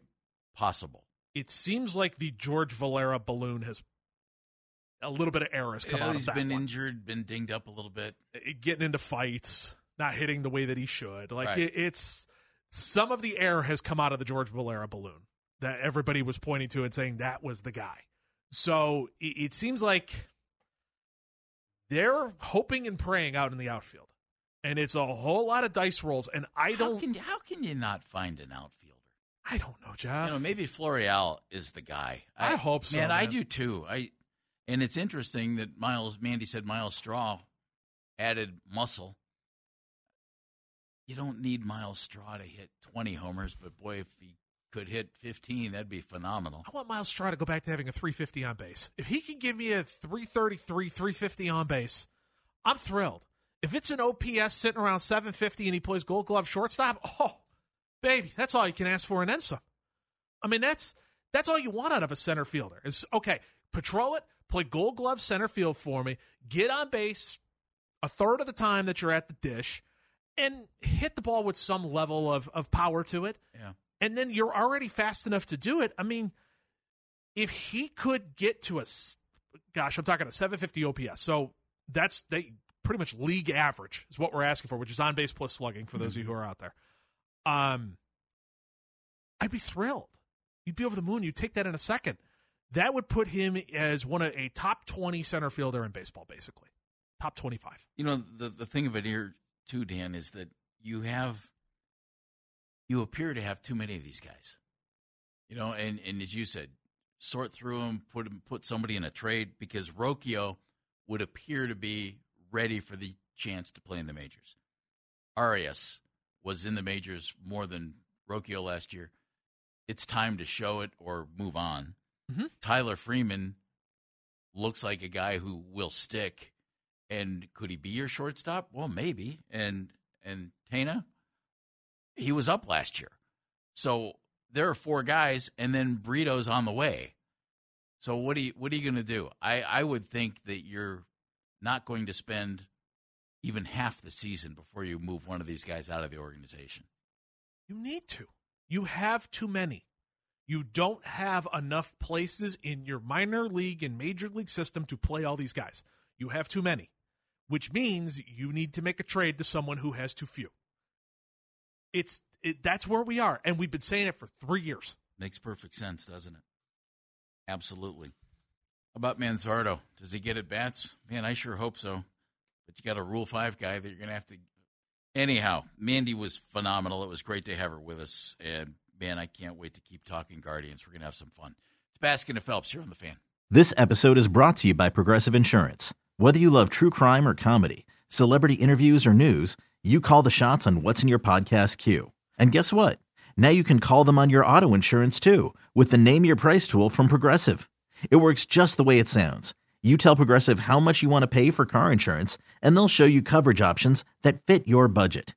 possible. It seems like the George Valera balloon has a little bit of air has come yeah, out of that He's been one. injured, been dinged up a little bit, uh, getting into fights, not hitting the way that he should. Like Right. it, it's some of the air has come out of the George Valera balloon that everybody was pointing to and saying that was the guy. So it, it seems like they're hoping and praying out in the outfield, and it's a whole lot of dice rolls. And I how don't, Can, how can you not find an outfielder? I don't know, Jeff. You know, maybe Florial is the guy. I hope so, Man, I do too. I and it's interesting that Miles Mandy said Myles Straw added muscle. You don't need Myles Straw to hit 20 homers, but boy, if he could hit 15, that'd be phenomenal. I want Myles Straw to go back to having a 350 on base. If he can give me a 333, 350 on base, I'm thrilled. If it's an OPS sitting around 750 and he plays gold glove shortstop, oh, baby, that's all you can ask for and then some. I mean, that's that's all you want out of a center fielder. Is okay, patrol it, play gold glove center field for me, get on base a third of the time that you're at the dish, and hit the ball with some level of, of power to it Yeah. and then you're already fast enough to do it. I mean, if he could get to a, gosh, I'm talking a 750 OPS, so that's they pretty much league average is what we're asking for, which is on base plus slugging for those of you who are out there. Um, I'd be thrilled. You'd be over the moon. You'd take that in a second. That would put him as one of a top 20 center fielder in baseball, basically top 25. You know, the the thing of it here too, Dan, is that you have you appear to have too many of these guys. You know, and, and as you said, sort through them, put 'em- put somebody in a trade because Rocchio would appear to be ready for the chance to play in the majors. Arias was in the majors more than Rocchio last year. It's time to show it or move on. Mhm. Tyler Freeman looks like a guy who will stick. And could he be your shortstop? Well, maybe. And and Tena, he was up last year. So there are four guys, and then Brito's on the way. So what are you what are you going to do? I I would think that you're not going to spend even half the season before you move one of these guys out of the organization. You need to. You have too many. You don't have enough places in your minor league and major league system to play all these guys. You have too many, which means you need to make a trade to someone who has too few. It's it, that's where we are, and we've been saying it for three years. Makes perfect sense, doesn't it? Absolutely. How about Manzardo? Does he get at bats? Man, I sure hope so. But you got a Rule Five guy that you're going to have to. Anyhow, Mandy was phenomenal. It was great to have her with us, and man, I can't wait to keep talking Guardians. We're going to have some fun. It's Baskin and Phelps here on the Fan. This episode is brought to you by Progressive Insurance. Whether you love true crime or comedy, celebrity interviews or news, you call the shots on what's in your podcast queue. And guess what? Now you can call them on your auto insurance too with the Name Your Price tool from Progressive. It works just the way it sounds. You tell Progressive how much you want to pay for car insurance, and they'll show you coverage options that fit your budget.